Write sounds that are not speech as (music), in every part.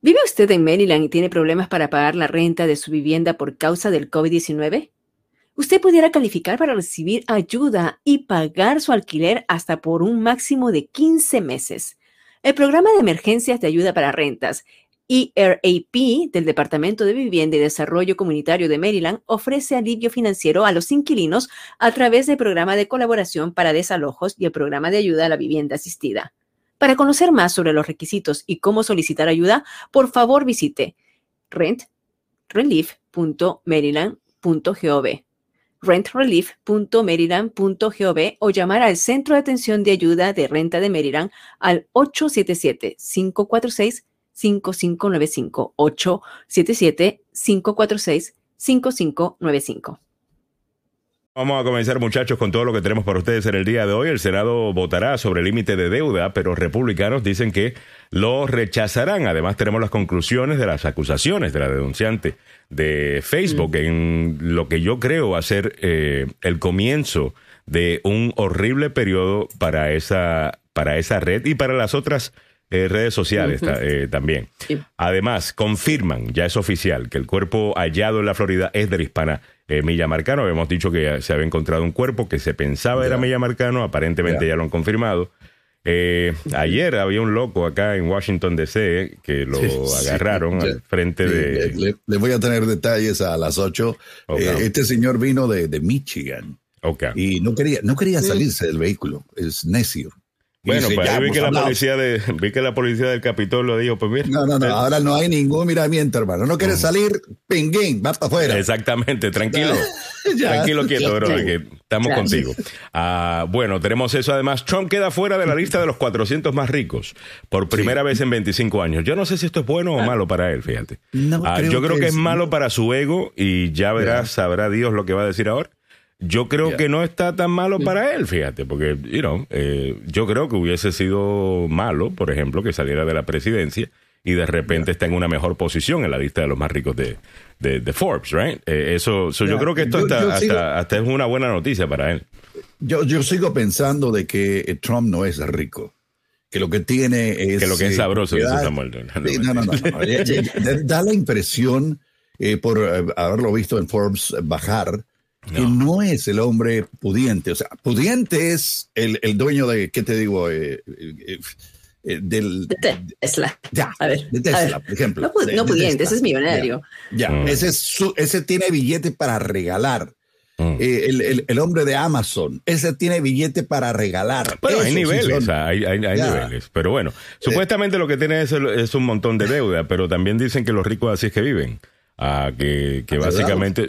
¿Vive usted en Maryland y tiene problemas para pagar la renta de su vivienda por causa del COVID-19? Usted pudiera calificar para recibir ayuda y pagar su alquiler hasta por un máximo de 15 meses. El programa de emergencias de ayuda para rentas ERAP del Departamento de Vivienda y Desarrollo Comunitario de Maryland ofrece alivio financiero a los inquilinos a través del programa de colaboración para desalojos y el programa de ayuda a la vivienda asistida. Para conocer más sobre los requisitos y cómo solicitar ayuda, por favor visite rentrelief.maryland.gov rentrelief.maryland.gov o llamar al Centro de Atención de Ayuda de Renta de Maryland al 877 546 5595 877 546 5595. Vamos a comenzar muchachos con todo lo que tenemos para ustedes en el día de hoy. El Senado votará sobre el límite de deuda, pero republicanos dicen que lo rechazarán. Además tenemos las conclusiones de las acusaciones de la denunciante de Facebook mm. en lo que yo creo va a ser eh, el comienzo de un horrible periodo para esa, para esa red y para las otras eh, redes sociales eh, también. Además, confirman, ya es oficial, que el cuerpo hallado en la Florida es del hispana eh, Milla Marcano. Habíamos dicho que se había encontrado un cuerpo que se pensaba era Milla Marcano, aparentemente ya lo han confirmado. ayer había un loco acá en Washington DC que lo agarraron al frente de... Le, voy a tener detalles a las 8. este señor vino de, Michigan. Y no quería, no quería salirse del vehículo. Es necio. Bueno, pues ahí vi que, la policía de, vi que la policía del Capitolio dijo, pues mira. No, no, no, ahora no hay ningún miramiento, hermano. No quieres mm. salir, pinguín, va para afuera. Exactamente, tranquilo. (laughs) (laughs) tranquilo, quieto, bro, que estamos contigo. Ah, bueno, tenemos eso. Además, Trump queda fuera de la lista de los 400 más ricos por primera vez en 25 años. Yo no sé si esto es bueno o ah. malo para él, fíjate. Ah, yo creo que, es, malo para su ego y ya verás, sabrá Dios lo que va a decir ahora yo creo que no está tan malo para él, fíjate, porque, you know, eh, yo creo que hubiese sido malo, por ejemplo, que saliera de la presidencia y de repente está en una mejor posición en la lista de los más ricos de, de, Forbes, right? Eh, eso, yo creo que esto hasta, hasta, es una buena noticia para él. Yo, yo sigo pensando de que Trump no es rico que lo que tiene es... Que lo que es sabroso, dice Samuel. No, no, no. da la impresión, eh, por haberlo visto en Forbes bajar, que no es el hombre pudiente. O sea, pudiente es el, el dueño de, ¿qué te digo? Eh, eh, eh, del, de Tesla. Ya, a ver, de Tesla, por ejemplo. No, pudiente, ese es millonario. Ya, mm. ese, es su, ese tiene billete para regalar. Mm. el, el, el, hombre de Amazon, ese tiene billete para regalar. Pero hay niveles, hay, hay, hay niveles. Pero bueno, supuestamente lo que tiene es, es, un montón de deuda, pero también dicen que los ricos así es que viven. Ah, que, que básicamente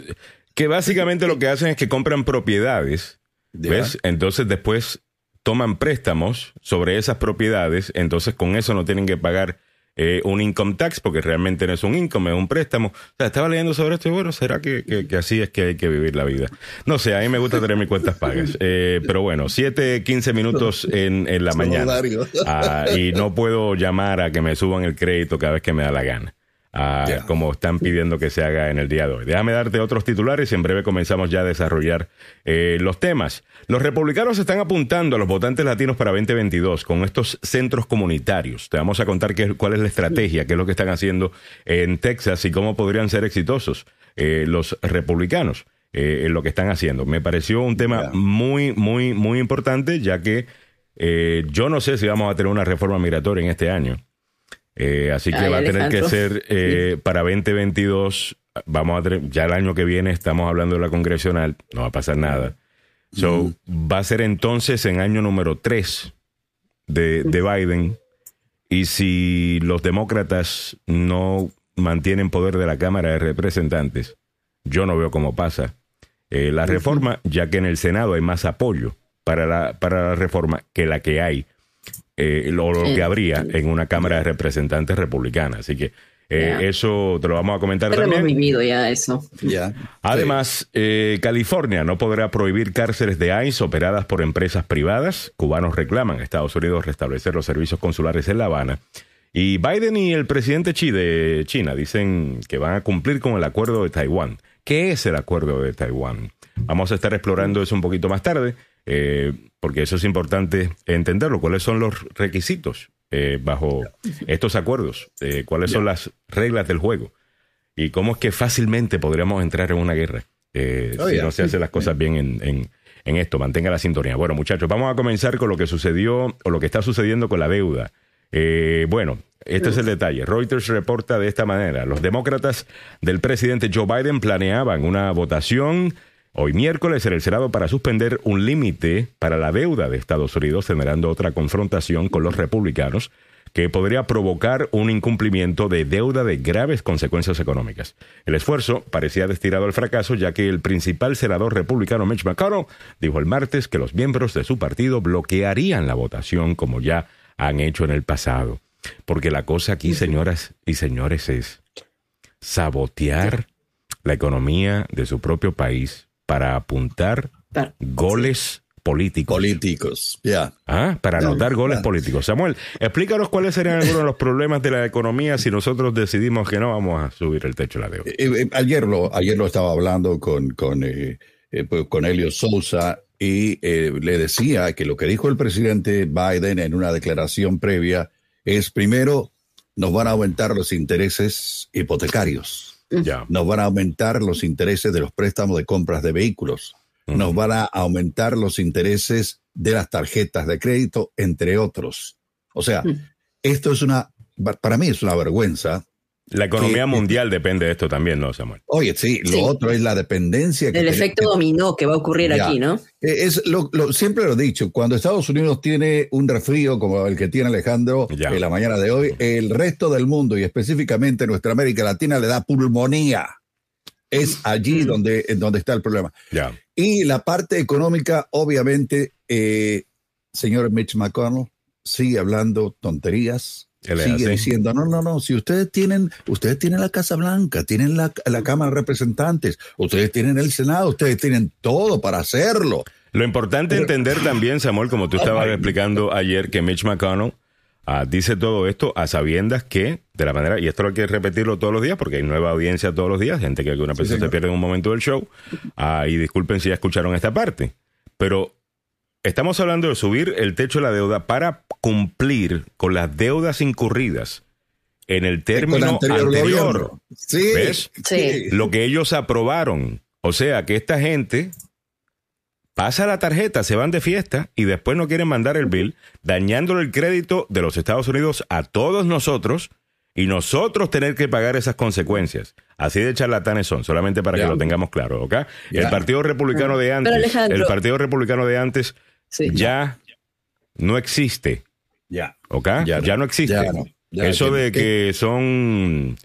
que básicamente lo que hacen es que compran propiedades, ¿ves? Entonces después toman préstamos sobre esas propiedades, entonces con eso no tienen que pagar eh, un income tax porque realmente no es un income, es un préstamo. O sea, estaba leyendo sobre esto y bueno, ¿será que, que, así es que hay que vivir la vida? No sé, a mí me gusta tener mis cuentas pagas. Eh, pero bueno, 7, 15 minutos en, en la mañana. Ah, y no puedo llamar a que me suban el crédito cada vez que me da la gana como están pidiendo que se haga en el día de hoy. Déjame darte otros titulares y en breve comenzamos ya a desarrollar eh, los temas. Los republicanos están apuntando a los votantes latinos para 2022 con estos centros comunitarios. Te vamos a contar qué, cuál es la estrategia, qué es lo que están haciendo en Texas y cómo podrían ser exitosos eh, los republicanos eh, en lo que están haciendo. Me pareció un tema muy, muy, muy importante, ya que yo no sé si vamos a tener una reforma migratoria en este año. Eh, así que va a tener que ser eh, para 2022. Vamos a ya el año que viene estamos hablando de la congresional, no va a pasar nada. So, Va a ser entonces en año número 3 de, de Biden. Y si los demócratas no mantienen poder de la Cámara de Representantes, yo no veo cómo pasa eh, la reforma, ya que en el Senado hay más apoyo para la, para la reforma que la que hay eh, lo, que habría en una Cámara de Representantes republicana. Así que eh, eso te lo vamos a comentar Pero también. hemos vivido ya eso. Además, eh, California no podrá prohibir cárceles de ICE operadas por empresas privadas. Cubanos reclaman a Estados Unidos restablecer los servicios consulares en La Habana. Y Biden y el presidente Xi de China dicen que van a cumplir con el acuerdo de Taiwán. ¿Qué es el acuerdo de Taiwán? Vamos a estar explorando eso un poquito más tarde. Eh, porque eso es importante entenderlo, cuáles son los requisitos eh, bajo estos acuerdos, eh, cuáles son las reglas del juego y cómo es que fácilmente podríamos entrar en una guerra eh, oh, si no se hacen las cosas bien en, en, esto. Mantenga la sintonía. Bueno, muchachos, vamos a comenzar con lo que sucedió o lo que está sucediendo con la deuda. bueno, este es el detalle. Reuters reporta de esta manera. Los demócratas del presidente Joe Biden planeaban una votación hoy miércoles el Senado para suspender un límite para la deuda de Estados Unidos, generando otra confrontación con los republicanos que podría provocar un incumplimiento de deuda de graves consecuencias económicas. El esfuerzo parecía destinado al fracaso ya que el principal senador republicano Mitch McConnell dijo el martes que los miembros de su partido bloquearían la votación como ya han hecho en el pasado. Porque la cosa aquí, señoras y señores, es sabotear la economía de su propio país para apuntar goles políticos. Políticos, ya. Ah, para anotar goles políticos. Samuel, explícanos cuáles serían algunos de los problemas de la economía si nosotros decidimos que no vamos a subir el techo de la deuda. Eh, eh, ayer, lo, ayer lo estaba hablando con, con, eh, pues, con Elio Sousa y le decía que lo que dijo el presidente Biden en una declaración previa es primero, nos van a aumentar los intereses hipotecarios. Ya. Nos van a aumentar los intereses de los préstamos de compras de vehículos. Nos van a aumentar los intereses de las tarjetas de crédito, entre otros. O sea, esto es una, para mí es una vergüenza la economía mundial depende de esto también, ¿no, Samuel? Oye, sí, lo otro es la dependencia. El efecto dominó que va a ocurrir aquí, ¿no? Eh, es lo, siempre lo he dicho, cuando Estados Unidos tiene un resfrío como el que tiene Alejandro en la mañana de hoy, el resto del mundo y específicamente nuestra América Latina le da pulmonía. Es allí donde, donde está el problema. Ya. Y la parte económica, obviamente, eh, señor Mitch McConnell sigue hablando tonterías, sigue diciendo, no, no, no, si ustedes tienen, ustedes tienen la Casa Blanca, tienen la, Cámara de Representantes, ustedes tienen el Senado, ustedes tienen todo para hacerlo. Lo importante es entender también, Samuel, como tú estabas explicando ayer, que Mitch McConnell ah, dice todo esto a sabiendas que, de la manera, y esto hay que repetirlo todos los días, porque hay nueva audiencia todos los días, gente que alguna vez se pierde en un momento del show, ah, y disculpen si ya escucharon esta parte, pero Estamos hablando de subir el techo de la deuda para cumplir con las deudas incurridas en el término anterior. Sí, ¿Ves? Sí. Lo que ellos aprobaron. O sea, que esta gente pasa la tarjeta, se van de fiesta y después no quieren mandar el bill, dañándole el crédito de los Estados Unidos a todos nosotros y nosotros tener que pagar esas consecuencias. Así de charlatanes son, solamente para que lo tengamos claro, ¿ok? El Partido Republicano de antes, el Partido Republicano de antes ya no existe. Ya. ¿Ok? Ya, no existe. Eso de que son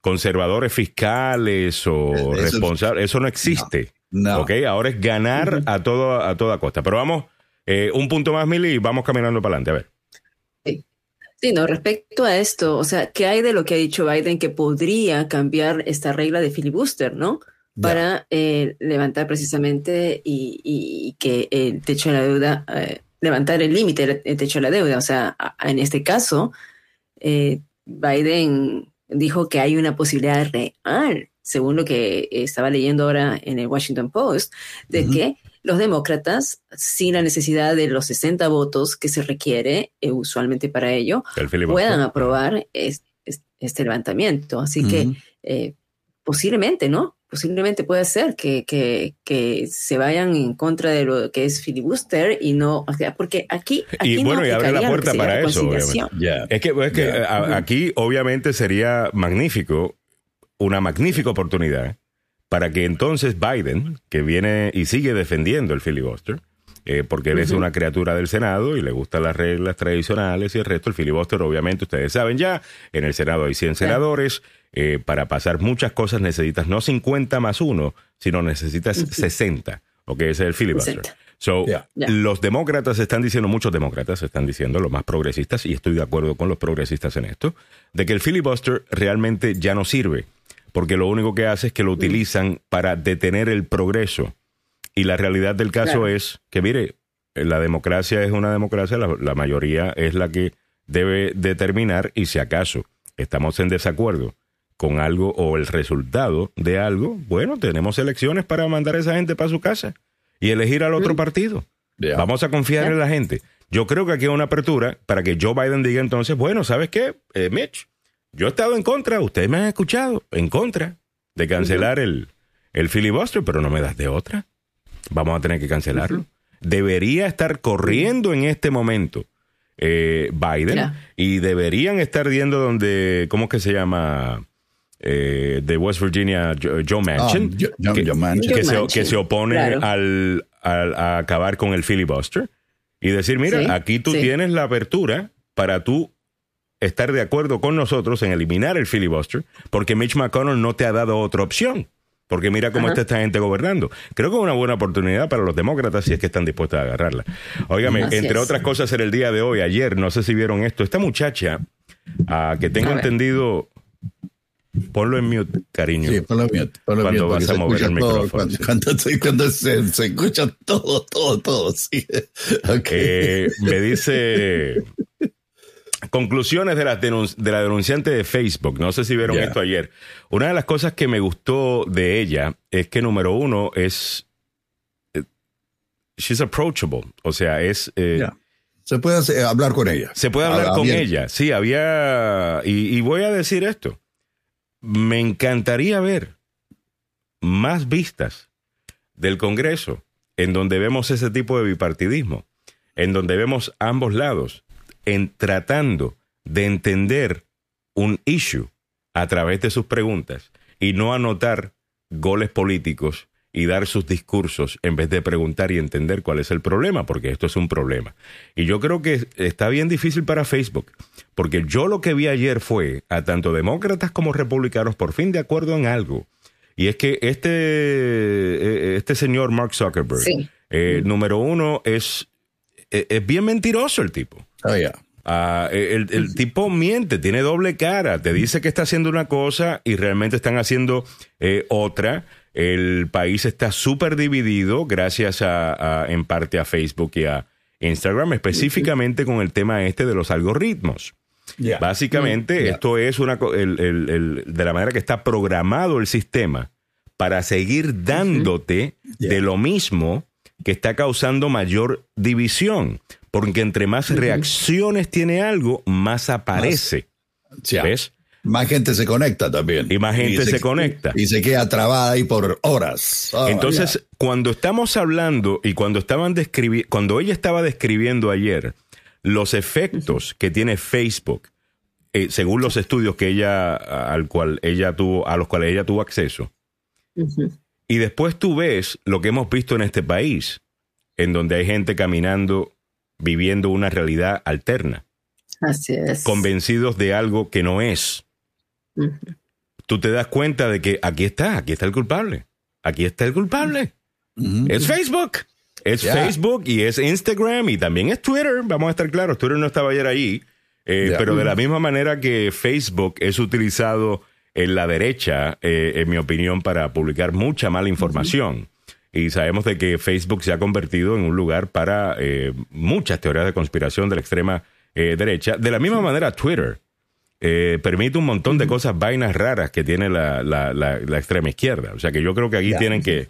conservadores fiscales o responsables, eso no existe. No. ¿Ok? Ahora es ganar a, todo, a toda costa. Pero vamos, eh, un punto más, Mili, y vamos caminando para adelante. A ver. Sí. no, respecto a esto, o sea, ¿qué hay de lo que ha dicho Biden que podría cambiar esta regla de filibuster, no? Para eh, levantar precisamente y, que el techo de la deuda, eh, levantar el límite del techo de la deuda. O sea, en este caso, eh, Biden dijo que hay una posibilidad real, según lo que estaba leyendo ahora en el Washington Post, de que los demócratas, sin la necesidad de los 60 votos que se requiere usualmente para ello, puedan aprobar este, levantamiento. Así que posiblemente, ¿no? Posiblemente puede ser que, que, se vayan en contra de lo que es filibuster y no, o sea, porque aquí... y bueno, y abre la puerta para eso. Es que, es que aquí obviamente sería magnífico, una magnífica oportunidad para que entonces Biden, que viene y sigue defendiendo el filibuster, eh, porque él es una criatura del Senado y le gustan las reglas tradicionales y el resto, el filibuster, obviamente, ustedes saben ya, en el Senado hay 100 senadores, eh, para pasar muchas cosas necesitas no 50 más 1, sino necesitas 60, ¿ok? Ese es el filibuster. So, los demócratas están diciendo, muchos demócratas están diciendo, los más progresistas, y estoy de acuerdo con los progresistas en esto, de que el filibuster realmente ya no sirve, porque lo único que hace es que lo utilizan para detener el progreso. Y la realidad del caso es que, mire, la democracia es una democracia, la, mayoría es la que debe determinar y si acaso estamos en desacuerdo con algo o el resultado de algo, bueno, tenemos elecciones para mandar a esa gente para su casa y elegir al otro mm. partido. Vamos a confiar en la gente. Yo creo que aquí hay una apertura para que Joe Biden diga entonces, bueno, ¿sabes qué, eh, Mitch? Yo he estado en contra, ustedes me han escuchado, en contra de cancelar el, el filibuster, pero no me das de otra. Vamos a tener que cancelarlo. Debería estar corriendo en este momento eh, Biden y deberían estar viendo donde, ¿cómo es que se llama? Eh, de West Virginia, Joe Manchin, que, se, opone al, a acabar con el filibuster y decir, mira, aquí tú tienes la apertura para tú estar de acuerdo con nosotros en eliminar el filibuster, porque Mitch McConnell no te ha dado otra opción. Porque mira cómo está esta gente gobernando. Creo que es una buena oportunidad para los demócratas si es que están dispuestos a agarrarla. Óigame, entre otras cosas, en el día de hoy, ayer, no sé si vieron esto, esta muchacha, ah, que tengo entendido, Ponlo en mute, cariño. Sí, ponlo en mute. Ponlo cuando vas a mover el micrófono. Cuando, se, escucha todo, todo, todo. Sí. (laughs) Eh, me dice conclusiones de la, de la denunciante de Facebook. No sé si vieron esto ayer. Una de las cosas que me gustó de ella es que, número uno, es. Eh, she's approachable. O sea, es. Eh, se puede hablar con ella. Se puede hablar con ella. Sí, había. y voy a decir esto me encantaría ver más vistas del Congreso en donde vemos ese tipo de bipartidismo, en donde vemos ambos lados en tratando de entender un issue a través de sus preguntas y no anotar goles políticos y dar sus discursos en vez de preguntar y entender cuál es el problema, porque esto es un problema. Y yo creo que está bien difícil para Facebook, porque yo lo que vi ayer fue a tanto demócratas como republicanos por fin de acuerdo en algo. Y es que este, eh, este señor Mark Zuckerberg, eh, número uno, es, eh, es bien mentiroso el tipo. Oh, ah, el, tipo miente, tiene doble cara, te dice que está haciendo una cosa y realmente están haciendo otra. El país está súper dividido gracias a, en parte a Facebook y a Instagram, específicamente con el tema este de los algoritmos. Básicamente, esto es una, de la manera que está programado el sistema para seguir dándote de lo mismo que está causando mayor división. Porque entre más reacciones tiene algo, más aparece. ¿Ves? Más gente se conecta también. Y más gente se, conecta. Y se queda trabada ahí por horas. Oh, Entonces, cuando estamos hablando y cuando estaban describiendo, cuando ella estaba describiendo ayer los efectos que tiene Facebook, eh, según los estudios que ella, al cual ella tuvo, a los cuales ella tuvo acceso, y después tú ves lo que hemos visto en este país, en donde hay gente caminando, viviendo una realidad alterna. Así es. Convencidos de algo que no es tú te das cuenta de que aquí está, aquí está el culpable. Aquí está el culpable. Es Facebook. Es Facebook y es Instagram y también es Twitter. Vamos a estar claros, Twitter no estaba ayer ahí. Eh, pero de la misma manera que Facebook es utilizado en la derecha, eh, en mi opinión, para publicar mucha mala información. Y sabemos de que Facebook se ha convertido en un lugar para eh, muchas teorías de conspiración de la extrema derecha. De la misma manera, Twitter eh, permite un montón de cosas, vainas raras que tiene la, la, extrema izquierda. O sea que yo creo que aquí tienen que,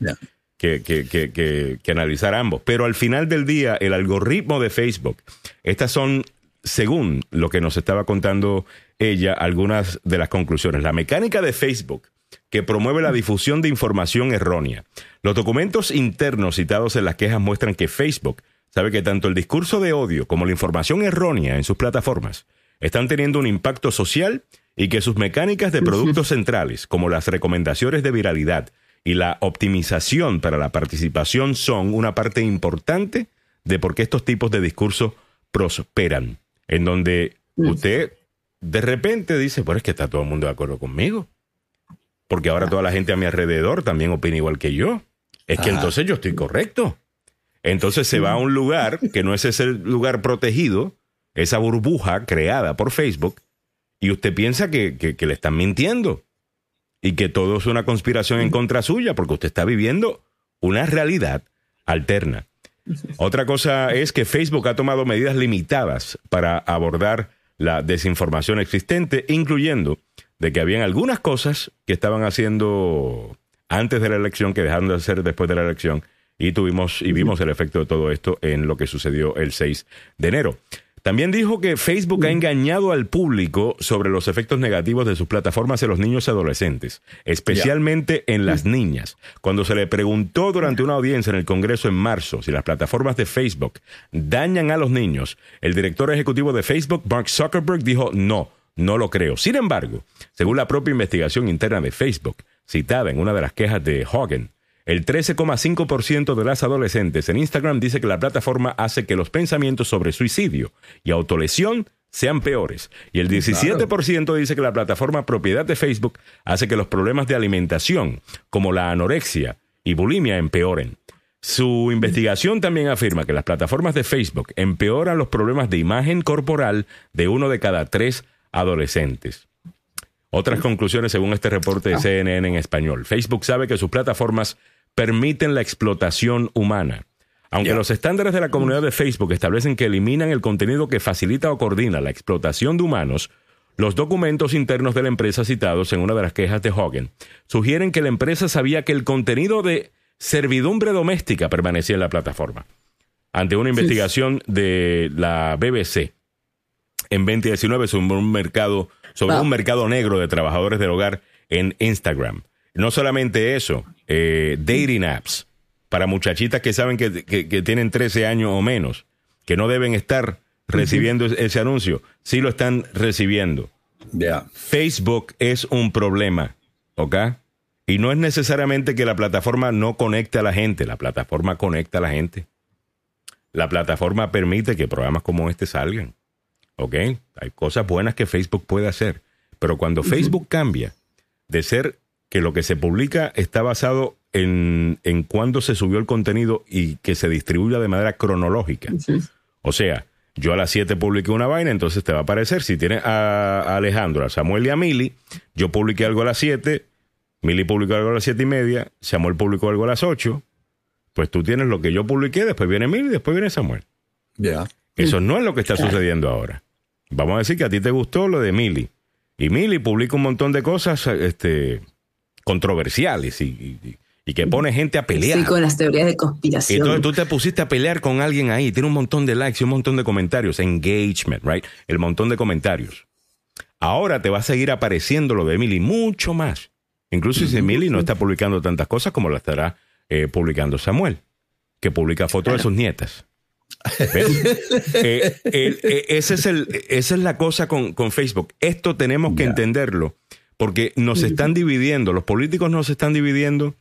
que, que, que, analizar ambos. Pero al final del día, el algoritmo de Facebook, estas son, según lo que nos estaba contando ella, algunas de las conclusiones. La mecánica de Facebook que promueve la difusión de información errónea. Los documentos internos citados en las quejas muestran que Facebook sabe que tanto el discurso de odio como la información errónea en sus plataformas están teniendo un impacto social y que sus mecánicas de productos centrales, como las recomendaciones de viralidad y la optimización para la participación, son una parte importante de por qué estos tipos de discursos prosperan. En donde usted de repente dice, bueno, es que está todo el mundo de acuerdo conmigo. Porque ahora toda la gente a mi alrededor también opina igual que yo. Es que entonces yo estoy correcto. Entonces se va a un lugar que no es ese lugar protegido esa burbuja creada por Facebook y usted piensa que, le están mintiendo y que todo es una conspiración en contra suya porque usted está viviendo una realidad alterna. Otra cosa es que Facebook ha tomado medidas limitadas para abordar la desinformación existente, incluyendo de que habían algunas cosas que estaban haciendo antes de la elección, que dejaron de hacer después de la elección, y tuvimos y vimos el efecto de todo esto en lo que sucedió el 6 de enero. También dijo que Facebook ha engañado al público sobre los efectos negativos de sus plataformas en los niños y adolescentes, especialmente en las niñas. Cuando se le preguntó durante una audiencia en el Congreso en marzo si las plataformas de Facebook dañan a los niños, el director ejecutivo de Facebook, Mark Zuckerberg, dijo no, no lo creo. Sin embargo, según la propia investigación interna de Facebook, citada en una de las quejas de Hogan, el 13,5% de las adolescentes en Instagram dice que la plataforma hace que los pensamientos sobre suicidio y autolesión sean peores. Y el 17% dice que la plataforma propiedad de Facebook hace que los problemas de alimentación, como la anorexia y bulimia, empeoren. Su investigación también afirma que las plataformas de Facebook empeoran los problemas de imagen corporal de uno de cada tres adolescentes. Otras conclusiones según este reporte de ah. CNN en español. Facebook sabe que sus plataformas permiten la explotación humana. Aunque los estándares de la comunidad de Facebook establecen que eliminan el contenido que facilita o coordina la explotación de humanos, los documentos internos de la empresa citados en una de las quejas de Hogan sugieren que la empresa sabía que el contenido de servidumbre doméstica permanecía en la plataforma. Ante una investigación de la BBC en 2019 sobre un mercado, sobre un mercado negro de trabajadores del hogar en Instagram. No solamente eso, eh, dating apps para muchachitas que saben que, tienen 13 años o menos, que no deben estar recibiendo ese anuncio, sí lo están recibiendo. Facebook es un problema, ¿ok? Y no es necesariamente que la plataforma no conecte a la gente, la plataforma conecta a la gente. La plataforma permite que programas como este salgan, ¿ok? Hay cosas buenas que Facebook puede hacer, pero cuando Facebook cambia de ser que lo que se publica está basado en, en cuándo se subió el contenido y que se distribuya de manera cronológica. O sea, yo a las 7 publiqué una vaina, entonces te va a aparecer, si tienes a, Alejandro, a Samuel y a Mili, yo publiqué algo a las 7, Mili publicó algo a las 7 y media, Samuel publicó algo a las 8, pues tú tienes lo que yo publiqué, después viene Mili, después viene Samuel. Ya. Eso no es lo que está sucediendo ahora. Vamos a decir que a ti te gustó lo de Mili. Y Mili publica un montón de cosas, este, controversiales y, que pone gente a pelear. Sí, con las teorías de conspiración. Entonces tú te pusiste a pelear con alguien ahí, tiene un montón de likes y un montón de comentarios, engagement, right? El montón de comentarios. Ahora te va a seguir apareciendo lo de Emily mucho más. Incluso si Emily no está publicando tantas cosas como la estará eh, publicando Samuel, que publica fotos de sus nietas. (laughs) Eh, eh, ese es el, esa es la cosa con, Facebook. Esto tenemos que entenderlo porque nos están dividiendo, los políticos nos están dividiendo,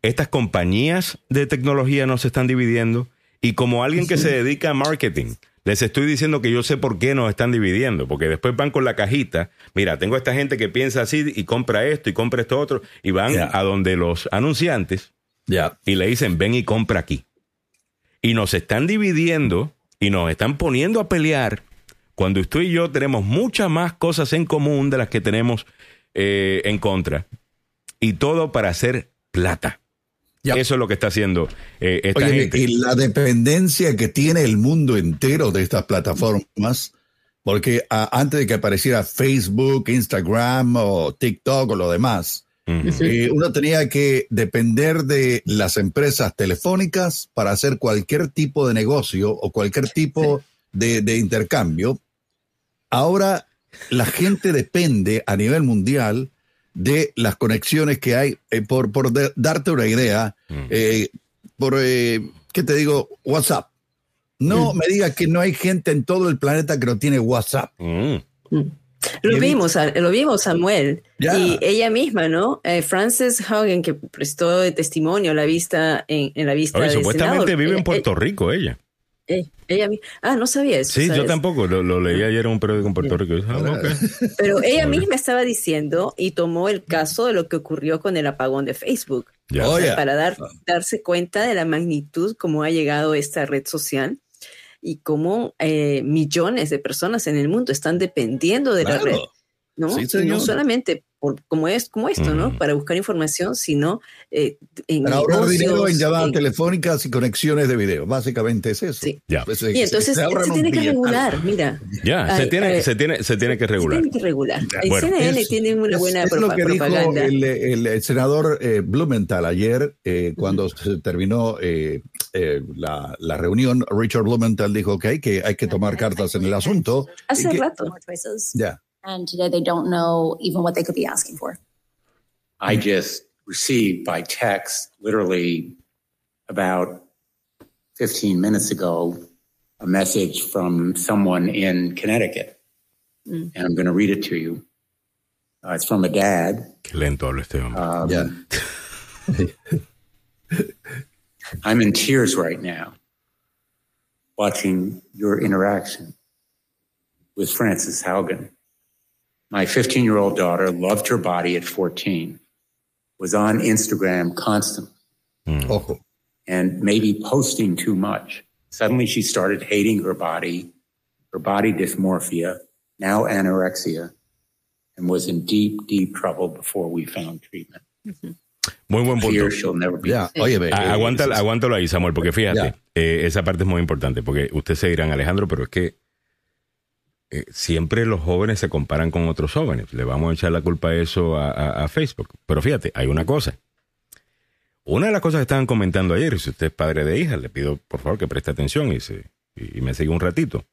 estas compañías de tecnología nos están dividiendo, y como alguien que se dedica a marketing, les estoy diciendo que yo sé por qué nos están dividiendo, porque después van con la cajita, mira, tengo esta gente que piensa así y compra esto y compra esto otro, y van a donde los anunciantes y le dicen, ven y compra aquí. Y nos están dividiendo y nos están poniendo a pelear cuando usted y yo tenemos muchas más cosas en común de las que tenemos eh, en contra. Y todo para hacer plata. Eso es lo que está haciendo eh, esta gente. Y la dependencia que tiene el mundo entero de estas plataformas, porque antes de que apareciera Facebook, Instagram o TikTok o lo demás, eh, uno tenía que depender de las empresas telefónicas para hacer cualquier tipo de negocio o cualquier tipo de, de intercambio. Ahora la gente depende a nivel mundial de las conexiones que hay. Eh, por, por darte una idea, mm. eh, por, eh, ¿qué te digo? WhatsApp. No me digas que no hay gente en todo el planeta que no tiene WhatsApp. Mm. Mm. Lo vimos, lo vimos, Samuel. Y ella misma, ¿no? Frances Hogan, que prestó testimonio a la vista en, la vista. supuestamente vive en Puerto Rico ella. Eh, ella ah, no sabía eso. Sí, yo tampoco, lo, leí ayer en un periódico en Puerto Rico. Ah, (laughs) Pero ella misma estaba diciendo y tomó el caso de lo que ocurrió con el apagón de Facebook. para dar, darse cuenta de la magnitud como ha llegado esta red social y cómo eh, millones de personas en el mundo están dependiendo de la red ¿no? no solamente por, como, es, como esto, ¿no? Para buscar información, sino eh, en Para ahorrar dinero en llamadas telefónicas y conexiones de video. Básicamente es eso. Sí. Ya. Pues, y entonces se, tiene que regular, mira. Ya, se, tiene, se, tiene, se tiene que regular. Se tiene que regular. El CNN tiene una buena es, es lo que propaganda. Dijo el, el, senador eh, Blumenthal ayer, eh, cuando se terminó eh, eh, la, la, reunión, Richard Blumenthal dijo que hay que, hay que tomar cartas en el asunto. Hace rato. Ya. And today they don't know even what they could be asking for. I just received by text, literally about 15 minutes ago, a message from someone in Connecticut. Mm. And I'm going to read it to you. Uh, it's from a dad. Qué lento habla este hombre. Um, yeah. (laughs) I'm in tears right now watching your interaction with Francis Haugen. My 15 year old daughter loved her body at 14, was on Instagram constantly, mm. oh. and maybe posting too much. Suddenly she started hating her body, her body dysmorphia, now anorexia, and was in deep, deep trouble before we found treatment. Mm-hmm. Muy buen punto. Yeah. Oye, ah, aguántalo, aguántalo ahí, Samuel, porque fíjate, eh, esa parte es muy importante, porque ustedes se dirán, Alejandro, pero es que Eh, siempre los jóvenes se comparan con otros jóvenes. Le vamos a echar la culpa a eso a, Facebook. Pero fíjate, hay una cosa. Una de las cosas que estaban comentando ayer, si usted es padre de hija, le pido por favor que preste atención y, se, y me siga un ratito.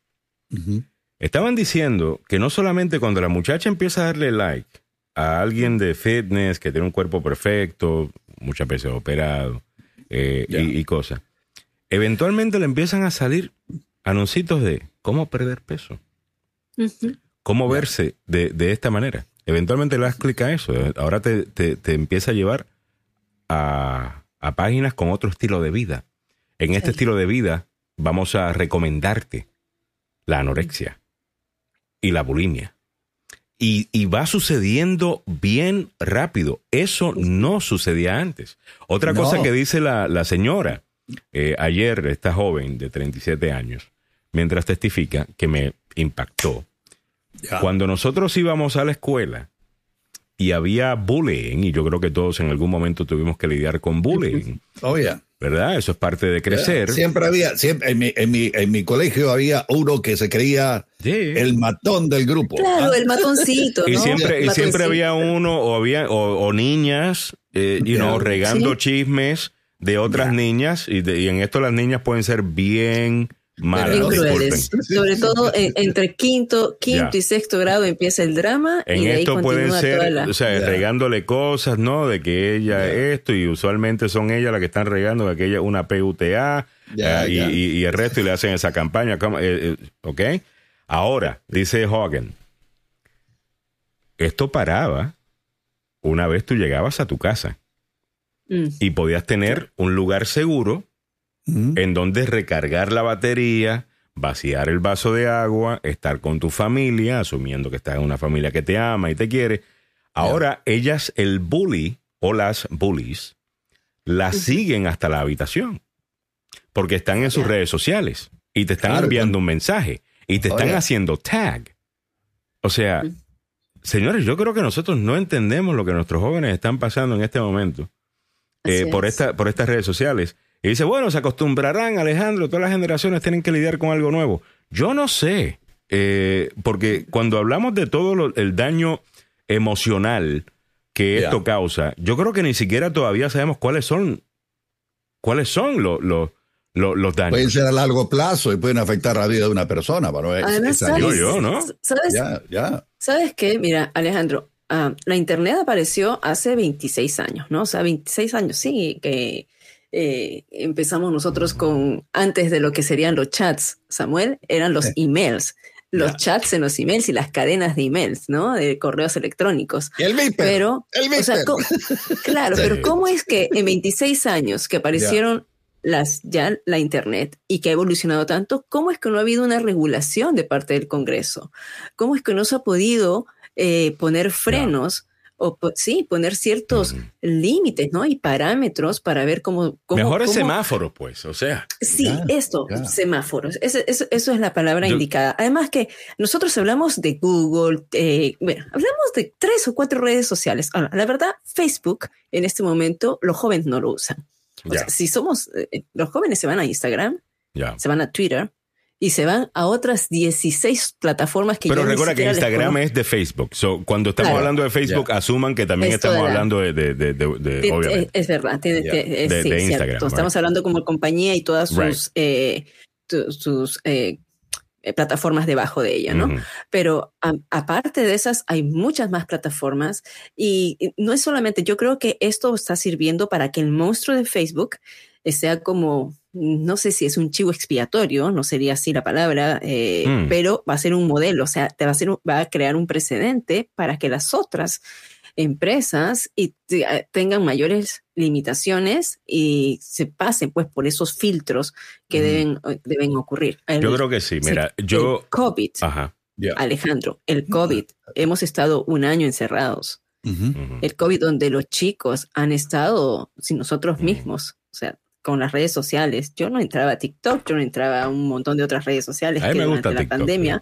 Estaban diciendo que no solamente cuando la muchacha empieza a darle like a alguien de fitness que tiene un cuerpo perfecto, muchas veces operado eh, y, y cosas, eventualmente le empiezan a salir anuncios de cómo perder peso cómo verse de, de, esta manera. Eventualmente le das clic a eso. Ahora te, te, empieza a llevar a, a, páginas con otro estilo de vida. En este estilo de vida vamos a recomendarte la anorexia y la bulimia. Y, y, va sucediendo bien rápido. Eso no sucedía antes. Otra cosa que dice la, la señora eh, ayer, esta joven de 37 años, mientras testifica, que me impactó. Cuando nosotros íbamos a la escuela y había bullying, y yo creo que todos en algún momento tuvimos que lidiar con bullying. (laughs) Oh, ¿Verdad? Eso es parte de crecer. Siempre había, siempre, en mi, en mi, en mi colegio había uno que se creía el matón del grupo. Claro, el matoncito. Y siempre, y siempre había uno o había, o, niñas, eh, y no regando chismes de otras niñas, y, y en esto las niñas pueden ser bien crueles. Sobre todo entre quinto, quinto y sexto grado empieza el drama. En y esto pueden ser, o sea, regándole cosas, ¿no? De que ella esto, y usualmente son ellas las que están regando de que ella una PUTA eh, y, el resto, y le hacen esa campaña. Eh, eh, ¿Ok? Ahora, dice Hogan, esto paraba una vez tú llegabas a tu casa mm. y podías tener un lugar seguro en donde recargar la batería, vaciar el vaso de agua, estar con tu familia, asumiendo que estás en una familia que te ama y te quiere. Ahora ellas, el bully o las bullies, las siguen hasta la habitación, porque están en sus redes sociales y te están enviando un mensaje y te están haciendo tag. O sea, señores, yo creo que nosotros no entendemos lo que nuestros jóvenes están pasando en este momento eh, por, esta, por estas redes sociales. Y dice, bueno, se acostumbrarán, Alejandro, todas las generaciones tienen que lidiar con algo nuevo. Yo no sé, eh, porque cuando hablamos de todo el daño emocional que esto causa, yo creo que ni siquiera todavía sabemos cuáles son, cuáles son los, los, los, daños. Pueden ser a largo plazo y pueden afectar la vida de una persona. Pero Además, ¿sabes, yo, ¿no? ¿sabes, ¿Sabes qué? Mira, Alejandro, ah, la Internet apareció hace 26 años, ¿no? O sea, 26 años, sí, que eh, empezamos nosotros con, antes de lo que serían los chats, Samuel, eran los emails. Los chats en los emails y las cadenas de emails, ¿no? De correos electrónicos. el Pero, el (laughs) claro, pero ¿cómo es que en 26 años que aparecieron las, ya la Internet y que ha evolucionado tanto, ¿cómo es que no ha habido una regulación de parte del Congreso? ¿Cómo es que no se ha podido eh, poner frenos o sí, poner ciertos límites, ¿no? Y parámetros para ver cómo... cómo Mejores semáforos, pues, o sea. Sí, esto, semáforos, eso, eso, es la palabra indicada. Además que nosotros hablamos de Google, eh, bueno, hablamos de tres o cuatro redes sociales. Ahora, la verdad, Facebook en este momento los jóvenes no lo usan. O sea, si somos, eh, los jóvenes se van a Instagram, se van a Twitter, y se van a otras 16 plataformas que Pero recuerda que Instagram es de Facebook. cuando estamos hablando de Facebook, asuman que también estamos hablando de, de, de, obviamente. Es, verdad, de, Instagram. Estamos hablando como compañía y todas sus, eh, sus eh, plataformas debajo de ella, ¿no? Pero aparte de esas, hay muchas más plataformas y no es solamente, yo creo que esto está sirviendo para que el monstruo de Facebook sea como no sé si es un chivo expiatorio, no sería así la palabra, eh, mm. pero va a ser un modelo, o sea, te va a, ser, va a crear un precedente para que las otras empresas y eh, tengan mayores limitaciones y se pasen pues por esos filtros que deben, eh, deben ocurrir. yo creo que sí, mira, yo... El COVID, Alejandro, el COVID, hemos estado un año encerrados. El COVID donde los chicos han estado sin nosotros mismos, o sea, con las redes sociales. Yo no entraba a TikTok, yo no entraba a un montón de otras redes sociales que durante la pandemia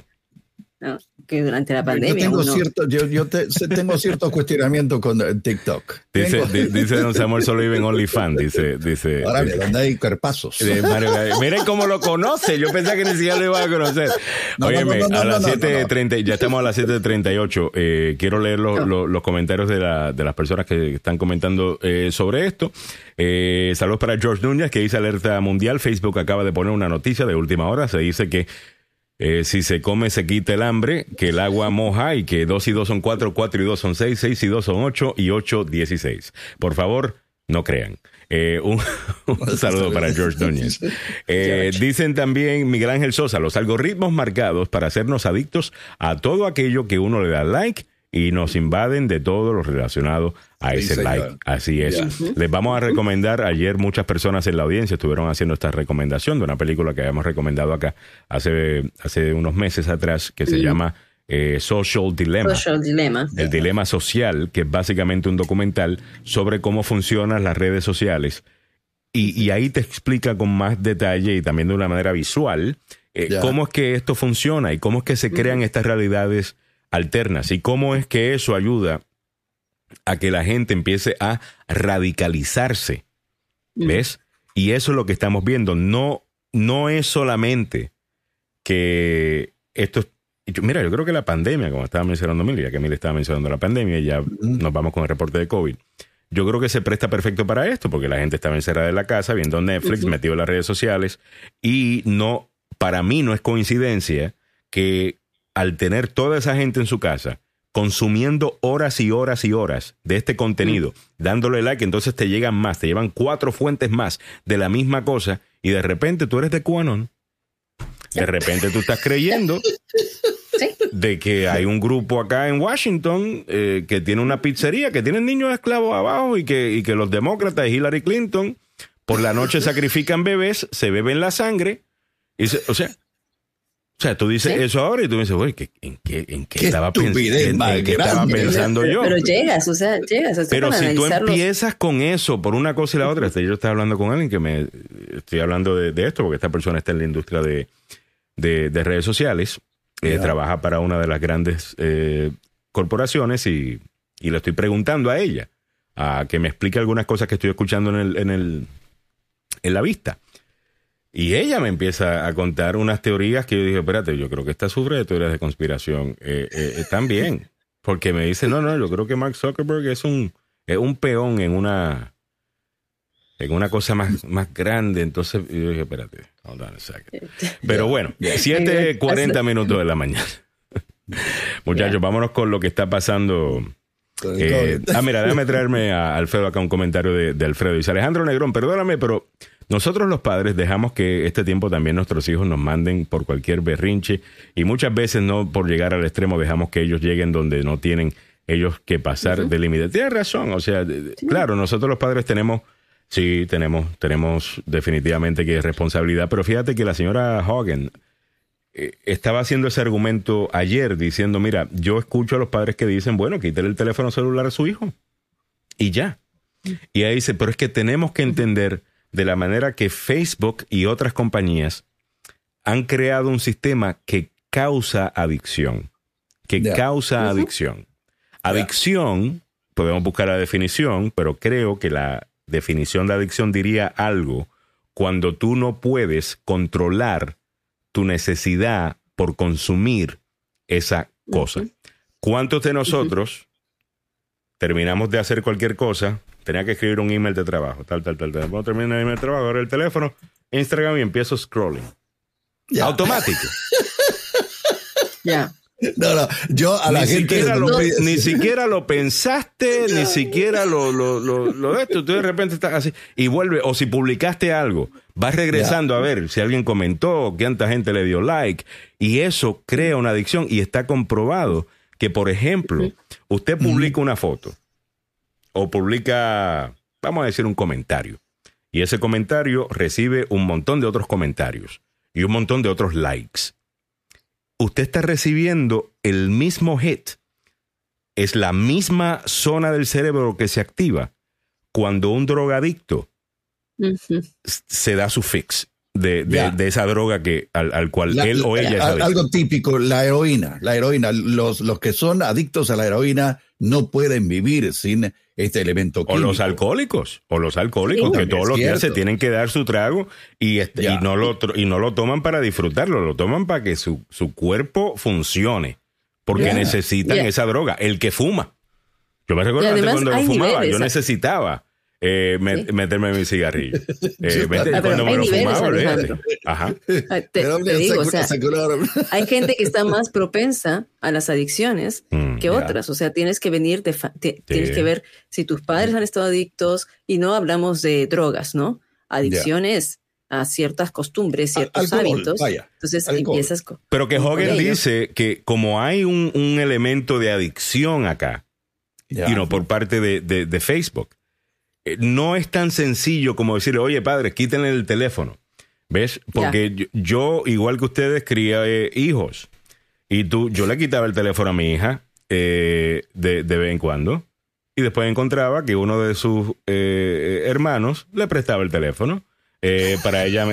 que durante la pandemia. Yo tengo, cierto, yo, tengo cierto cuestionamiento con eh, TikTok. Dice, dice don Samuel solo vive en OnlyFans, dice. dice Ahora donde hay carpazos. miren cómo lo conoce, yo pensaba que ni siquiera lo iba a conocer. Óyeme, a las 7.30, ya estamos a las 7.38, eh, quiero leer los comentarios de, la, de, las personas que están comentando eh, sobre esto. Eh, saludos para George Núñez, que dice alerta mundial, Facebook acaba de poner una noticia de última hora, se dice que eh, si se come, se quita el hambre, que el agua moja y que 2 y 2 son 4, 4 y 2 son 6, 6 y 2 son 8 y 8, 16. Por favor, no crean. Eh, un, (laughs) saludo para George Núñez. (laughs) Eh, dicen también Miguel Ángel Sosa, los algoritmos marcados para hacernos adictos a todo aquello que uno le da like y nos invaden de todo lo relacionado a ese like. Así es. Les vamos a recomendar, ayer muchas personas en la audiencia estuvieron haciendo esta recomendación de una película que habíamos recomendado acá hace, hace unos meses atrás que se llama eh, Social Dilemma. Social Dilemma. El dilema social, que es básicamente un documental sobre cómo funcionan las redes sociales. Y, ahí te explica con más detalle y también de una manera visual eh, cómo es que esto funciona y cómo es que se crean estas realidades alternas y cómo es que eso ayuda a que la gente empiece a radicalizarse. ¿Ves? Y eso es lo que estamos viendo. No, no es solamente que esto Mira, yo creo que la pandemia, como estaba mencionando Mil, ya que Mil estaba mencionando la pandemia, y ya nos vamos con el reporte de COVID. Yo creo que se presta perfecto para esto, porque la gente estaba encerrada en la casa, viendo Netflix, metido en las redes sociales, y no, para mí no es coincidencia que al tener toda esa gente en su casa, consumiendo horas y horas y horas de este contenido, mm. dándole like, entonces te llegan más, te llevan cuatro fuentes más de la misma cosa y de repente tú eres de QAnon. De repente tú estás creyendo (laughs) de que hay un grupo acá en Washington eh, que tiene una pizzería, que tiene niños esclavos abajo y que, y que los demócratas y Hillary Clinton por la noche (laughs) sacrifican bebés, se beben la sangre. Y o sea, o sea, tú dices eso ahora y tú me dices, güey, ¿en qué, en qué, estaba, estaba, pensando yo? Pero llegas, o sea, llegas. pero si tú empiezas con eso por una cosa y la otra, yo estaba hablando con alguien que me estoy hablando de, esto, porque esta persona está en la industria de, de, redes sociales, eh, trabaja para una de las grandes eh, corporaciones y, y, le estoy preguntando a ella a que me explique algunas cosas que estoy escuchando en, el, en, el, en la vista. Y ella me empieza a contar unas teorías que yo dije, espérate, yo creo que esta sufre de teorías de conspiración eh, eh, eh, también. Porque me dice, no, no, yo creo que Mark Zuckerberg es un, es un peón en una, en una cosa más, más grande. Entonces yo dije, espérate, hold on a second. Pero bueno, 7.40 minutos de la mañana. (laughs) Muchachos, vámonos con lo que está pasando. ah, mira, déjame traerme a Alfredo acá un comentario de, de Alfredo. Dice Alejandro Negrón, perdóname, pero nosotros los padres dejamos que este tiempo también nuestros hijos nos manden por cualquier berrinche y muchas veces no por llegar al extremo dejamos que ellos lleguen donde no tienen ellos que pasar de límite. Tienes razón, o sea, claro, nosotros los padres tenemos, sí, tenemos, tenemos definitivamente que responsabilidad, pero fíjate que la señora Hogan eh, estaba haciendo ese argumento ayer diciendo, mira, yo escucho a los padres que dicen, bueno, quítale el teléfono celular a su hijo y ya. Y ahí dice, pero es que tenemos que entender de la manera que Facebook y otras compañías han creado un sistema que causa adicción, que causa adicción. Adicción, podemos buscar la definición, pero creo que la definición de adicción diría algo cuando tú no puedes controlar tu necesidad por consumir esa cosa. ¿Cuántos de nosotros terminamos de hacer cualquier cosa? Tenía que escribir un email de trabajo, tal, tal, tal, tal. Cuando termino el email de trabajo, ahora el teléfono, Instagram y empiezo scrolling. Automático. (laughs) Ya. No, no, yo a la gente. ni (laughs) siquiera lo pensaste, ni siquiera lo, lo, lo, lo, esto. Tú de repente estás así y vuelve. O si publicaste algo, vas regresando a ver si alguien comentó, cuánta gente le dio like. Y eso crea una adicción. Y está comprobado que, por ejemplo, usted publica una foto o publica, vamos a decir, un comentario. Y ese comentario recibe un montón de otros comentarios y un montón de otros likes usted está recibiendo el mismo hit. Es la misma zona del cerebro que se activa cuando un drogadicto se da su fix de, esa droga que, al, cual él o ella es Algo típico, la heroína. La heroína. Los, los que son adictos a la heroína no pueden vivir sin este elemento químico. O los alcohólicos, o los alcohólicos que todos los días se tienen que dar su trago y, este, y, no lo, y no lo toman para disfrutarlo, lo toman para que su, su cuerpo funcione, porque necesitan esa droga. El que fuma. Yo me recuerdo antes cuando fumaba, yo necesitaba eh, meterme en mi cigarrillo. (laughs) Eh, cuando me lo fumaba, Ajá. Ah, (laughs) te, digo, o sea, (laughs) hay gente que está más propensa a las adicciones mm, que otras. O sea, tienes que venir, de tienes que ver si tus padres han estado adictos y no hablamos de drogas, ¿no? Adicciones. a ciertas costumbres, ciertos hábitos. Entonces empiezas con, Pero que Hogan dice que como hay un, un elemento de adicción acá, y no por parte de, de, de Facebook, eh, no es tan sencillo como decirle, oye padre, quítenle el teléfono. ¿Ves? Porque yo, igual que ustedes, cría eh, hijos. Y tú, yo le quitaba el teléfono a mi hija eh, de, de, vez en cuando. Y después encontraba que uno de sus hermanos le prestaba el teléfono. para ella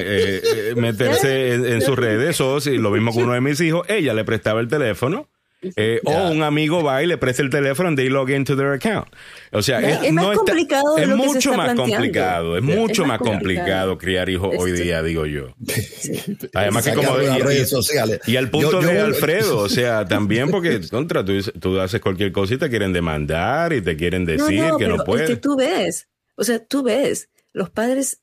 meterse en, sus redes si lo mismo con uno de mis hijos, ella le prestaba el teléfono eh, o un amigo va y le presta el teléfono y they log into their account. O sea, es, más complicado es mucho más complicado, es mucho más complicado criar hijos hoy día, digo yo. (laughs) Además que como las redes sociales. Y al punto de Alfredo, o sea, (laughs) también porque contra tú, tú, haces cualquier cosa y te quieren demandar y te quieren decir que no puedes. que tú ves, o sea, tú ves, los padres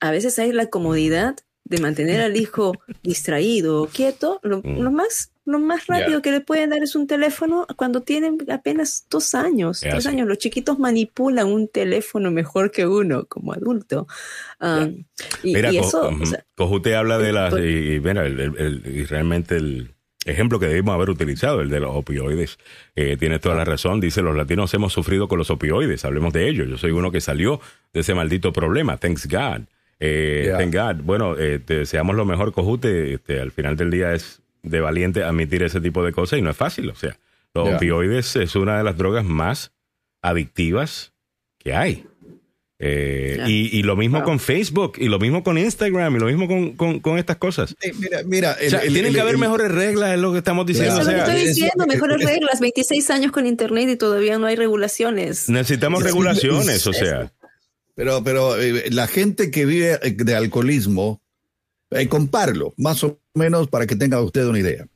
a veces hay la comodidad de mantener al hijo distraído, quieto, lo, mm. más lo más rápido que le pueden dar es un teléfono cuando tienen apenas dos años, tres años. Los chiquitos manipulan un teléfono mejor que uno como adulto. Um, y, mira, eso, Cojute habla de las, y, realmente el ejemplo que debimos haber utilizado, el de los opioides, eh, tiene toda la razón. Dice, los latinos hemos sufrido con los opioides, hablemos de ello. Yo soy uno que salió de ese maldito problema, thanks God. Eh, Thank God. Bueno, eh, te deseamos lo mejor, Cojute. Este, al final del día es de valiente admitir ese tipo de cosas y no es fácil. O sea, los opioides es una de las drogas más adictivas que hay. Eh, y, lo mismo con Facebook, y lo mismo con Instagram, y lo mismo con, con, estas cosas. mira, mira tienen que haber mejores reglas, es lo que estamos diciendo. lo que estoy diciendo, mejores reglas. 26 años con Internet y todavía no hay regulaciones. Necesitamos regulaciones, o sea. Pero, pero eh, la gente que vive de alcoholismo, eh, comparlo, más o menos para que tenga usted una idea.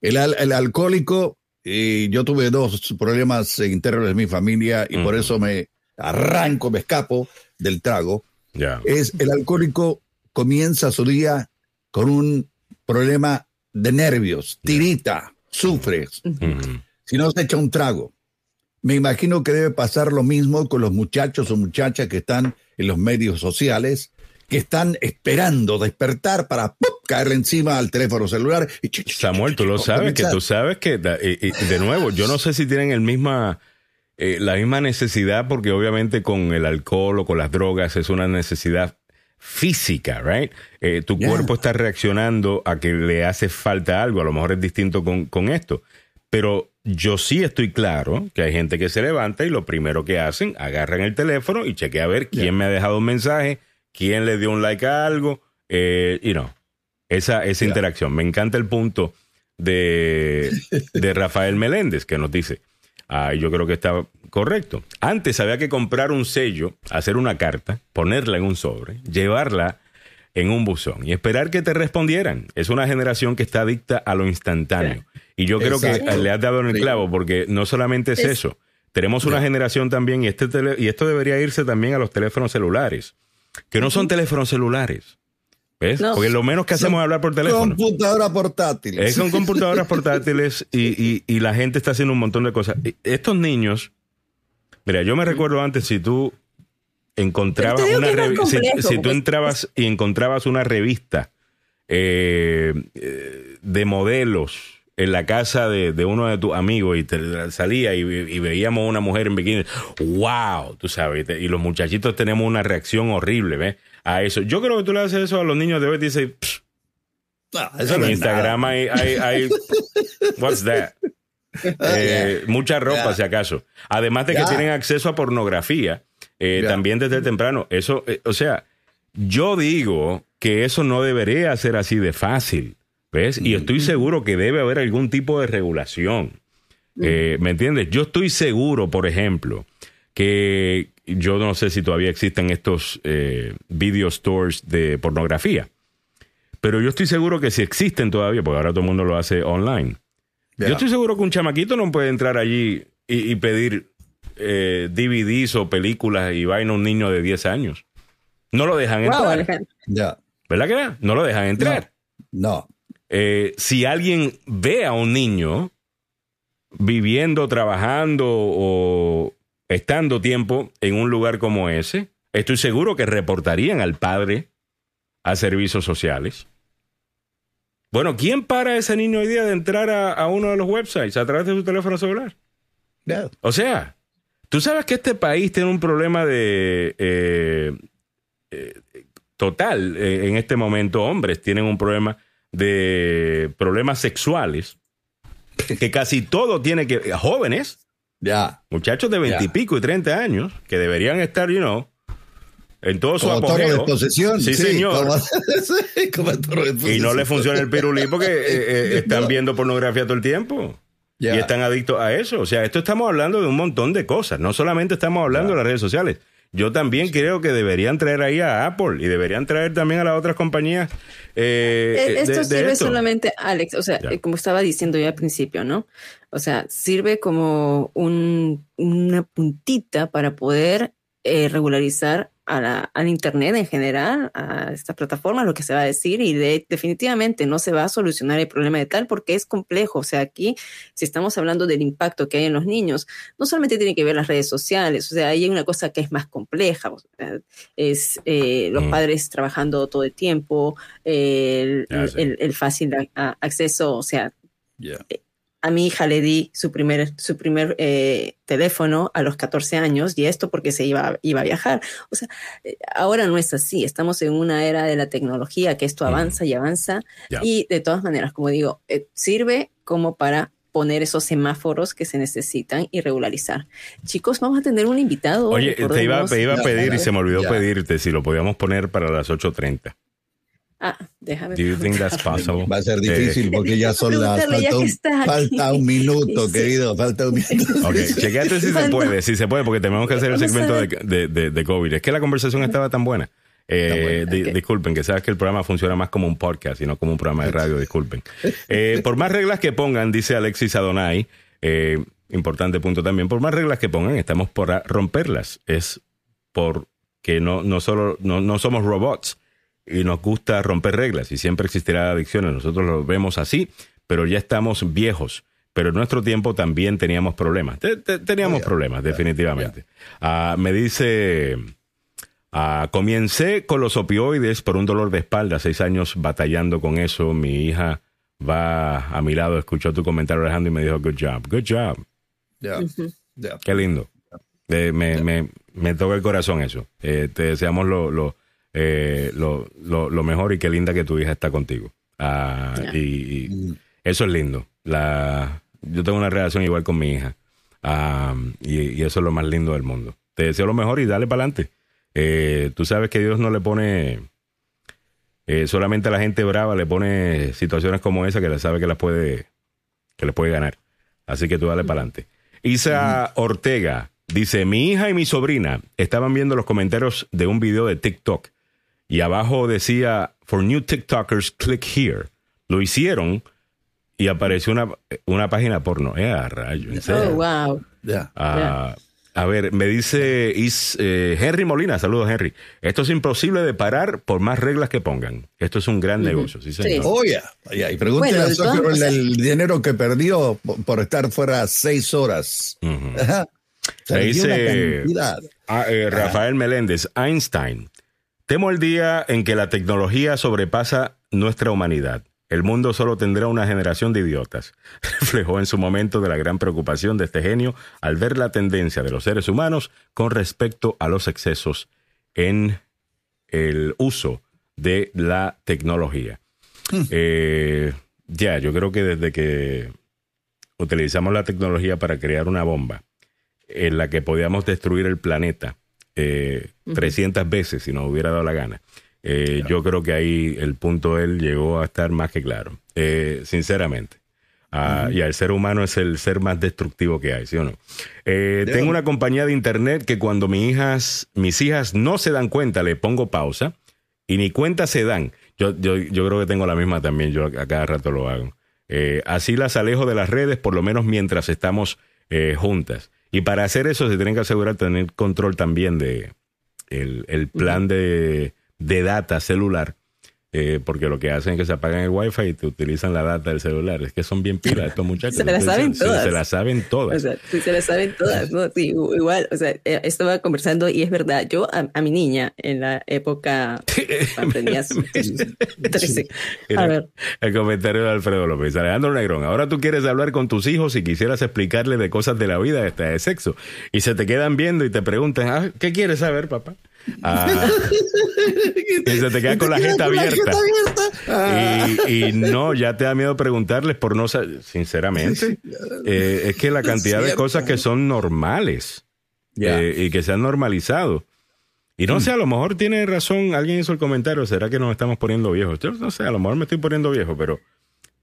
El, el alcohólico, y yo tuve dos problemas internos de mi familia y por eso me arranco, me escapo del trago. Es el alcohólico comienza su día con un problema de nervios, tirita, sufre. Si no se echa un trago. Me imagino que debe pasar lo mismo con los muchachos o muchachas que están en los medios sociales que están esperando despertar para caerle encima al teléfono celular. Y Samuel, tú lo sabes, que tú sabes que, de nuevo, yo no sé si tienen el misma, eh, la misma necesidad, porque obviamente con el alcohol o con las drogas es una necesidad física, right? Eh, tu cuerpo está reaccionando a que le hace falta algo, a lo mejor es distinto con, con esto, pero yo sí estoy claro que hay gente que se levanta y lo primero que hacen, agarran el teléfono y chequea a ver quién me ha dejado un mensaje, quién le dio un like a algo, eh, y no, esa, esa interacción. Me encanta el punto de, de (laughs) Rafael Meléndez que nos dice, ah, yo creo que está correcto. Antes había que comprar un sello, hacer una carta, ponerla en un sobre, llevarla en un buzón y esperar que te respondieran. Es una generación que está adicta a lo instantáneo. Y yo creo que le has dado en el clavo porque no solamente es, eso. Tenemos una generación también, y, este y esto debería irse también a los teléfonos celulares, que no son teléfonos celulares. ¿Ves? Porque lo menos que hacemos es hablar por teléfono. Computadoras portátiles. Es con (laughs) computadoras portátiles y, y, la gente está haciendo un montón de cosas. Estos niños, mira, yo me recuerdo antes si tú encontrabas una revista, si, tú entrabas y encontrabas una revista eh, eh, de modelos en la casa de, uno de tus amigos y te salía y, veíamos una mujer en bikini, wow, tú sabes, y los muchachitos tenemos una reacción horrible, ¿ves? A eso. Yo creo que tú le haces eso a los niños de hoy y dices, en Instagram hay, hay, (laughs) what's that? Eh, mucha ropa, si acaso. Además de que tienen acceso a pornografía, eh, también desde temprano. Eso, eh, o sea, yo digo que eso no debería ser así de fácil. ¿Ves? Y estoy seguro que debe haber algún tipo de regulación. Eh, ¿Me entiendes? Yo estoy seguro, por ejemplo, que yo no sé si todavía existen estos eh, video stores de pornografía, pero yo estoy seguro que si existen todavía, porque ahora todo el mundo lo hace online. Yo estoy seguro que un chamaquito no puede entrar allí y, pedir eh, DVDs o películas y vaina a un niño de 10 años. No lo dejan entrar. ¿Verdad que no? No lo dejan entrar. no. Eh, si alguien ve a un niño viviendo, trabajando o estando tiempo en un lugar como ese, estoy seguro que reportarían al padre a servicios sociales. Bueno, ¿quién para a ese niño hoy día de entrar a, uno de los websites a través de su teléfono celular? O sea, tú sabes que este país tiene un problema de eh, eh, total en este momento. Hombres tienen un problema de problemas sexuales, que casi todo tiene que. jóvenes, ya. muchachos de veintipico y treinta años, que deberían estar, you know, en todo su apogeo. de posesión. Sí, señor. (laughs) y no le funciona el pirulí porque eh, eh, (laughs) están viendo pornografía todo el tiempo. Y están adictos a eso. O sea, esto estamos hablando de un montón de cosas. No solamente estamos hablando de las redes sociales yo también creo que deberían traer ahí a Apple y deberían traer también a las otras compañías. Eh, eh, esto sirve solamente, Alex, o sea, como estaba diciendo yo al principio, ¿no? O sea, sirve como un, una puntita para poder eh, regularizar al Internet en general, a esta plataforma, lo que se va a decir, y definitivamente no se va a solucionar el problema de tal porque es complejo. O sea, aquí, si estamos hablando del impacto que hay en los niños, no solamente tiene que ver las redes sociales, o sea, hay una cosa que es más compleja, es eh, los mm. padres trabajando todo el tiempo, el, fácil acceso, o sea, eh, a mi hija le di su primer, su primer eh, teléfono a los 14 años y esto porque se iba, iba a viajar. O sea, eh, ahora no es así. Estamos en una era de la tecnología que esto avanza y avanza y de todas maneras, como digo, eh, sirve como para poner esos semáforos que se necesitan y regularizar. Chicos, vamos a tener un invitado. Oye, te iba, a pedir y se me olvidó pedirte si lo podíamos poner para las 8.30. Ah, déjame. Do you think that's possible? Va a ser difícil porque ya son las. Falta un, minuto, querido. Falta un minuto. (laughs) Ok, chequeate si se puede, si se puede, porque tenemos que hacer el segmento de, de, de, COVID. Es que la conversación estaba tan buena. Eh, Disculpen, que sabes que el programa funciona más como un podcast y no como un programa de radio, disculpen. (laughs) Eh, por más reglas que pongan, dice Alexis Adonai, eh, importante punto también, por más reglas que pongan, estamos por romperlas. Es porque no, no solo no, no somos robots y nos gusta romper reglas y siempre existirá adicciones. Nosotros lo vemos así, pero ya estamos viejos. Pero en nuestro tiempo también teníamos problemas. Teníamos problemas, definitivamente. Ah, me dice, uh, comencé con los opioides por un dolor de espalda, seis años batallando con eso. Mi hija va a mi lado, escuchó tu comentario, Alejandro, y me dijo, good job, good job. Qué lindo. me, me, me, toca el corazón eso. Eh, te deseamos lo, lo eh, lo, lo, mejor y qué linda que tu hija está contigo. Ah, y, eso es lindo. La, yo tengo una relación igual con mi hija. Ah, y, eso es lo más lindo del mundo. Te deseo lo mejor y dale para adelante. Eh, tú sabes que Dios no le pone eh, solamente a la gente brava le pone situaciones como esa que le sabe que las puede que le puede ganar. Así que tú dale para adelante. Isa Ortega dice, mi hija y mi sobrina estaban viendo los comentarios de un video de TikTok y abajo decía, for new TikTokers, click here. Lo hicieron y apareció una, una página porno. Eh, rayo, Oh, wow. Ah, a ver, me dice eh, Henry Molina, saludos Henry. Esto es imposible de parar por más reglas que pongan. Esto es un gran negocio, sí señor. Oye, y pregúntale a Zuckerberg el, dinero que perdió por, estar fuera seis horas. dice ah, eh, Rafael Meléndez, Einstein, temo el día en que la tecnología sobrepasa nuestra humanidad. El mundo solo tendrá una generación de idiotas. (laughs) Reflejó en su momento de la gran preocupación de este genio al ver la tendencia de los seres humanos con respecto a los excesos en el uso de la tecnología. Hmm. Eh, ya, yo creo que desde que utilizamos la tecnología para crear una bomba en la que podíamos destruir el planeta eh, 300 veces si nos hubiera dado la gana, eh, yo creo que ahí el punto él llegó a estar más que claro, eh, sinceramente. Ah, y el ser humano es el ser más destructivo que hay, ¿sí o no? Eh, tengo una compañía de internet que cuando mis hijas, mis hijas no se dan cuenta, le pongo pausa y ni cuenta se dan. Yo, yo, yo creo que tengo la misma también, yo a cada rato lo hago. así las alejo de las redes, por lo menos mientras estamos juntas. Y para hacer eso se tienen que asegurar tener control también de el, el plan de de data celular, eh, porque lo que hacen es que se apagan el wifi y te utilizan la data del celular. Es que son bien pilas estos (laughs) muchachos. se las saben todas. Se, las saben todas. O sea, sí, se las saben todas. ¿no? Sí, igual, o sea, eh, estaba conversando y es verdad, yo a, mi niña en la época (laughs) aprendías (laughs) 13. A ver. El comentario de Alfredo López. Alejandro Negrón, ahora tú quieres hablar con tus hijos y quisieras explicarle de cosas de la vida, hasta de sexo, y se te quedan viendo y te preguntan, ah, ¿qué quieres saber, papá? Ah, y se te queda con la gente abierta. Y, no, ya te da miedo preguntarles por no saber. Sinceramente, eh, es que la cantidad de cosas que son normales eh, y que se han normalizado. Y no mm. sé, a lo mejor tiene razón, alguien hizo el comentario, ¿será que nos estamos poniendo viejos? Yo no sé, a lo mejor me estoy poniendo viejo, pero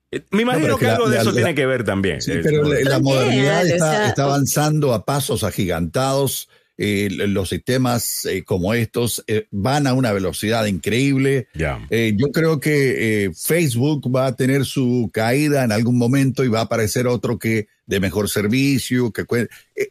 eh, me imagino que, algo de eso tiene que ver también. pero la, modernidad está, avanzando a pasos agigantados eh, los sistemas eh, como estos eh, van a una velocidad increíble. yo creo que Facebook va a tener su caída en algún momento y va a aparecer otro que de mejor servicio. Que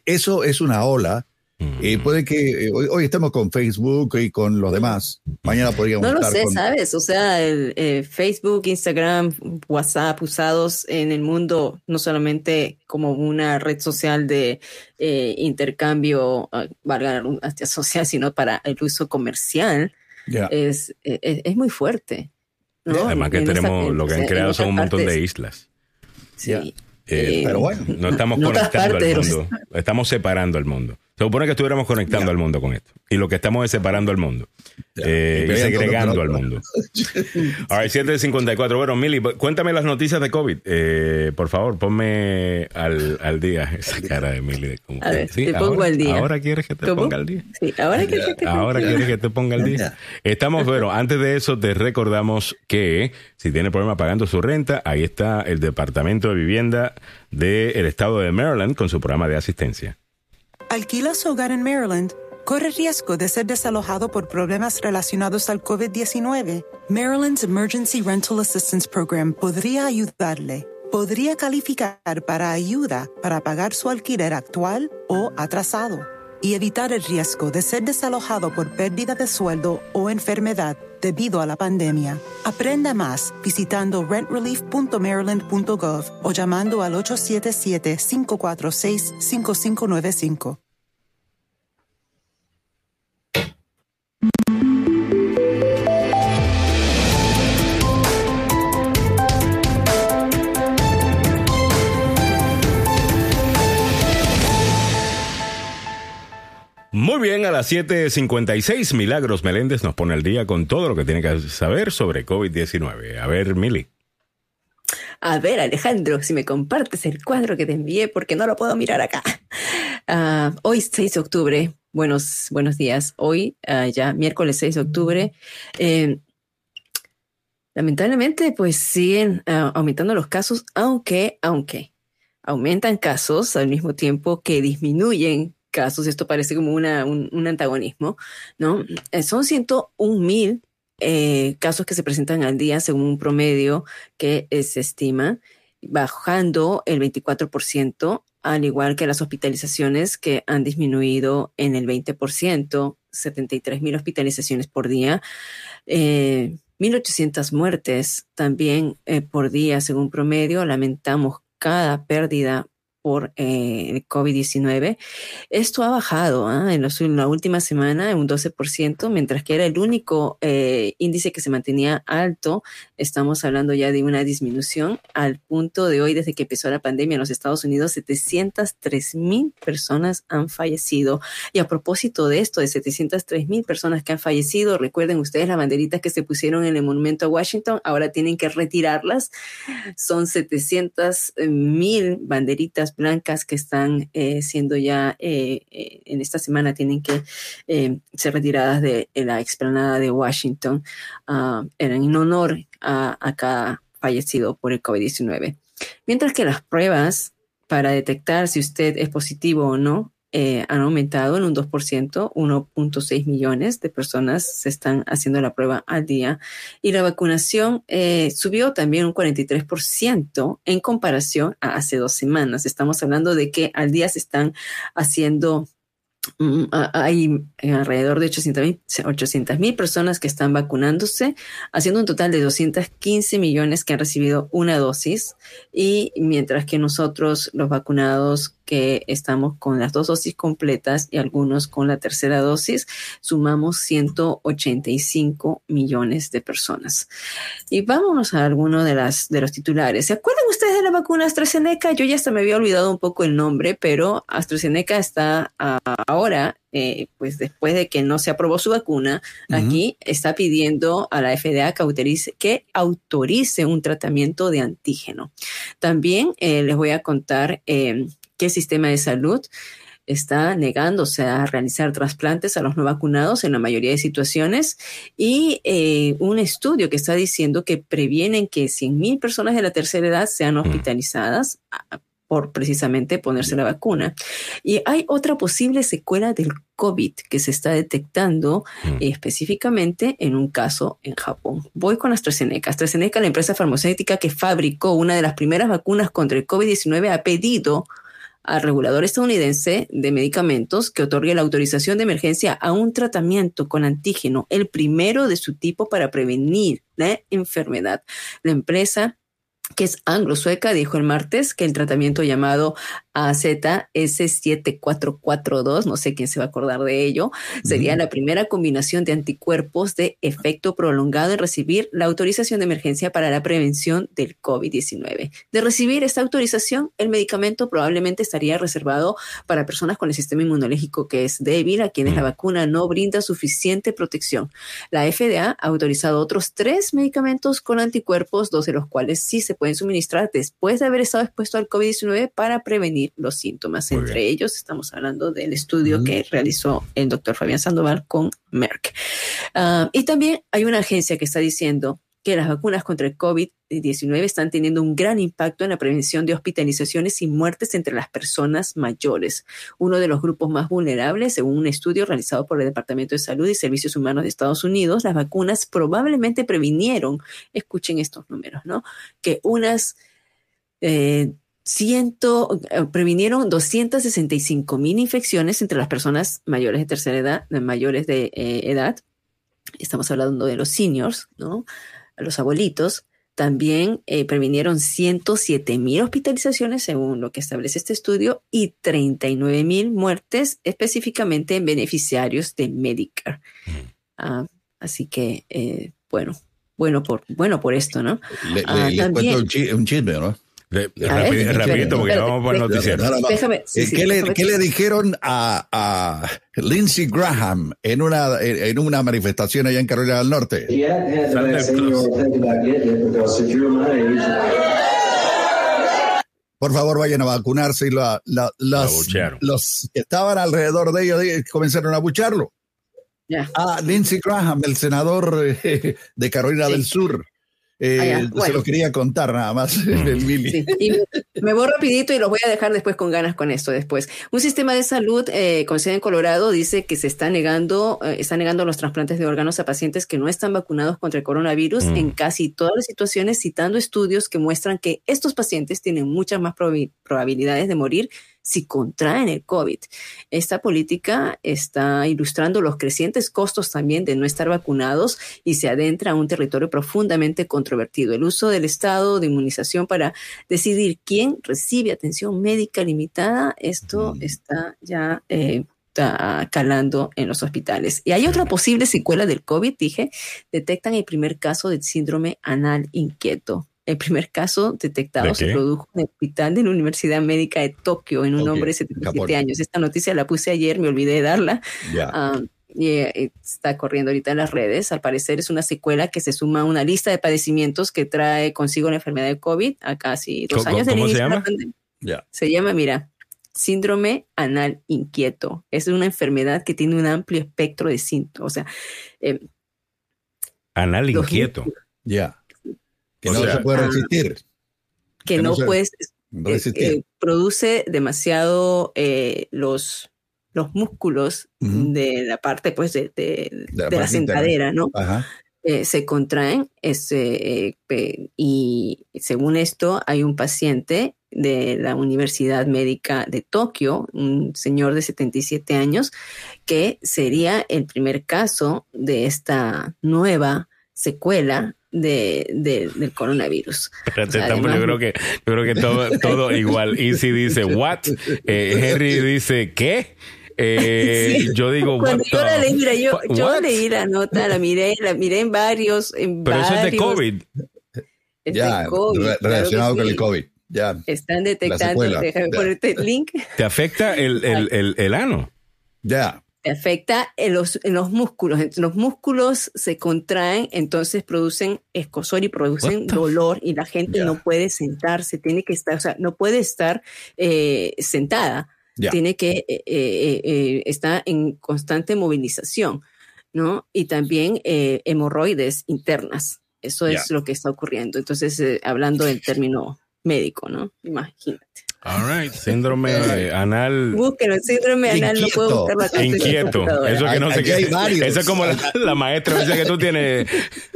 eso es una ola y puede que eh, hoy, estemos con Facebook y con los demás. Mañana podríamos No lo sé, ¿sabes? O sea, el, eh, Facebook, Instagram, WhatsApp usados en el mundo no solamente como una red social de eh, intercambio, uh, valga (laughs) social, sino para el uso comercial, es, es, muy fuerte. Además que tenemos, lo que han creado son un montón de islas. Sí. pero bueno, no estamos (laughs) conectando al mundo, estamos separando al mundo. Se supone que estuviéramos conectando al mundo con esto. Y lo que estamos es separando al mundo. Eh, y segregando al mundo. (laughs) Ahora, 7.54. Bueno, Mili, cuéntame las noticias de COVID. Eh, por favor, ponme al, al, día (laughs) esa cara de Mili. A ver, te pongo ahora, al día. Ahora quieres que te ponga al día. Sí, ahora quieres que te ponga Ahora quieres que te ponga al día. Estamos, (laughs) bueno, antes de eso te recordamos que si tiene problema pagando su renta, ahí está el Departamento de Vivienda del Estado de Maryland con su programa de asistencia. ¿Alquila su hogar en Maryland? ¿Corre riesgo de ser desalojado por problemas relacionados al COVID-19? Maryland's Emergency Rental Assistance Program podría ayudarle. Podría calificar para ayuda para pagar su alquiler actual o atrasado y evitar el riesgo de ser desalojado por pérdida de sueldo o enfermedad debido a la pandemia. Aprenda más visitando rentrelief.maryland.gov o llamando al 877-546-5595. Muy bien, a las 7.56, Milagros Meléndez nos pone al día con todo lo que tiene que saber sobre COVID-19. A ver, Mili. A ver, Alejandro, si me compartes el cuadro que te envié, porque no lo puedo mirar acá. Uh, (laughs) hoy, 6 de octubre, buenos, buenos días. Hoy, uh, ya miércoles 6 de octubre, eh, lamentablemente, pues siguen uh, aumentando los casos, aunque, aunque aumentan casos al mismo tiempo que disminuyen casos. Esto parece como una, un, antagonismo, ¿no? Eh, son 101 mil eh, casos que se presentan al día según un promedio que eh, se estima, bajando el 24%, al igual que las hospitalizaciones que han disminuido en el 20%, 73 mil hospitalizaciones por día. Eh, 1.800 muertes también por día, según promedio. Lamentamos cada pérdida por eh, COVID-19. Esto ha bajado ¿eh? en, los, la última semana en un 12%, mientras que era el único eh, índice que se mantenía alto. Estamos hablando ya de una disminución al punto de hoy, desde que empezó la pandemia en los Estados Unidos, 703 mil personas han fallecido. Y a propósito de esto, de 703 mil personas que han fallecido, recuerden ustedes las banderitas que se pusieron en el monumento a Washington, ahora tienen que retirarlas. Son 700 mil banderitas blancas que están eh, siendo ya eh, eh, en esta semana tienen que eh, ser retiradas de, la explanada de Washington. Uh, eran en honor a, a cada fallecido por el COVID-19. Mientras que las pruebas para detectar si usted es positivo o no eh, han aumentado en un 2%, 1.6 millones de personas se están haciendo la prueba al día y la vacunación eh, subió también un 43% en comparación a hace dos semanas. Estamos hablando de que al día se están haciendo hay alrededor de 800 mil personas que están vacunándose, haciendo un total de 215 millones que han recibido una dosis y mientras que nosotros los vacunados que estamos con las dos dosis completas y algunos con la tercera dosis, sumamos 185 millones de personas. Y vámonos a alguno de, las, de los titulares. ¿Se acuerdan ustedes de la vacuna AstraZeneca? Yo ya hasta me había olvidado un poco el nombre, pero AstraZeneca está uh, ahora eh, pues después de que no se aprobó su vacuna, uh -huh. aquí está pidiendo a la FDA que autorice, que autorice un tratamiento de antígeno. También eh, les voy a contar eh, el sistema de salud está negándose a realizar trasplantes a los no vacunados en la mayoría de situaciones y eh, un estudio que está diciendo que previenen que 100.000 personas de la tercera edad sean hospitalizadas por precisamente ponerse la vacuna. Y hay otra posible secuela del COVID que se está detectando mm. eh, específicamente en un caso en Japón. Voy con AstraZeneca. AstraZeneca, la empresa farmacéutica que fabricó una de las primeras vacunas contra el COVID-19, ha pedido al regulador estadounidense de medicamentos que otorgue la autorización de emergencia a un tratamiento con antígeno, el primero de su tipo para prevenir la enfermedad. La empresa que es anglo-sueca, dijo el martes que el tratamiento llamado AZS7442, no sé quién se va a acordar de ello, sería uh -huh. la primera combinación de anticuerpos de efecto prolongado en recibir la autorización de emergencia para la prevención del COVID-19. De recibir esta autorización, el medicamento probablemente estaría reservado para personas con el sistema inmunológico que es débil, a quienes la vacuna no brinda suficiente protección. La FDA ha autorizado otros tres medicamentos con anticuerpos, dos de los cuales sí se pueden suministrar después de haber estado expuesto al COVID-19 para prevenir los síntomas. Muy Entre bien. ellos estamos hablando del estudio mm. que realizó el doctor Fabián Sandoval con Merck. Uh, y también hay una agencia que está diciendo que las vacunas contra el COVID-19 están teniendo un gran impacto en la prevención de hospitalizaciones y muertes entre las personas mayores, uno de los grupos más vulnerables, según un estudio realizado por el Departamento de Salud y Servicios Humanos de Estados Unidos. Las vacunas probablemente previnieron, escuchen estos números, ¿no? Que unas eh, ciento, previnieron 265 mil infecciones entre las personas mayores de tercera edad, de mayores de eh, edad. Estamos hablando de los seniors, ¿no? Los abuelitos. También eh, previnieron 107 mil hospitalizaciones, según lo que establece este estudio, y 39 mil muertes, específicamente en beneficiarios de Medicare. Mm. Uh, así que, eh, bueno, bueno por, bueno por esto, ¿no? Le, uh, también, cuento un chisme, ¿no? Rapidito, porque vamos por el noticiero. Déjame, eh, ¿Qué, le, ¿Qué, le, dijeron a, a, Lindsey Graham en una, en una manifestación allá en Carolina del Norte? Por favor, vayan a vacunarse y la, la, los que estaban alrededor de ellos comenzaron a bucharlo. A Lindsey Graham, el senador eh, (laughs) de Carolina del Sur. Eh, se lo quería contar nada más. (laughs) me voy rapidito y los voy a dejar después con ganas con esto después. Un sistema de salud eh, con sede en Colorado dice que se está negando, eh, está negando los trasplantes de órganos a pacientes que no están vacunados contra el coronavirus mm. en casi todas las situaciones, citando estudios que muestran que estos pacientes tienen muchas más probabilidades de morir si contraen el COVID. Esta política está ilustrando los crecientes costos también de no estar vacunados y se adentra a un territorio profundamente controvertido. El uso del estado de inmunización para decidir quién recibe atención médica limitada, esto está ya... Eh, calando en los hospitales. Y hay otra posible secuela del COVID, dije, detectan el primer caso de síndrome anal inquieto. El primer caso detectado se produjo en el hospital de la Universidad Médica de Tokio en un hombre de 77 años. Esta noticia la puse ayer, me olvidé de darla. Ah, y, eh, está corriendo ahorita en las redes. Al parecer es una secuela que se suma a una lista de padecimientos que trae consigo la enfermedad de COVID a casi dos años ¿Cómo, se llama? Se llama, mira, síndrome anal inquieto. Es una enfermedad que tiene un amplio espectro de síntomas. O sea, eh, anal inquieto. Ya que no se puede resistir. Que, no, puedes eh, eh, produce demasiado eh, los, los músculos de la parte pues de, de, la, sentadera, ¿no? se contraen ese, y según esto hay un paciente de la Universidad Médica de Tokio, un señor de 77 años, que sería el primer caso de esta nueva secuela de, del coronavirus. yo creo que, yo creo que todo, todo igual. Easy dice, ¿what? Eh, Henry dice, ¿qué? Eh, Yo digo, Cuando yo la leí, mira, yo, yo leí la nota, la miré, la miré en varios. En Pero eso es de COVID. ya, relacionado con el COVID. Ya. Están detectando, déjame ponerte el link. ¿Te afecta el, el, el, el ano? Ya afecta en los, en los músculos. Los músculos se contraen, entonces producen escosor y producen dolor y la gente no puede sentarse, tiene que estar, o sea, no puede estar eh, sentada, tiene que eh, eh, estar en constante movilización, ¿no? Y también hemorroides internas. Eso es lo que está ocurriendo. Entonces, hablando del término médico, ¿no? Imagínate. All right. Síndrome anal. Búsquelo, síndrome anal, no puedo buscarlo Inquieto. Eso que no sé qué. Eso es como la, maestra dice que tú tienes.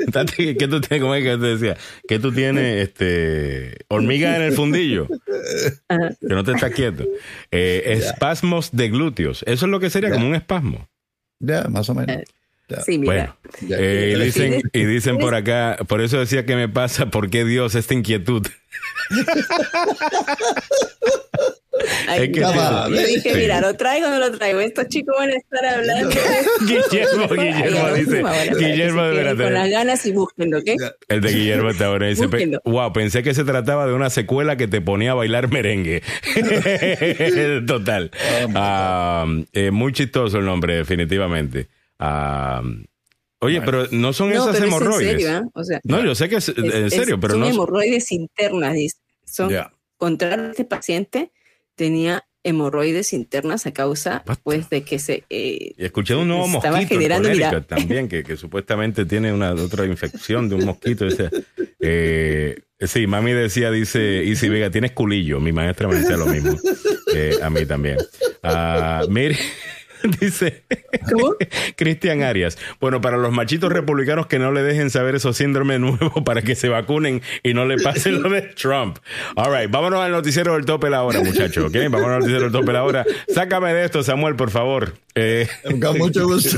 que tú tienes, ¿cómo es que te decía? Que tú tienes este hormiga en el fundillo. Que no te estás quieto. Eh, espasmos de glúteos. Eso es lo que sería como un espasmo. Ya, más o menos. Sí, mira. Bueno, eh, y, dicen, y dicen por acá, por eso decía que me pasa, ¿por qué Dios esta inquietud? Ay, que yo dije, mira, lo traigo o no lo traigo. Estos chicos van a estar hablando. Guillermo, Guillermo dice. Guillermo, de Con las ganas y búsquenlo, ¿ok? El de Guillermo está ahora dice, wow, pensé que se trataba de una secuela que te ponía a bailar merengue. (laughs) Total. Oh, ah, eh, muy chistoso el nombre, definitivamente. Ah, oye, pero no son esas hemorroides. ¿eh? no, yo sé que es, en serio, pero son no. Son hemorroides internas, Son, contra este paciente tenía hemorroides internas a causa pues de que se eh, y escuché un nuevo mosquito generando, también que, que, supuestamente tiene una otra infección de un mosquito eh, sí mami decía dice Isi Vega tienes culillo mi maestra me decía lo mismo eh, a mí también uh, mire (laughs) Dice (laughs) Cristian Arias. Bueno, para los machitos republicanos que no le dejen saber esos síndromes nuevos (laughs) para que se vacunen y no le pase lo de Trump. All right, vámonos al noticiero del tope la hora, muchachos. ¿ok? Vámonos al noticiero del tope la hora. Sácame de esto, Samuel, por favor. Eh, Con mucho gusto.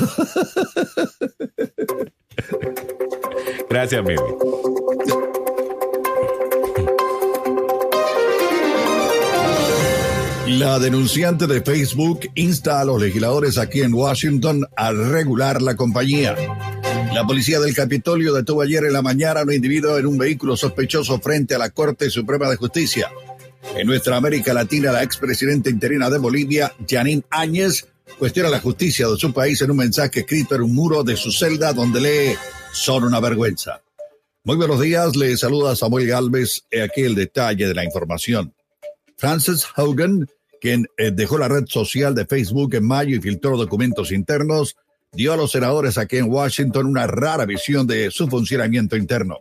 Gracias, baby. La denunciante de Facebook insta a los legisladores aquí en Washington a regular la compañía. La policía del Capitolio detuvo ayer en la mañana a un individuo en un vehículo sospechoso frente a la Corte Suprema de Justicia. En nuestra América Latina, la expresidenta interina de Bolivia, Janine Áñez, cuestiona la justicia de su país en un mensaje escrito en un muro de su celda donde lee, son una vergüenza. Muy buenos días, le saluda Samuel Galvez. Aquí el detalle de la información. Frances Hogan, quien eh, dejó la red social de Facebook en mayo y filtró documentos internos, dio a los senadores aquí en Washington una rara visión de su funcionamiento interno.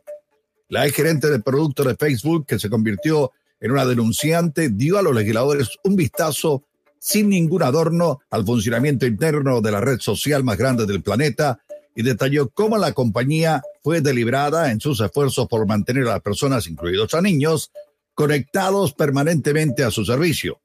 La ex gerente de producto de Facebook, que se convirtió en una denunciante, dio a los legisladores un vistazo sin ningún adorno al funcionamiento interno de la red social más grande del planeta y detalló cómo la compañía fue deliberada en sus esfuerzos por mantener a las personas, incluidos a niños, conectados permanentemente a su servicio.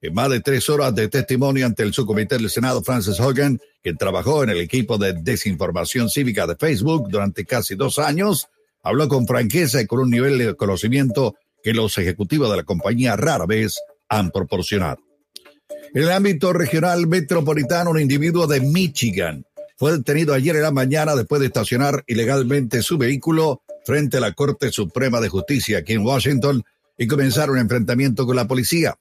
En más de tres horas de testimonio ante el subcomité del Senado, Francis Hogan, quien trabajó en el equipo de desinformación cívica de Facebook durante casi dos años, habló con franqueza y con un nivel de conocimiento que los ejecutivos de la compañía rara vez han proporcionado. En el ámbito regional metropolitano, un individuo de Michigan fue detenido ayer en la mañana después de estacionar ilegalmente su vehículo frente a la Corte Suprema de Justicia aquí en Washington y comenzar un enfrentamiento con la policía.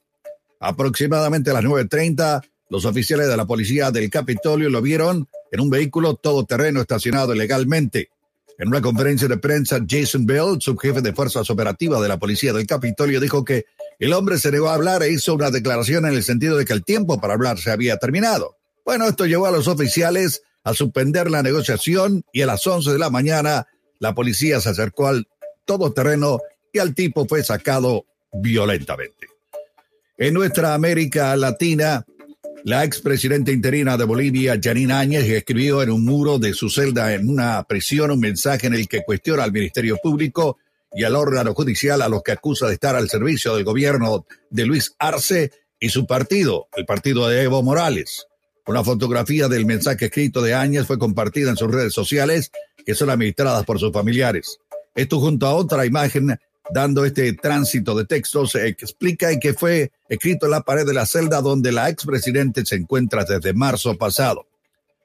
Aproximadamente a las 9.30, los oficiales de la policía del Capitolio lo vieron en un vehículo todoterreno estacionado ilegalmente. En una conferencia de prensa, Jason Bell, subjefe de fuerzas operativas de la policía del Capitolio, dijo que el hombre se negó a hablar e hizo una declaración en el sentido de que el tiempo para hablar se había terminado. Bueno, esto llevó a los oficiales a suspender la negociación y a las 11 de la mañana la policía se acercó al todoterreno y al tipo fue sacado violentamente. En nuestra América Latina, la expresidenta interina de Bolivia, Janine Áñez, escribió en un muro de su celda en una prisión un mensaje en el que cuestiona al Ministerio Público y al órgano judicial a los que acusa de estar al servicio del gobierno de Luis Arce y su partido, el partido de Evo Morales. Una fotografía del mensaje escrito de Áñez fue compartida en sus redes sociales, que son administradas por sus familiares. Esto junto a otra imagen dando este tránsito de textos, se explica que fue escrito en la pared de la celda donde la expresidente se encuentra desde marzo pasado.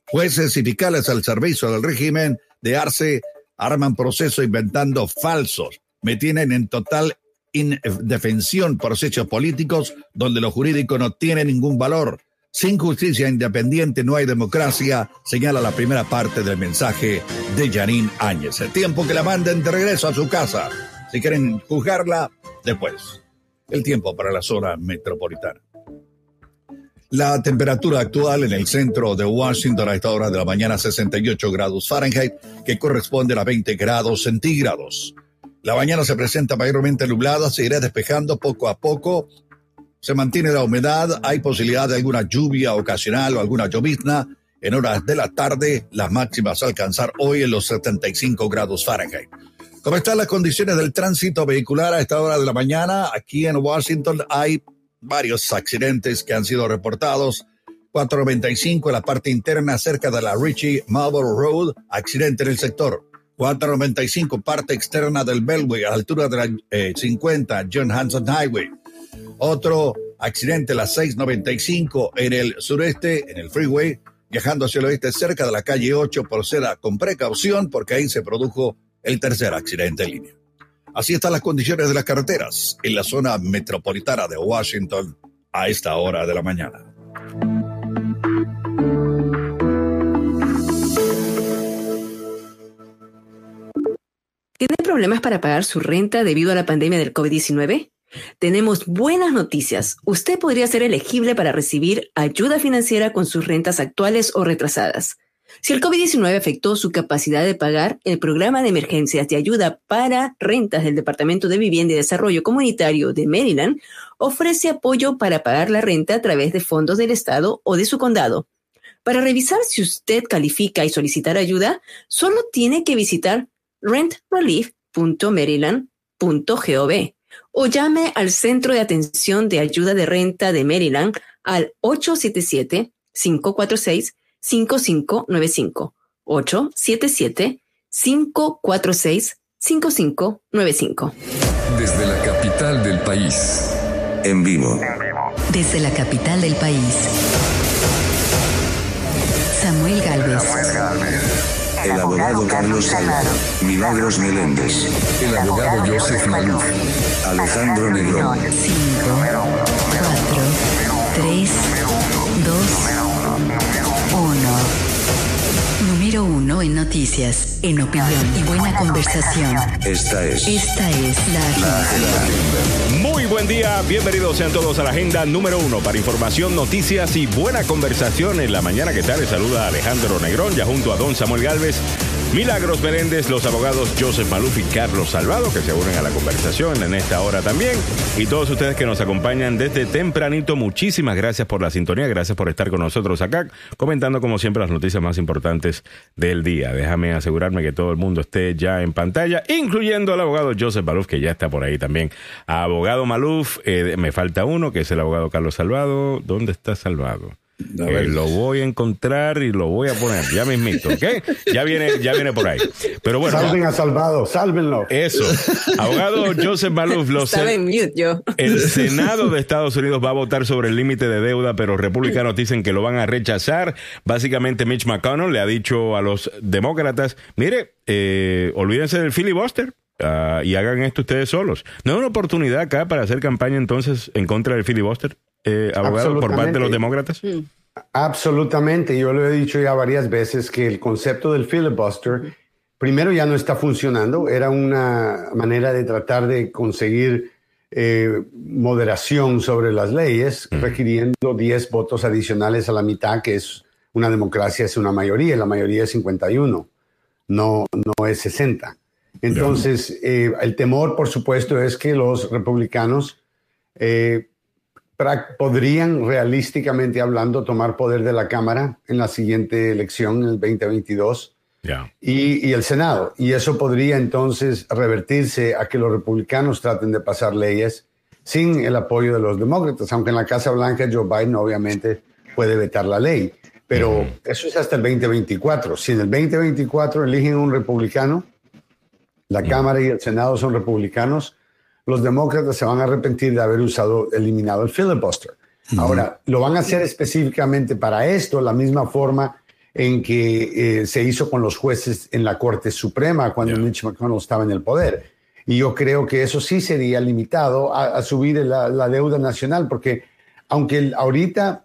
Jueces y fiscales al servicio del régimen de Arce arman proceso inventando falsos. Me tienen en total indefensión por hechos políticos donde lo jurídico no tiene ningún valor. Sin justicia independiente no hay democracia, señala la primera parte del mensaje de Janine Áñez. El tiempo que la manden de regreso a su casa si quieren juzgarla después. El tiempo para la zona metropolitana. La temperatura actual en el centro de Washington a esta hora de la mañana 68 grados Fahrenheit, que corresponde a 20 grados centígrados. La mañana se presenta mayormente nublada, se irá despejando poco a poco. Se mantiene la humedad, hay posibilidad de alguna lluvia ocasional o alguna llovizna. En horas de la tarde, las máximas alcanzar hoy en los 75 grados Fahrenheit. ¿Cómo están las condiciones del tránsito vehicular a esta hora de la mañana? Aquí en Washington hay varios accidentes que han sido reportados. 495 en la parte interna cerca de la Richie Marlboro Road, accidente en el sector. 495 parte externa del Beltway a la altura de la 50 eh, John Hanson Highway. Otro accidente la 695 en el sureste, en el freeway, viajando hacia el oeste cerca de la calle 8, proceda con precaución porque ahí se produjo el tercer accidente en línea. Así están las condiciones de las carreteras en la zona metropolitana de Washington a esta hora de la mañana. ¿Tiene problemas para pagar su renta debido a la pandemia del COVID-19? Tenemos buenas noticias. Usted podría ser elegible para recibir ayuda financiera con sus rentas actuales o retrasadas. Si el COVID-19 afectó su capacidad de pagar, el programa de emergencias de ayuda para rentas del Departamento de Vivienda y Desarrollo Comunitario de Maryland ofrece apoyo para pagar la renta a través de fondos del Estado o de su condado. Para revisar si usted califica y solicitar ayuda, solo tiene que visitar rentrelief.maryland.gov o llame al Centro de Atención de Ayuda de Renta de Maryland al 877 546 5595 877 546 5595. Desde la capital del país. En vivo. Desde la capital del país. Samuel Galvez. El abogado Carlos Salvador. Milagros Meléndez. El abogado Joseph Maluf. Alejandro Negrón. 5, 4, 3, Número 1 en noticias, en opinión y buena conversación. Esta es Esta es la agenda. Muy buen día, bienvenidos sean todos a la agenda número uno para información, noticias y buena conversación en la mañana. ¿Qué tal? Les saluda Alejandro Negrón, ya junto a don Samuel Galvez, Milagros Meréndez, los abogados Joseph Maluf y Carlos Salvado, que se unen a la conversación en esta hora también. Y todos ustedes que nos acompañan desde tempranito, muchísimas gracias por la sintonía, gracias por estar con nosotros acá, comentando como siempre las noticias más importantes del día. Déjame asegurarme que todo el mundo esté ya en pantalla, incluyendo al abogado Joseph Maluf, que ya está por ahí también. Abogado Maluf, eh, me falta uno, que es el abogado Carlos Salvado. ¿Dónde está Salvado? Eh, lo voy a encontrar y lo voy a poner, ya mismito, ¿ok? Ya viene, ya viene por ahí. Pero bueno, Salven a Salvado, sálvenlo. eso. Abogado Joseph Maluf, lo en mute yo. El (laughs) Senado de Estados Unidos va a votar sobre el límite de deuda, pero republicanos dicen que lo van a rechazar. Básicamente, Mitch McConnell le ha dicho a los demócratas, mire, eh, olvídense del filibuster. ah, y hagan esto ustedes solos. ¿No hay una oportunidad acá para hacer campaña entonces en contra del filibuster, eh, abogado, por parte de los demócratas? Absolutamente. Yo lo he dicho ya varias veces que el concepto del filibuster, primero ya no está funcionando. Era una manera de tratar de conseguir eh, moderación sobre las leyes, requiriendo 10 votos adicionales a la mitad, que es una democracia, es una mayoría. La mayoría es 51, no, no es 60. Entonces, eh, el temor, por supuesto, es que los republicanos eh, podrían realísticamente hablando tomar poder de la Cámara en la siguiente elección, en el 2022, Ya. y, y el Senado. Y eso podría entonces revertirse a que los republicanos traten de pasar leyes sin el apoyo de los demócratas, aunque en la Casa Blanca Joe Biden obviamente puede vetar la ley. Pero eso es hasta el 2024. Si en el 2024 eligen un republicano, la Cámara y el Senado son republicanos, los demócratas se van a arrepentir de haber usado, eliminado el filibuster. Ahora, lo van a hacer específicamente para esto, la misma forma en que eh, se hizo con los jueces en la Corte Suprema cuando Ya. Mitch McConnell estaba en el poder. Y yo creo que eso sí sería limitado a, a subir la, la deuda nacional, porque aunque el- ahorita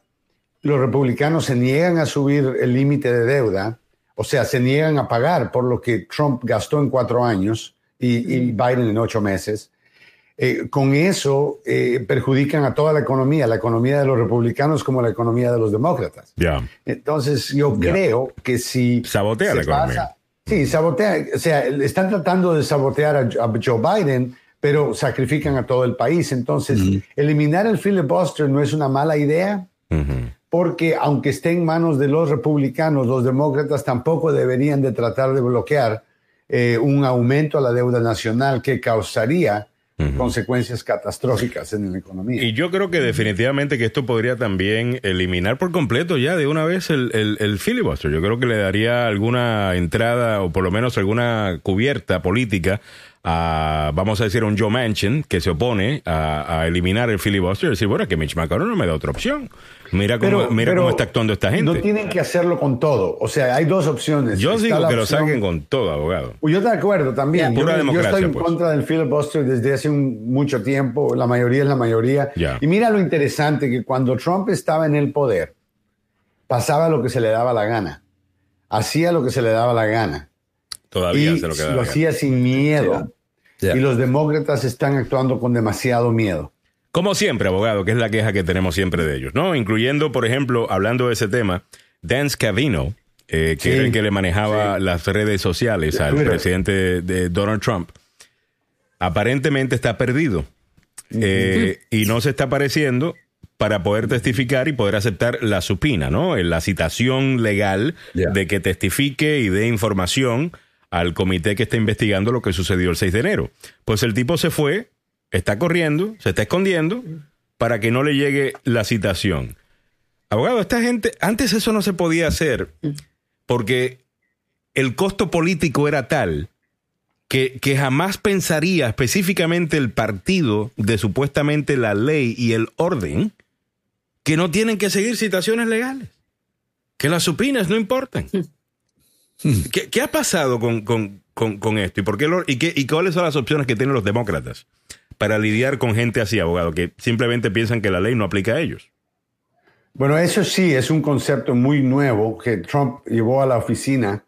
los republicanos se niegan a subir el límite de deuda, o sea, se niegan a pagar por lo que Trump gastó en cuatro años y, y Biden en ocho meses. Eh, con eso eh, perjudican a toda la economía, la economía de los republicanos como la economía de los demócratas. Entonces, yo creo que si Sabotea la economía. pasa- sí, sabotea. O sea, están tratando de sabotear a, a Joe Biden, pero sacrifican a todo el país. Entonces, eliminar el filibuster no es una mala idea, porque aunque esté en manos de los republicanos, los demócratas tampoco deberían de tratar de bloquear eh, un aumento a la deuda nacional que causaría consecuencias catastróficas en la economía. Y yo creo que definitivamente que esto podría también eliminar por completo ya de una vez el, el, el filibuster. Yo creo que le daría alguna entrada o por lo menos alguna cubierta política a, vamos a decir, a un Joe Manchin que se opone a, a eliminar el filibuster y decir, bueno, que Mitch McConnell no me da otra opción. Mira cómo, mira pero cómo está actuando esta gente. No tienen que hacerlo con todo. O sea, hay dos opciones. yo Está digo que lo saquen con todo, abogado. Yo de acuerdo también. Yo, Pura yo democracia, estoy en pues. contra del filibuster desde hace un- mucho tiempo. La mayoría es la mayoría. Y mira lo interesante que cuando Trump estaba en el poder, pasaba lo que se le daba la gana. Hacía lo que se le daba la gana. Todavía y hace lo lo la gana. hacía sin miedo. Y los demócratas están actuando con demasiado miedo. Como siempre, abogado, que es la queja que tenemos siempre de ellos, ¿no? Incluyendo, por ejemplo, hablando de ese tema, Dan Scavino, eh, que Sí, era el que le manejaba las redes sociales al presidente de Donald Trump, aparentemente está perdido eh, y no se está apareciendo para poder testificar y poder aceptar la supina, ¿no? La citación legal de que testifique y dé información al comité que está investigando lo que sucedió el 6 de enero. Pues el tipo se fue, está corriendo, se está escondiendo para que no le llegue la citación. Abogado, esta gente, antes eso no se podía hacer porque el costo político era tal que, que jamás pensaría específicamente el partido de supuestamente la ley y el orden que no tienen que seguir citaciones legales, que las supinas no importan. ¿Qué, qué ha pasado con, con, con, con esto? ¿Y, por qué lo- y, qué, ¿Y cuáles son las opciones que tienen los demócratas para lidiar con gente así, abogado, que simplemente piensan que la ley no aplica a ellos? Bueno, eso sí es un concepto muy nuevo que Trump llevó a la oficina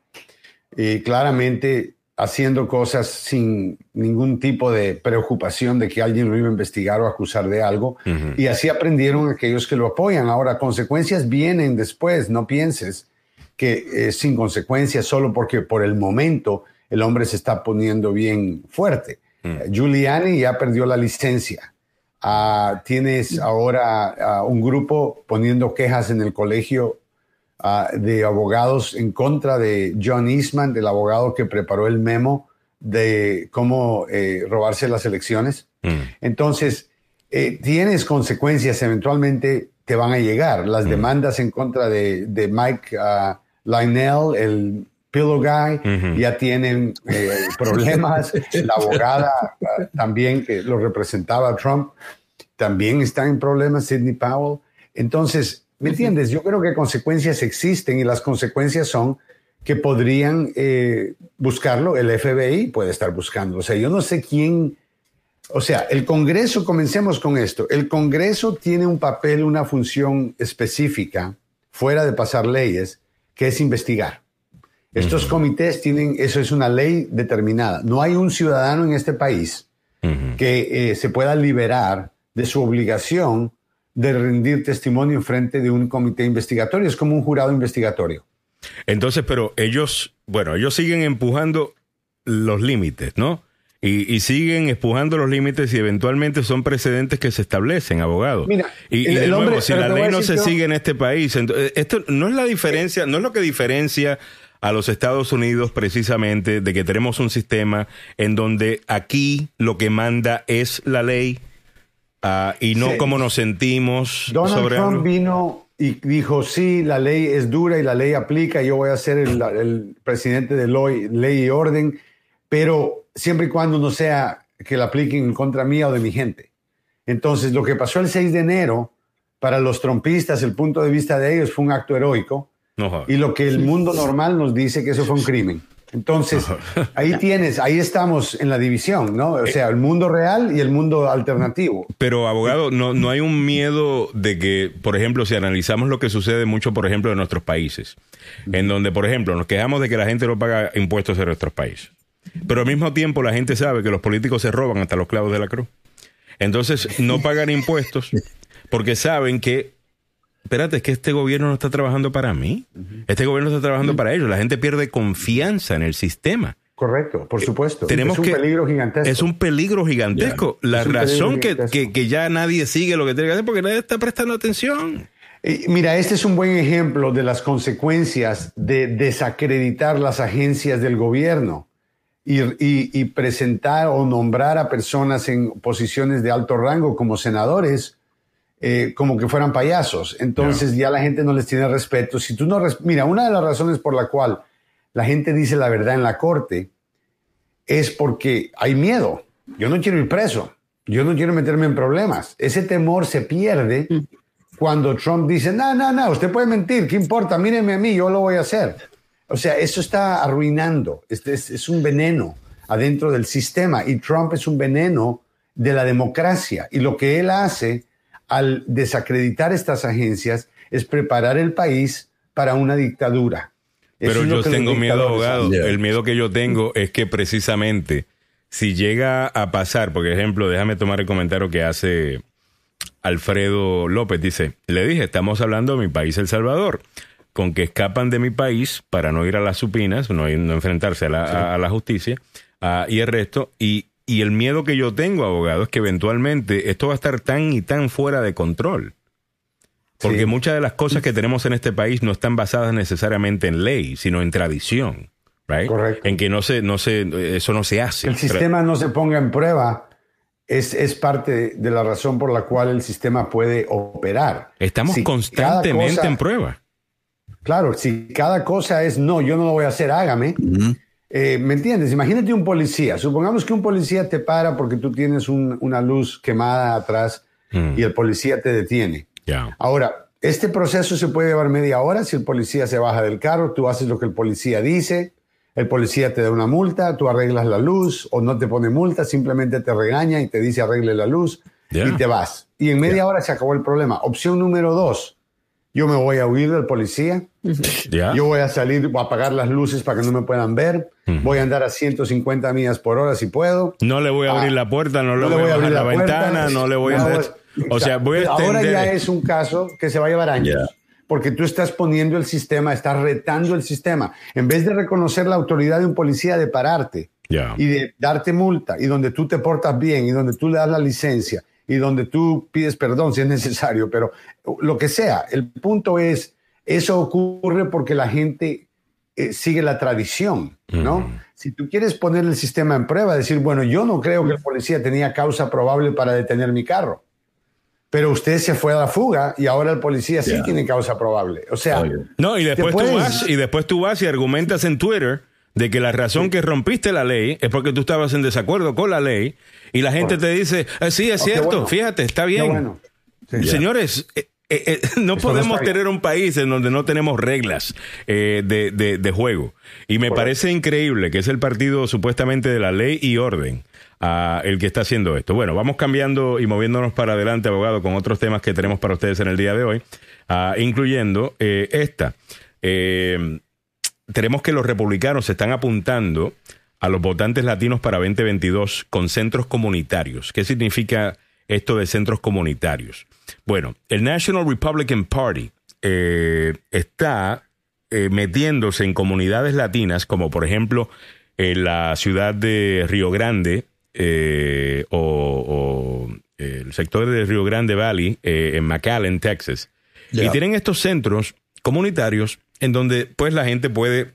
y claramente haciendo cosas sin ningún tipo de preocupación de que alguien lo iba a investigar o acusar de algo. Y así aprendieron aquellos que lo apoyan. Ahora, consecuencias vienen después, no pienses que es sin consecuencias solo porque por el momento el hombre se está poniendo bien fuerte. Eh, Giuliani ya perdió la licencia. Ah, tienes ahora ah, un grupo poniendo quejas en el colegio ah, de abogados en contra de John Eastman, del abogado que preparó el memo de cómo eh, robarse las elecciones. Entonces, eh, tienes consecuencias, eventualmente te van a llegar. Las demandas en contra de, de Mike ah, Lionel, el Pillow Guy, ya tienen eh, problemas. La abogada ah, también que lo representaba a Trump, también está en problemas, Sidney Powell. Entonces, ¿me entiendes? Yo creo que consecuencias existen y las consecuencias son que podrían eh, buscarlo, el FBI puede estar buscando. O sea, yo no sé quién, o sea, el Congreso, comencemos con esto, el Congreso tiene un papel, una función específica, fuera de pasar leyes, que es investigar. Estos comités tienen, eso es una ley determinada. No hay un ciudadano en este país que eh, se pueda liberar de su obligación de rendir testimonio en frente de un comité investigatorio. Es como un jurado investigatorio. Entonces, pero ellos, bueno, ellos siguen empujando los límites, ¿no? Y, y siguen empujando los límites y eventualmente son precedentes que se establecen, abogado. Mira, y, el- y de nuevo, hombre- si la ley no se yo- sigue en este país, entonces, esto no es la diferencia, no es lo que diferencia a los Estados Unidos precisamente de que tenemos un sistema en donde aquí lo que manda es la ley ah, y no Sí. cómo nos sentimos Donald sobre Trump algo. vino y dijo, sí, la ley es dura y la ley aplica, yo voy a ser el, el presidente de ley, ley y orden, pero siempre y cuando no sea que la apliquen en contra mía o de mi gente. Entonces, lo que pasó el 6 de enero, para los trompistas, el punto de vista de ellos fue un acto heroico, No y lo que el mundo normal nos dice que eso fue un crimen. Entonces, (laughs) ahí tienes, ahí estamos en la división, ¿no? O sea, el mundo real y el mundo alternativo. Pero, abogado, no, no hay un miedo de que, por ejemplo, si analizamos lo que sucede mucho, por ejemplo, en nuestros países, en donde, por ejemplo, nos quejamos de que la gente no paga impuestos en nuestros países. Pero al mismo tiempo la gente sabe que los políticos se roban hasta los clavos de la cruz. Entonces, no pagan impuestos porque saben que, espérate, es que este gobierno no está trabajando para mí. Este gobierno está trabajando para ellos. La gente pierde confianza en el sistema. Correcto, por supuesto. Tenemos es un que- peligro gigantesco. Es un peligro gigantesco. La razón que, gigantesco. que- que ya nadie sigue lo que tiene que hacer es porque nadie está prestando atención. Eh, Mira, este es un buen ejemplo de las consecuencias de desacreditar las agencias del gobierno y, y- y presentar o nombrar a personas en posiciones de alto rango como senadores eh, como que fueran payasos. Entonces ya la gente no les tiene respeto. Si tú no res- Mira, una de las razones por la cual la gente dice la verdad en la corte es porque hay miedo. Yo no quiero ir preso. Yo no quiero meterme en problemas. Ese temor se pierde cuando Trump dice, no, no, no, usted puede mentir, ¿qué importa? Míreme a mí, yo lo voy a hacer. O sea, eso está arruinando, este es, es un veneno adentro del sistema y Trump es un veneno de la democracia. Y lo que él hace al desacreditar estas agencias es preparar el país para una dictadura. Eso Pero yo tengo miedo, abogado. El miedo que yo tengo es que precisamente si llega a pasar, por ejemplo, déjame tomar el comentario que hace Alfredo López. Dice, le dije, estamos hablando de mi país, El Salvador, con que escapan de mi país para no ir a las supinas, no, ir- no enfrentarse a la, a- a la justicia y el resto. Y, y el miedo que yo tengo, abogado, es que eventualmente esto va a estar tan y tan fuera de control. Porque Sí. muchas de las cosas que tenemos en este país no están basadas necesariamente en ley, sino en tradición. Right? Correcto. En que no se, no se, eso no se hace. el sistema no se ponga en prueba es, es parte de la razón por la cual el sistema puede operar. Estamos Si constantemente cosa- en prueba. Claro, si cada cosa es no, yo no lo voy a hacer, hágame. Eh, ¿Me entiendes? Imagínate un policía. Supongamos que un policía te para porque tú tienes un- una luz quemada atrás Mm. y el policía te detiene. Ya. Ahora, Este proceso se puede llevar media hora si el policía se baja del carro, tú haces lo que el policía dice, el policía te da una multa, tú arreglas la luz o no te pone multa, simplemente te regaña y te dice arregle la luz y te vas. Y en media hora se acabó el problema. Opción número dos, yo me voy a huir del policía, yo voy a salir, voy a apagar las luces para que no me puedan ver, voy a andar a 150 millas por hora si puedo. No le voy a abrir ah, la puerta, no, le voy, a abrir la, ventana, no le voy a... Hacer... O sea, voy a Ahora ya es un caso que se va a llevar años porque tú estás poniendo el sistema, estás retando el sistema. En vez de reconocer la autoridad de un policía de pararte y de darte multa, y donde tú te portas bien, y donde tú le das la licencia, y donde tú pides perdón si es necesario, pero lo que sea, el punto es, eso ocurre porque la gente eh, sigue la tradición, ¿no? Si tú quieres poner el sistema en prueba, decir, bueno, yo no creo que el policía tenía causa probable para detener mi carro pero usted se fue a la fuga y ahora el policía sí tiene causa probable. O sea, no, y después, tú vas, y después tú vas y argumentas en Twitter de que la razón que rompiste la ley es porque tú estabas en desacuerdo con la ley y la gente te dice, ah, sí, es cierto, fíjate, está bien. Señores, eh, eh, eh, (laughs) no podemos tener un país en donde no tenemos reglas de, de, juego. Y me parece increíble que es el partido supuestamente de la ley y orden el que está haciendo esto. Bueno, vamos cambiando y moviéndonos para adelante, abogado, con otros temas que tenemos para ustedes en el día de hoy, incluyendo eh, esta. Eh, tenemos que los republicanos se están apuntando a los votantes latinos para 2022 con centros comunitarios. ¿Qué significa esto de centros comunitarios? Bueno, el National Republican Party eh, está metiéndose en comunidades latinas, como por ejemplo en la ciudad de Río Grande, eh, o, el sector de Río Grande Valley eh, en McAllen, Texas. Y tienen estos centros comunitarios en donde pues la gente puede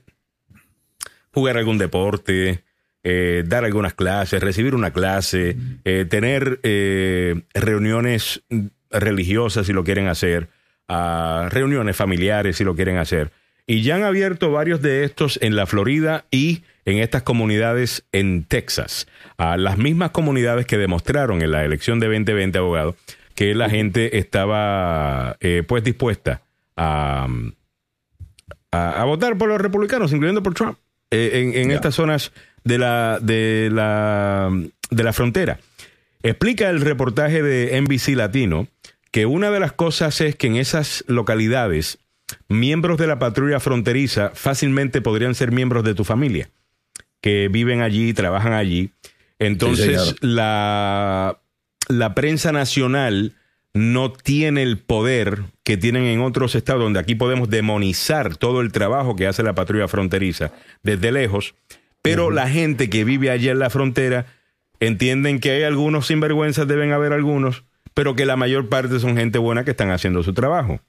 jugar algún deporte, eh, dar algunas clases, recibir una clase, tener reuniones religiosas si lo quieren hacer, reuniones familiares si lo quieren hacer. Y ya han abierto varios de estos en la Florida y en estas comunidades en Texas, a las mismas comunidades que demostraron en la elección de 2020, abogado, que la gente estaba eh, pues dispuesta a, a, votar por los republicanos, incluyendo por Trump, eh, en, estas zonas de la, de, la, de la frontera. Explica el reportaje de NBC Latino que una de las cosas es que en esas localidades miembros de la patrulla fronteriza fácilmente podrían ser miembros de tu familia que viven allí, trabajan allí. Entonces, la, la prensa nacional no tiene el poder que tienen en otros estados, donde aquí podemos demonizar todo el trabajo que hace la patrulla fronteriza desde lejos, pero la gente que vive allá en la frontera entienden que hay algunos sinvergüenzas, deben haber algunos, pero que la mayor parte son gente buena que están haciendo su trabajo.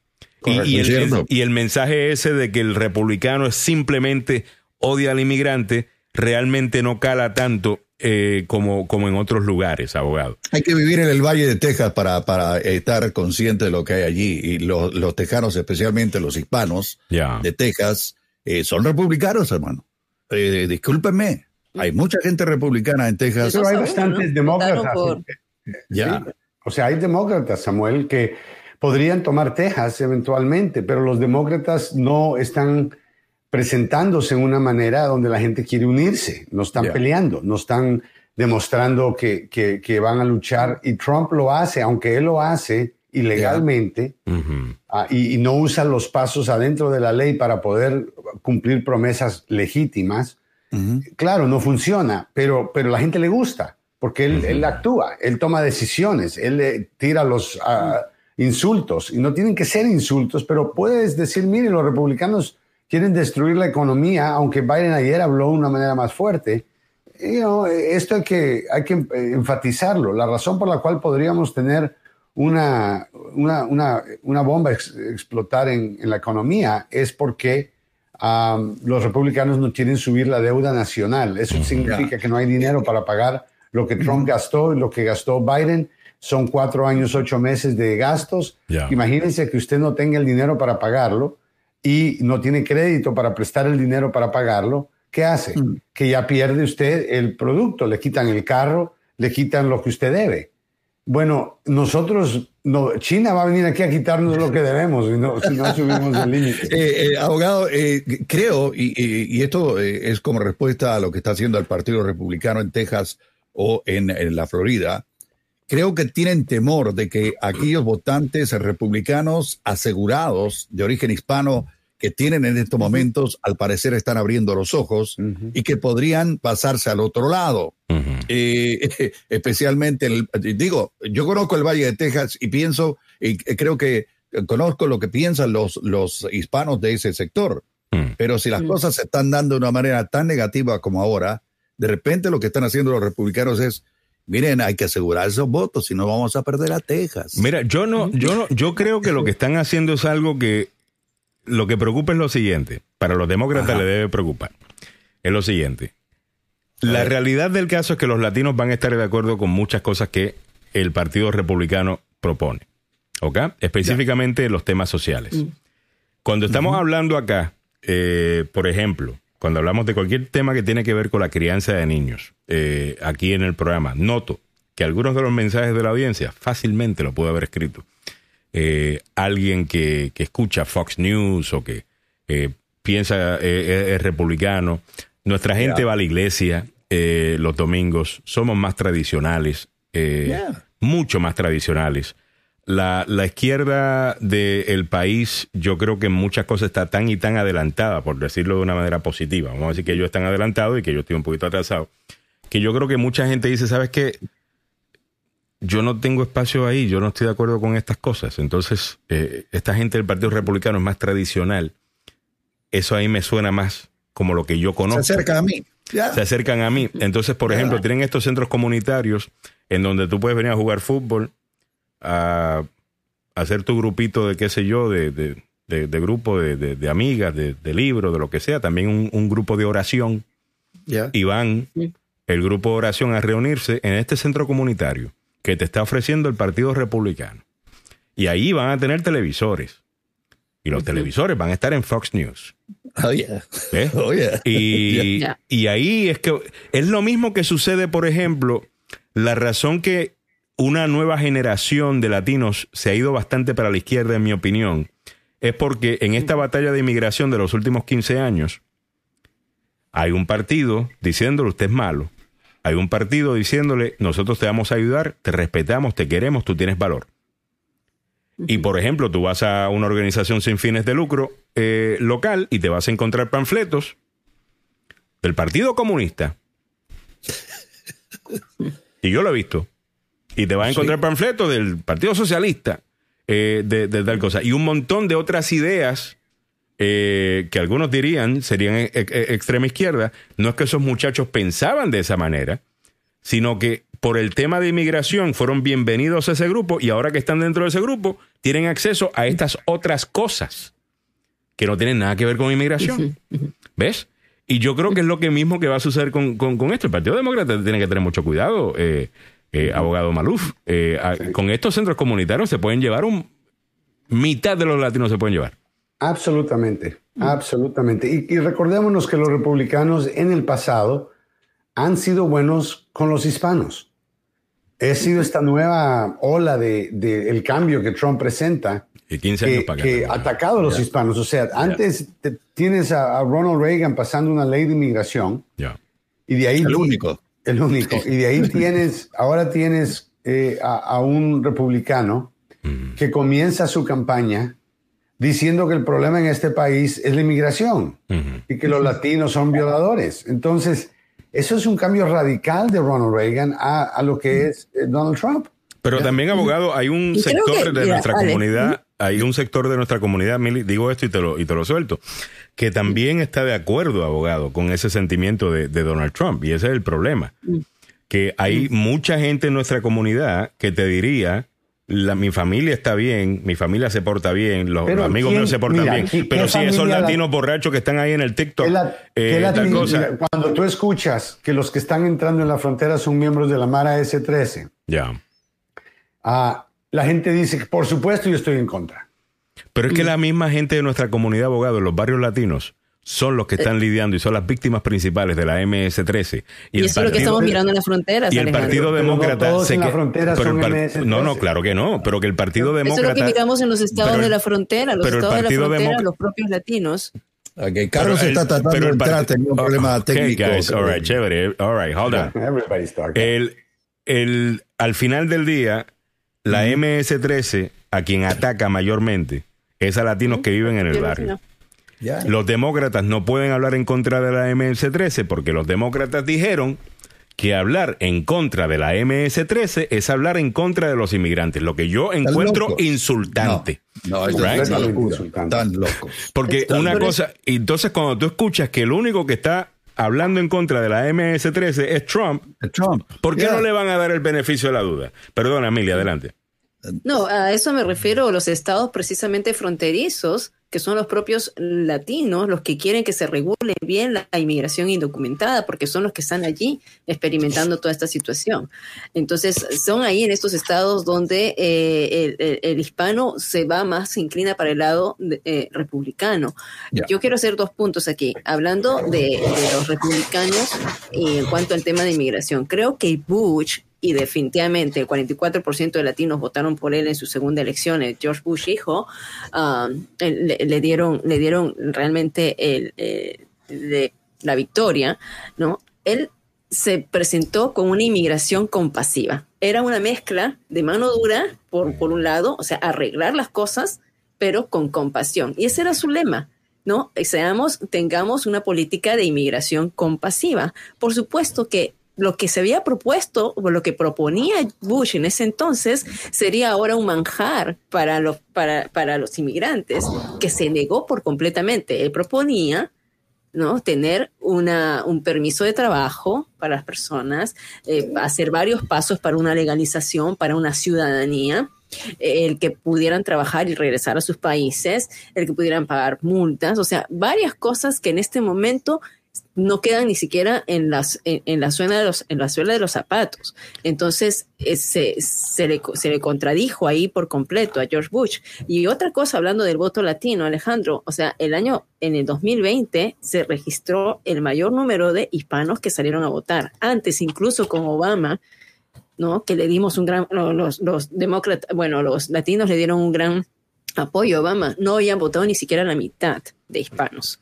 y, el, y, el, mensaje ese de que el republicano es simplemente odia al inmigrante realmente no cala tanto eh, como, como en otros lugares, abogado. Hay que vivir en el Valle de Texas para, para estar consciente de lo que hay allí. Y los, los tejanos, especialmente los hispanos de Texas, eh, son republicanos, hermano. Eh, discúlpenme, hay mucha gente republicana en Texas. Pero hay bastantes demócratas. Ya. O sea, hay demócratas, Samuel, que podrían tomar Texas eventualmente, pero los demócratas no están presentándose en una manera donde la gente quiere unirse, no están peleando, no están demostrando que, que, van a luchar y Trump lo hace, aunque él lo hace ilegalmente ah, y, no usa los pasos adentro de la ley para poder cumplir promesas legítimas. Claro, no funciona, pero, pero la gente le gusta porque él, él actúa, él toma decisiones, él le tira los ah, insultos y no tienen que ser insultos, pero puedes decir, mire, los republicanos quieren destruir la economía, aunque Biden ayer habló de una manera más fuerte. esto hay que, hay que enfatizarlo. La razón por la cual podríamos tener una, una, una, una bomba explotar en, en, la economía es porque los republicanos no quieren subir la deuda nacional. Eso significa que no hay dinero para pagar lo que Trump gastó y lo que gastó Biden. Son cuatro años, ocho meses de gastos. Imagínense que usted no tenga el dinero para pagarlo y no tiene crédito para prestar el dinero para pagarlo, ¿qué hace? Mm. Que ya pierde usted el producto, le quitan el carro, le quitan lo que usted debe. Bueno, nosotros, no, China va a venir aquí a quitarnos lo que debemos si no, si no subimos el límite. (laughs) Eh, eh, abogado, eh, creo, y, y- y esto eh, es como respuesta a lo que está haciendo el Partido Republicano en Texas o en, en la Florida, creo que tienen temor de que aquellos votantes republicanos asegurados de origen hispano que tienen en estos momentos, al parecer están abriendo los ojos y que podrían pasarse al otro lado. Eh, (laughs) especialmente, el, digo, yo conozco el Valle de Texas y pienso, y creo que conozco lo que piensan los, los hispanos de ese sector. Pero si las cosas se están dando de una manera tan negativa como ahora, de repente lo que están haciendo los republicanos es, miren, hay que asegurar esos votos, si no vamos a perder a Texas. Mira, yo no, yo no, yo creo que lo que están haciendo es algo que lo que preocupa es lo siguiente. Para los demócratas le debe preocupar. Es lo siguiente. La realidad del caso es que los latinos van a estar de acuerdo con muchas cosas que el Partido Republicano propone. ¿Ok? Específicamente los temas sociales. Cuando estamos hablando acá, eh, por ejemplo, cuando hablamos de cualquier tema que tiene que ver con la crianza de niños, eh, aquí en el programa, noto que algunos de los mensajes de la audiencia fácilmente lo puede haber escrito eh, alguien que, que escucha Fox News o que eh, piensa eh, es, republicano. Nuestra gente Yeah. va a la iglesia eh, los domingos, somos más tradicionales, Yeah. mucho más tradicionales. La, la izquierda del país, yo creo que en muchas cosas está tan y tan adelantada, por decirlo de una manera positiva. Vamos a decir que ellos están adelantados y que yo estoy un poquito atrasado. Que yo creo que mucha gente dice, ¿sabes qué? yo no tengo espacio ahí, yo no estoy de acuerdo con estas cosas. Entonces, eh, esta gente del Partido Republicano es más tradicional. Eso ahí me suena más como lo que yo Se conozco. acerca a mí. Se acercan a mí. Entonces, por ejemplo, tienen estos centros comunitarios en donde tú puedes venir a jugar fútbol, a, hacer tu grupito de qué sé yo, de, de, de- de grupo de, de- de amigas, de, de libros, de lo que sea. También un, un grupo de oración y van el grupo de oración a reunirse en este centro comunitario que te está ofreciendo el Partido Republicano. Y ahí van a tener televisores. Y los televisores van a estar en Fox News. Oh, yeah. (laughs) Oh, yeah. Y, (laughs) y ahí es que es lo mismo que sucede, por ejemplo, la razón que una nueva generación de latinos se ha ido bastante para la izquierda, en mi opinión, es porque en esta batalla de inmigración de los últimos 15 años, hay un partido diciéndole usted es malo. Hay un partido diciéndole nosotros te vamos a ayudar, te respetamos, te queremos, tú tienes valor. Y por ejemplo, tú vas a una organización sin fines de lucro eh, local y te vas a encontrar panfletos del Partido Comunista. (laughs) Y yo lo he visto. Y te vas a encontrar panfletos del Partido Socialista, eh, de, de tal cosa. Y un montón de otras ideas eh, que algunos dirían serían e- e- extrema izquierda. No es que esos muchachos pensaban de esa manera, sino que por el tema de inmigración fueron bienvenidos a ese grupo y ahora que están dentro de ese grupo tienen acceso a estas otras cosas que no tienen nada que ver con inmigración. ¿Ves? Y yo creo que es lo que mismo que va a suceder con, con- con esto. El Partido Demócrata tiene que tener mucho cuidado, eh, eh, abogado Maluf. Eh, a- Con estos centros comunitarios se pueden llevar un... Mitad de los latinos se pueden llevar. Absolutamente, absolutamente. Y, y recordémonos que los republicanos en el pasado han sido buenos con los hispanos. Ha sido esta nueva ola de, de el cambio que Trump presenta Y 15 años que, para que acá. ha atacado a los hispanos. O sea, antes te- tienes a, a Ronald Reagan pasando una ley de inmigración Ya. y de ahí El único. El único. Y de ahí (laughs) tienes, ahora tienes eh, a, a un republicano que comienza su campaña diciendo que el problema en este país es la inmigración y que los latinos son violadores. Entonces, eso es un cambio radical de Ronald Reagan a, a lo que es eh, Donald Trump. Pero también, abogado, hay un sector que- de mira, nuestra comunidad, hay un sector de nuestra comunidad, digo esto y te lo, y te lo suelto, que también está de acuerdo, abogado, con ese sentimiento de, de Donald Trump. Y ese es el problema. Que hay mucha gente en nuestra comunidad que te diría, la, mi familia está bien, mi familia se porta bien, los, amigos ¿quién- míos se portan mira, bien, ¿qué- pero sí, esos la- latinos borrachos que están ahí en el TikTok, ¿Qué la- eh, tal cosa. mira, Cuando tú escuchas que los que están entrando en la frontera son miembros de la Mara S-13, Ya. ah, la gente dice que por supuesto yo estoy en contra. Pero es que la misma gente de nuestra comunidad, abogado, en los barrios latinos, son los que están lidiando y son las víctimas principales de la MS-13. Y, eso es lo que estamos mirando en las fronteras. Y el Partido Demócrata. No en la frontera son MS-13. No, no, claro que no, pero que el Partido Demócrata. Eso es lo que miramos en los estados de la frontera, los estados de la frontera, los propios latinos. Okay, Carlos está tratando de entrar, tenía un problema okay, técnico. Guys, all right, chévere. All right, hold on. Everybody's talking. El, el, al final del día, la MS-13, a quien ataca mayormente, es a latinos que viven en el barrio. Los demócratas no pueden hablar en contra de la MS-13 porque los demócratas dijeron que hablar en contra de la MS-13 es hablar en contra de los inmigrantes, lo que yo encuentro insultante. No, no es tan loco. Porque una cosa, entonces cuando tú escuchas que el único que está hablando en contra de la MS-13 es Trump, Trump. ¿por qué no le van a dar el beneficio de la duda? Perdona, Emilia, adelante. No, a eso me refiero, los estados precisamente fronterizos que son los propios latinos los que quieren que se regule bien la inmigración indocumentada, porque son los que están allí experimentando toda esta situación. Entonces, son ahí en estos estados donde eh, el, hispano se va más, se inclina para el lado eh, republicano. Yo quiero hacer dos puntos aquí. Hablando de, de los republicanos y en cuanto al tema de inmigración, creo que Bush y definitivamente el 44% de latinos votaron por él en su segunda elección, el George Bush hijo, um, le, dieron, le dieron realmente eh, la victoria, ¿no? Él se presentó con una inmigración compasiva. Era una mezcla de mano dura, por, por un lado, o sea, arreglar las cosas, pero con compasión. Y ese era su lema. ¿no? Seamos, tengamos una política de inmigración compasiva. Por supuesto que lo que se había propuesto, o lo que proponía Bush en ese entonces, sería ahora un manjar para los, para, para los inmigrantes, que se negó por completamente. Él proponía ¿no? tener una, un permiso de trabajo para las personas, eh, hacer varios pasos para una legalización, para una ciudadanía, el que pudieran trabajar y regresar a sus países, el que pudieran pagar multas, o sea, varias cosas que en este momento no quedan ni siquiera en, las, en, la, suela de los, en la suela de los zapatos. Entonces eh, se, se, le, se, le, contradijo ahí por completo a George Bush. Y otra cosa, hablando del voto latino, Alejandro, o sea, el año, en el 2020 se registró el mayor número de hispanos que salieron a votar. Antes, incluso con Obama, ¿no? Que le dimos un gran, los, los demócratas, bueno, los latinos le dieron un gran apoyo a Obama. No habían votado ni siquiera la mitad de hispanos.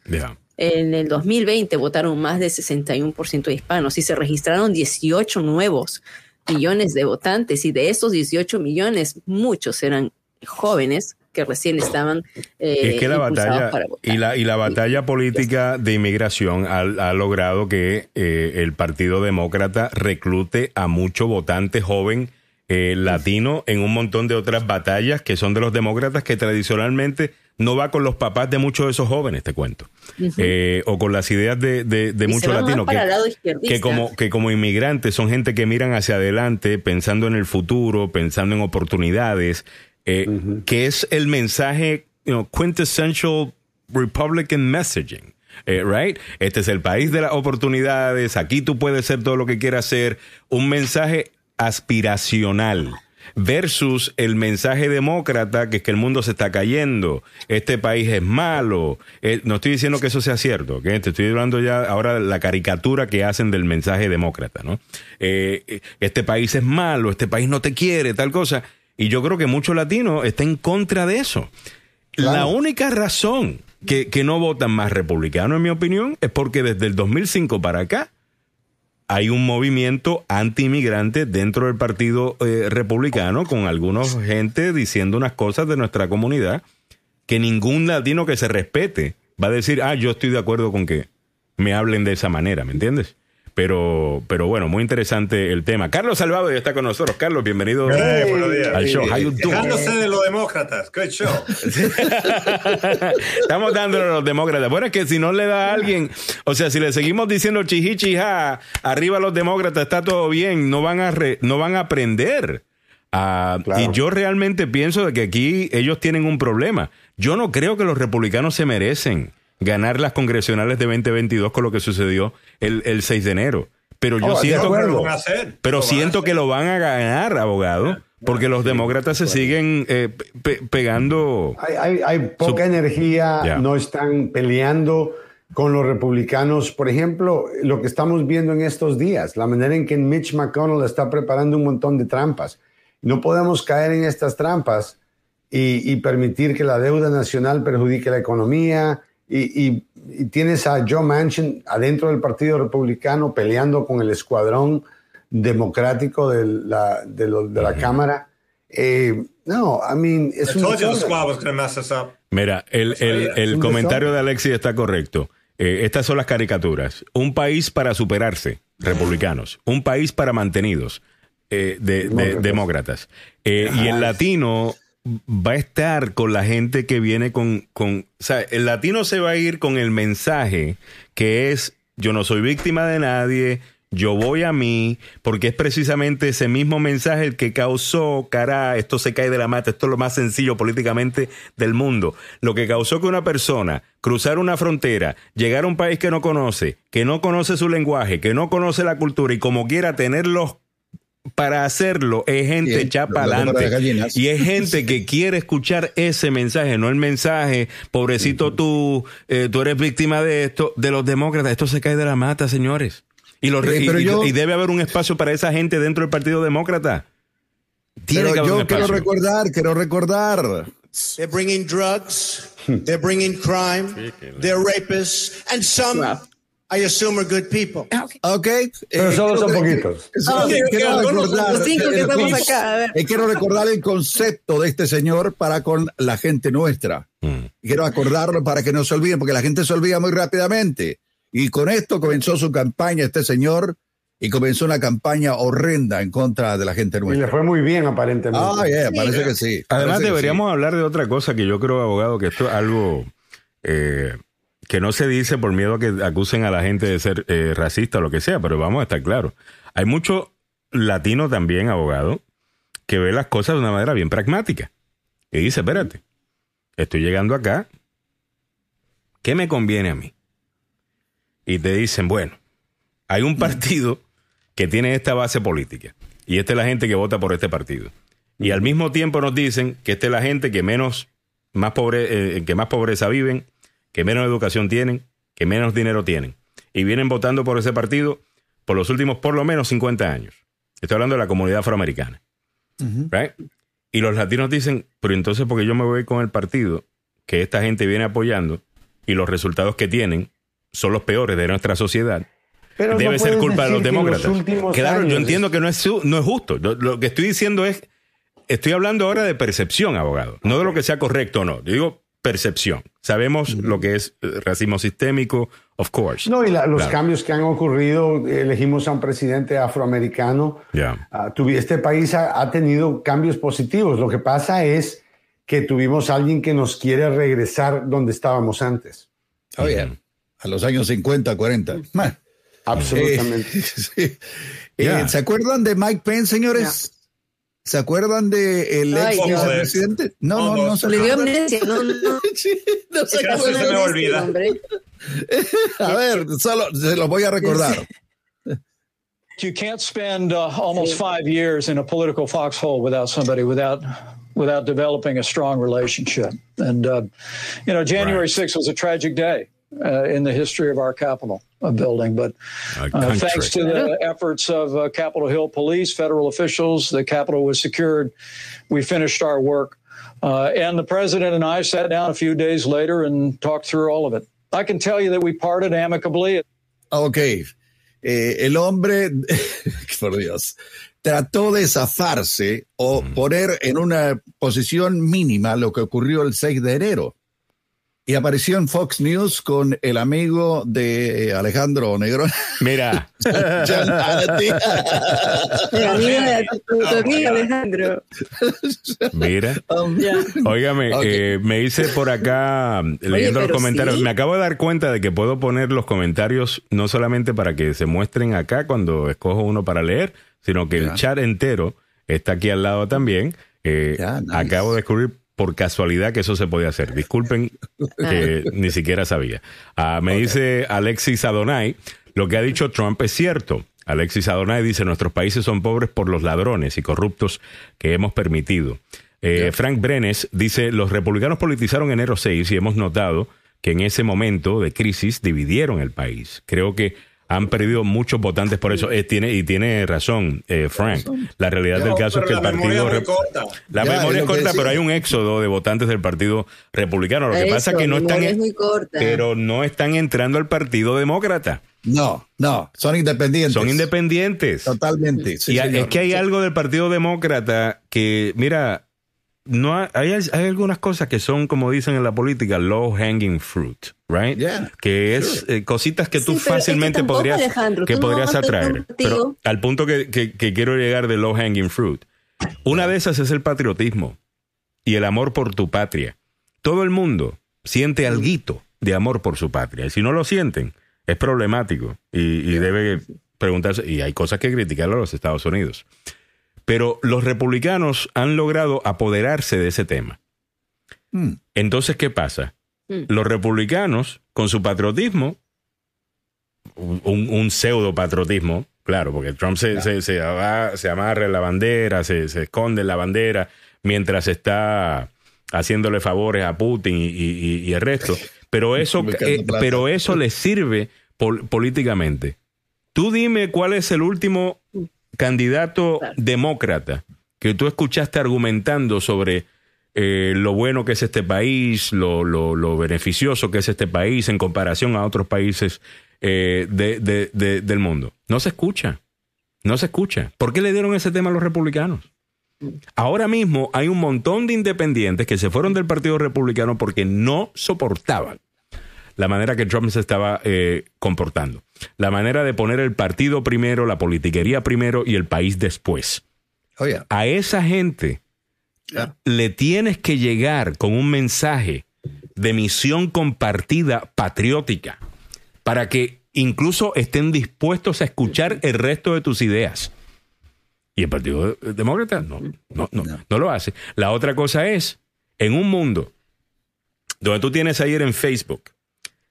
En el 2020 votaron más del 61% de hispanos y se registraron 18 nuevos millones de votantes. Y de esos 18 millones muchos eran jóvenes que recién estaban eh, es que la batalla y la y la batalla política de inmigración ha, logrado que eh, el Partido Demócrata reclute a mucho votante joven eh, latino en un montón de otras batallas que son de los demócratas que tradicionalmente no va con los papás de muchos de esos jóvenes, te cuento. Eh, o con las ideas de, de, muchos latinos que, como, que como inmigrantes son gente que miran hacia adelante, pensando en el futuro, pensando en oportunidades, eh, que es el mensaje you quintessential Republican messaging. Eh, right? Este es el país de las oportunidades, aquí tú puedes ser todo lo que quieras ser, un mensaje aspiracional versus el mensaje demócrata que es que el mundo se está cayendo, este país es malo. Eh, no estoy diciendo que eso sea cierto, te estoy hablando ya ahora de la caricatura que hacen del mensaje demócrata, ¿no? Eh, este país es malo, este país no te quiere, tal cosa. Y yo creo que muchos latinos están en contra de eso. La única razón que, que no votan más republicanos, en mi opinión, es porque desde el 2005 para acá, hay un movimiento anti-inmigrante dentro del Partido eh, Republicano, con algunos gente diciendo unas cosas de nuestra comunidad que ningún latino que se respete va a decir, ah, yo estoy de acuerdo con que me hablen de esa manera, ¿me entiendes? Pero, pero bueno, muy interesante el tema. Carlos Salvado ya está con nosotros. Carlos, bienvenido al show. Dejándose de los demócratas. Good show. (laughs) Estamos dándole a los demócratas. Bueno, es que si no le da a alguien, o sea, si le seguimos diciendo chihichija, arriba los demócratas, está todo bien, no van a, no van a aprender. Ah, y yo realmente pienso de que aquí ellos tienen un problema. Yo no creo que los republicanos se merecen ganar las congresionales de 2022 con lo que sucedió el, el 6 de enero. Pero yo oh, siento, que, pero siento que lo van a ganar, abogado, porque los demócratas se siguen eh, pegando. Hay, hay, poca energía, no están peleando con los republicanos. Por ejemplo, lo que estamos viendo en estos días, la manera en que Mitch McConnell está preparando un montón de trampas. No podemos caer en estas trampas y, permitir que la deuda nacional perjudique la economía. Y, tienes a Joe Manchin adentro del Partido Republicano peleando con el escuadrón democrático de la, de la Cámara. Eh, no, I mean, es un Mira, el, el, el comentario de Alexis está correcto. Eh, estas son las caricaturas. Un país para superarse, republicanos. Un país para mantenidos, eh, de, demócratas. Eh, y el latino va a estar con la gente que viene con, con... O sea, el latino se va a ir con el mensaje que es, yo no soy víctima de nadie, yo voy a mí, porque es precisamente ese mismo mensaje el que causó, cara, esto se cae de la mata, esto es lo más sencillo políticamente del mundo. Lo que causó que una persona cruzar una frontera, llegar a un país que no conoce, que no conoce su lenguaje, que no conoce la cultura y como quiera tenerlos para hacerlo es gente chapa adelante y es gente que quiere escuchar ese mensaje, no el mensaje, pobrecito tú, eh, tú eres víctima de esto, de los demócratas, esto se cae de la mata, señores. Y, y, debe haber un espacio para esa gente dentro del Partido Demócrata. Tiene pero yo quiero recordar, quiero recordar. They're bringing drugs, they're bringing crime, they're rapists, and some I assume are good people. Ok. Pero solo son poquitos. quiero recordar, quiero recordar el concepto de este señor para con la gente nuestra. Mm. Quiero acordarlo para que no se olviden, porque la gente se olvida muy rápidamente. Y con esto comenzó su campaña este señor y comenzó una campaña horrenda en contra de la gente nuestra. Y le fue muy bien aparentemente. Ah, yeah, parece que sí. Además deberíamos hablar de otra cosa que yo creo, abogado, que esto es algo eh, que no se dice por miedo a que acusen a la gente de ser eh, racista o lo que sea, pero vamos a estar claros. Hay mucho latino también, abogado, que ve las cosas de una manera bien pragmática. Y dice, espérate, estoy llegando acá, ¿qué me conviene a mí? y te dicen, bueno, hay un partido que tiene esta base política y esta es la gente que vota por este partido. Y al mismo tiempo nos dicen que esta es la gente que menos, más pobre, eh, que más pobreza viven, que menos educación tienen, que menos dinero tienen. Y vienen votando por ese partido por los últimos por lo menos 50 años. Estoy hablando de la comunidad afroamericana. Y los latinos dicen, pero entonces porque yo me voy con el partido que esta gente viene apoyando y los resultados que tienen son los peores de nuestra sociedad, debe ser culpa de los demócratas. Claro, yo entiendo que no es, no es justo. Lo, que estoy diciendo es, estoy hablando ahora de percepción, abogado, no de lo que sea correcto o no. Yo digo percepción. Sabemos lo que es eh, racismo sistémico, of course. No, y los cambios que han ocurrido, elegimos a un presidente afroamericano. Ah, este país ha, ha, tenido cambios positivos. Lo que pasa es que tuvimos a alguien que nos quiere regresar donde estábamos antes. Oh, bien a los años 50, 40. Absolutamente. (laughs) Eh, eh, ¿Se acuerdan de Mike Pence, señores? ¿Se acuerdan de el ex vicepresidente? No, no, no, se le dio amnesia, no, no. (laughs) no se, se me olvida. (laughs) a ver, solo se los voy a recordar. You can't spend uh, almost five years in a political foxhole without somebody without without developing a strong relationship. And uh, you know, January right. 6th was a tragic day. Uh, in the history of our Capitol building. But uh, thanks to the efforts of uh, Capitol Hill police, federal officials, the Capitol was secured. We finished our work. Uh, and the president and I sat down a few days later and talked through all of it. I can tell you that we parted amicably. Okay. Eh, el hombre, (laughs) por Dios, trató de zafarse o mm. poner en una posición mínima lo que ocurrió el 6 de enero. Y apareció en Fox News con el amigo de eh, Alejandro Negro. Mira. (laughs) (laughs) Alejandro. Mira. Óigame, eh, me hice por acá leyendo los comentarios. Me acabo de dar cuenta de que puedo poner los comentarios no solamente para que se muestren acá cuando escojo uno para leer, sino que el chat entero está aquí al lado también. Eh, acabo de descubrir por casualidad que eso se podía hacer. Disculpen que ni siquiera sabía. Ah, me dice Alexis Adonai, lo que ha dicho Trump es cierto. Alexis Adonai dice, nuestros países son pobres por los ladrones y corruptos que hemos permitido. Eh, Frank Brenes dice, los republicanos politizaron enero 6 y hemos notado que en ese momento de crisis dividieron el país. Creo que han perdido muchos votantes por eso. Eh, tiene, y tiene razón, eh, Frank. La realidad del caso es que el partido. La memoria es corta, pero hay un éxodo de votantes del Partido Republicano. Lo que pasa es que no están. Pero no están entrando al Partido Demócrata. No, no, son independientes. Son independientes. Totalmente. y es que hay algo del Partido Demócrata que, mira, no hay, hay, algunas cosas que son, como dicen en la política, low hanging fruit, right? que es eh, cositas que tú fácilmente podrías, que podrías atraer. Pero al punto que, que, quiero llegar de low hanging fruit. Una de esas es el patriotismo y el amor por tu patria. Todo el mundo siente algo de amor por su patria. Y si no lo sienten, es problemático y, y debe preguntarse, y hay cosas que criticar a los Estados Unidos. Pero los republicanos han logrado apoderarse de ese tema. Mm. Entonces, ¿qué pasa? Mm. Los republicanos, con su patriotismo, un, pseudo patriotismo, claro, porque Trump se, se, amarra en la bandera, se, esconde en la bandera, mientras está haciéndole favores a Putin y, el resto. Pero (laughs) eso, eh, pero eso le sirve políticamente. Tú dime cuál es el último candidato demócrata que tú escuchaste argumentando sobre eh, lo bueno que es este país, lo, lo, beneficioso que es este país en comparación a otros países eh, del mundo. No se escucha, no se escucha. ¿Por qué le dieron ese tema a los republicanos? Ahora mismo hay un montón de independientes que se fueron del Partido Republicano porque no soportaban la manera que Trump se estaba eh, comportando. La manera de poner el partido primero, la politiquería primero y el país después. Oh, A esa gente le tienes que llegar con un mensaje de misión compartida patriótica para que incluso estén dispuestos a escuchar el resto de tus ideas. Y el Partido Demócrata no, no, no, no lo hace. La otra cosa es, en un mundo donde tú tienes ayer en Facebook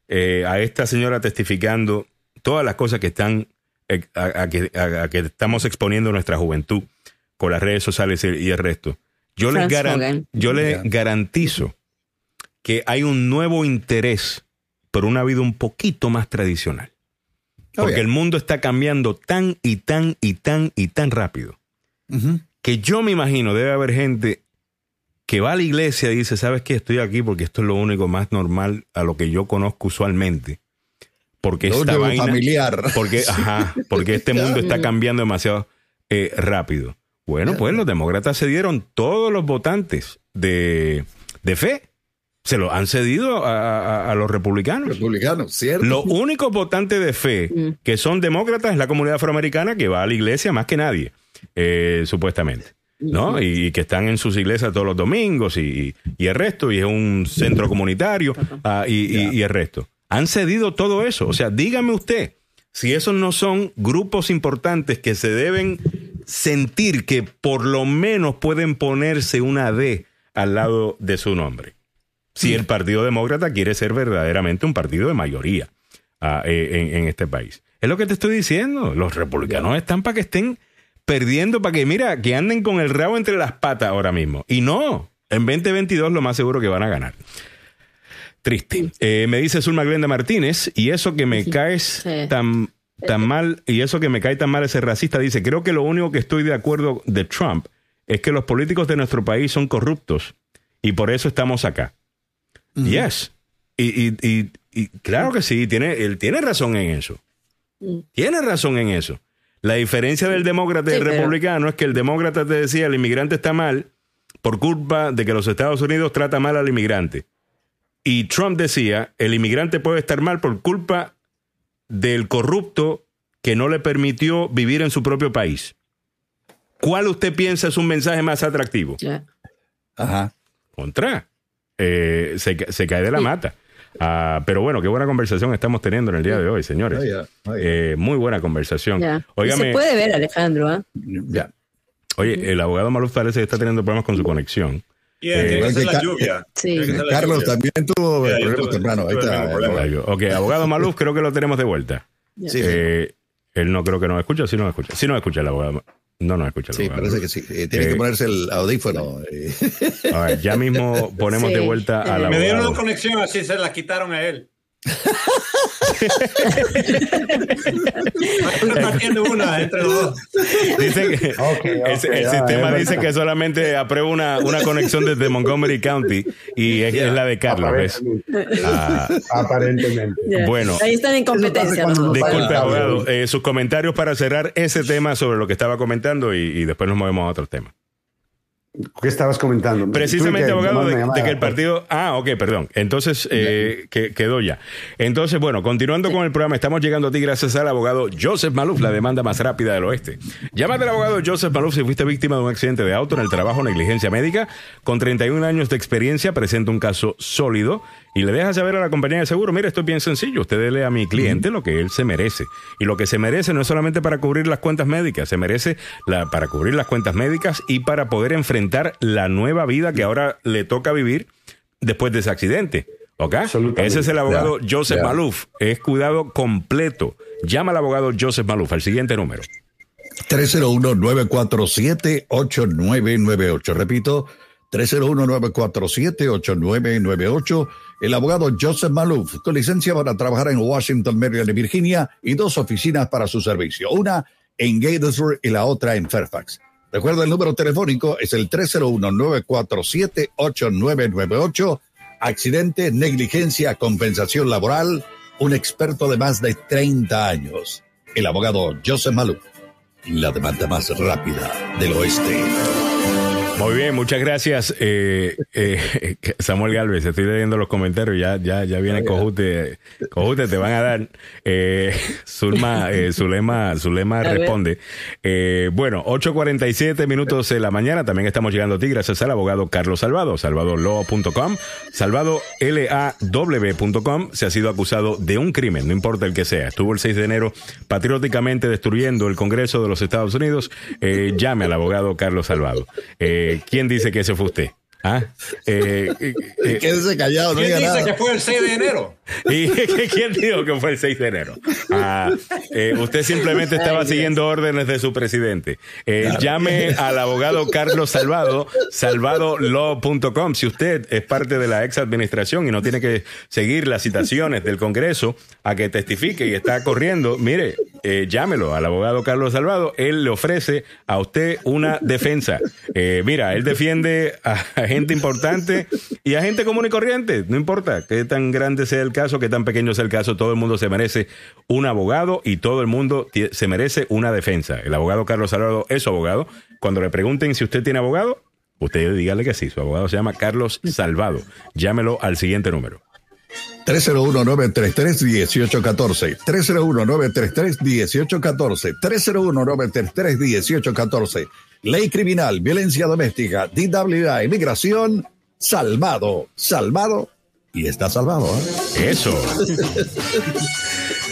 eh, a esta señora testificando todas las cosas que están eh, a, que, estamos exponiendo nuestra juventud con las redes sociales y el resto. Yo les, yo les garantizo que hay un nuevo interés por una vida un poquito más tradicional. Porque el mundo está cambiando tan y tan y tan y tan rápido. Que yo me imagino debe haber gente que va a la iglesia y dice, ¿sabes qué? Estoy aquí porque esto es lo único más normal a lo que yo conozco usualmente. Porque esta vaina, familiar. Porque, (laughs) ajá, porque este mundo está cambiando demasiado eh, rápido. Bueno, pues los demócratas cedieron todos los votantes de, fe. Se lo han cedido a, los republicanos. Republicanos, cierto. Los únicos votantes de fe mm. que son demócratas es la comunidad afroamericana que va a la iglesia más que nadie, eh, supuestamente. ¿No? Y, que están en sus iglesias todos los domingos y, el resto, y es un centro comunitario ah, y, el resto. Han cedido todo eso. O sea, dígame usted si esos no son grupos importantes que se deben sentir que por lo menos pueden ponerse una D al lado de su nombre. Si el Partido Demócrata quiere ser verdaderamente un partido de mayoría ah, eh, en, en este país. Es lo que te estoy diciendo. Los republicanos están para que estén perdiendo para que, mira, que anden con el rabo entre las patas ahora mismo. Y no, en 2022 lo más seguro que van a ganar. Triste. Eh, me dice Zulma Glenda Martínez, y eso que me caes tan, tan mal, y eso que me cae tan mal ese racista, dice, creo que lo único que estoy de acuerdo de Trump es que los políticos de nuestro país son corruptos y por eso estamos acá. Yes. Y, y, y, claro que sí, tiene, él tiene razón en eso. Mm. Tiene razón en eso. La diferencia del demócrata y el republicano es que el demócrata te decía el inmigrante está mal por culpa de que los Estados Unidos trata mal al inmigrante. Y Trump decía el inmigrante puede estar mal por culpa del corrupto que no le permitió vivir en su propio país. ¿Cuál usted piensa es un mensaje más atractivo? Ajá. Contra. Eh, se, cae de la mata. Ah, pero bueno, qué buena conversación estamos teniendo en el día de hoy, señores. Eh, muy buena conversación. se puede ver, Alejandro. ¿ah? Ya. Oye, el abogado Maluf parece que está teniendo problemas con su conexión. Eh, es la lluvia. Carlos también tuvo problemas temprano. Ahí está. Ok, abogado Maluf, creo que lo tenemos de vuelta. Sí. Eh, él no creo que nos escucha, si no nos escucha. Si no escucha el abogado. No, no escucha Sí, parece que sí. Eh, tiene que ponerse el audífono. eh. A ver, ya mismo (laughs) ponemos de vuelta a la Me dieron una conexión así, se la quitaron a él. Están repartiendo una entre los dos. Dice que Ok, el, sistema dice que solamente aprueba una, una conexión desde Montgomery County y es, es la de Carlos. ¿ves? Aparentemente. Ah. Bueno. Ahí están en competencia. disculpe, abogado, eh, sus comentarios para cerrar ese tema sobre lo que estaba comentando y, y después nos movemos a otros temas. ¿Qué estabas comentando? Precisamente, abogado, de, que el partido. Ah, ok, perdón. Entonces, eh, que, quedó ya. Entonces, bueno, continuando con el programa, estamos llegando a ti gracias al abogado Joseph Maluf, la demanda más rápida del oeste. Llámate al abogado Joseph Maluf si fuiste víctima de un accidente de auto en el trabajo o negligencia médica. Con 31 años de experiencia, presenta un caso sólido y le deja saber a la compañía de seguro: mire, esto es bien sencillo. Usted dele a mi cliente lo que él se merece. Y lo que se merece no es solamente para cubrir las cuentas médicas, se merece la, para cubrir las cuentas médicas y para poder enfrentar la nueva vida que ahora le toca vivir después de ese accidente. ¿Ok? Ese es el abogado Joseph ya. Maluf. Es cuidado completo. Llama al abogado Joseph Maluf al siguiente número. 301-947-8998. Repito, 301-947-8998. El abogado Joseph Maluf, con licencia para trabajar en Washington, Maryland y Virginia, y dos oficinas para su servicio. Una en Gatesburg y la otra en Fairfax. Recuerda el número telefónico es el 301-947-8998. Accidente, negligencia, compensación laboral. Un experto de más de 30 años. El abogado Joseph Maluf la demanda más rápida del oeste. Muy bien, muchas gracias, eh, eh, (laughs) Samuel Galvez. Estoy leyendo los comentarios. Ya, ya, ya viene Cojute. Cojute, te van a dar. Eh, (laughs) Zulma, eh, Zulema, Zulema responde. Eh, bueno, 8.47 minutos de la mañana. También estamos llegando a ti gracias al abogado Carlos Salvado, salvadolaw.com, salvadolaw.com. Se ha sido acusado de un crimen, no importa el que sea. Estuvo el 6 de enero patrióticamente destruyendo el Congreso de los Estados Unidos. Eh, llame al abogado Carlos Salvado. Eh, ¿Quién dice que ese fue usted? ¿Ah? Eh, eh, (laughs) eh, Quédese callado, no ¿Quién dice nada. que fue el 6 de enero? (laughs) ¿Y quién dijo que fue el 6 de enero? Ah, eh, usted simplemente estaba siguiendo órdenes de su presidente. Eh, llame al abogado Carlos Salvado, salvadolaw.com. Si usted es parte de la ex administración y no tiene que seguir las citaciones del Congreso a que testifique y está corriendo, mire, eh, llámelo al abogado Carlos Salvado. Él le ofrece a usted una defensa. Eh, mira, él defiende a gente importante y a gente común y corriente. No importa qué tan grande sea el caso, qué tan pequeño sea el caso, todo el mundo se merece un abogado y todo el mundo se merece una defensa. El abogado Carlos Salvado es su abogado. Cuando le pregunten si usted tiene abogado, usted dígale que sí. Su abogado se llama Carlos Salvado. Llámelo al siguiente número. 301-933-1814. 301-933-1814. 301-933-1814. Ley criminal, violencia doméstica, DWA, inmigración, salvado, salvado y está salvado. (laughs) ¿eh? Eso. (laughs)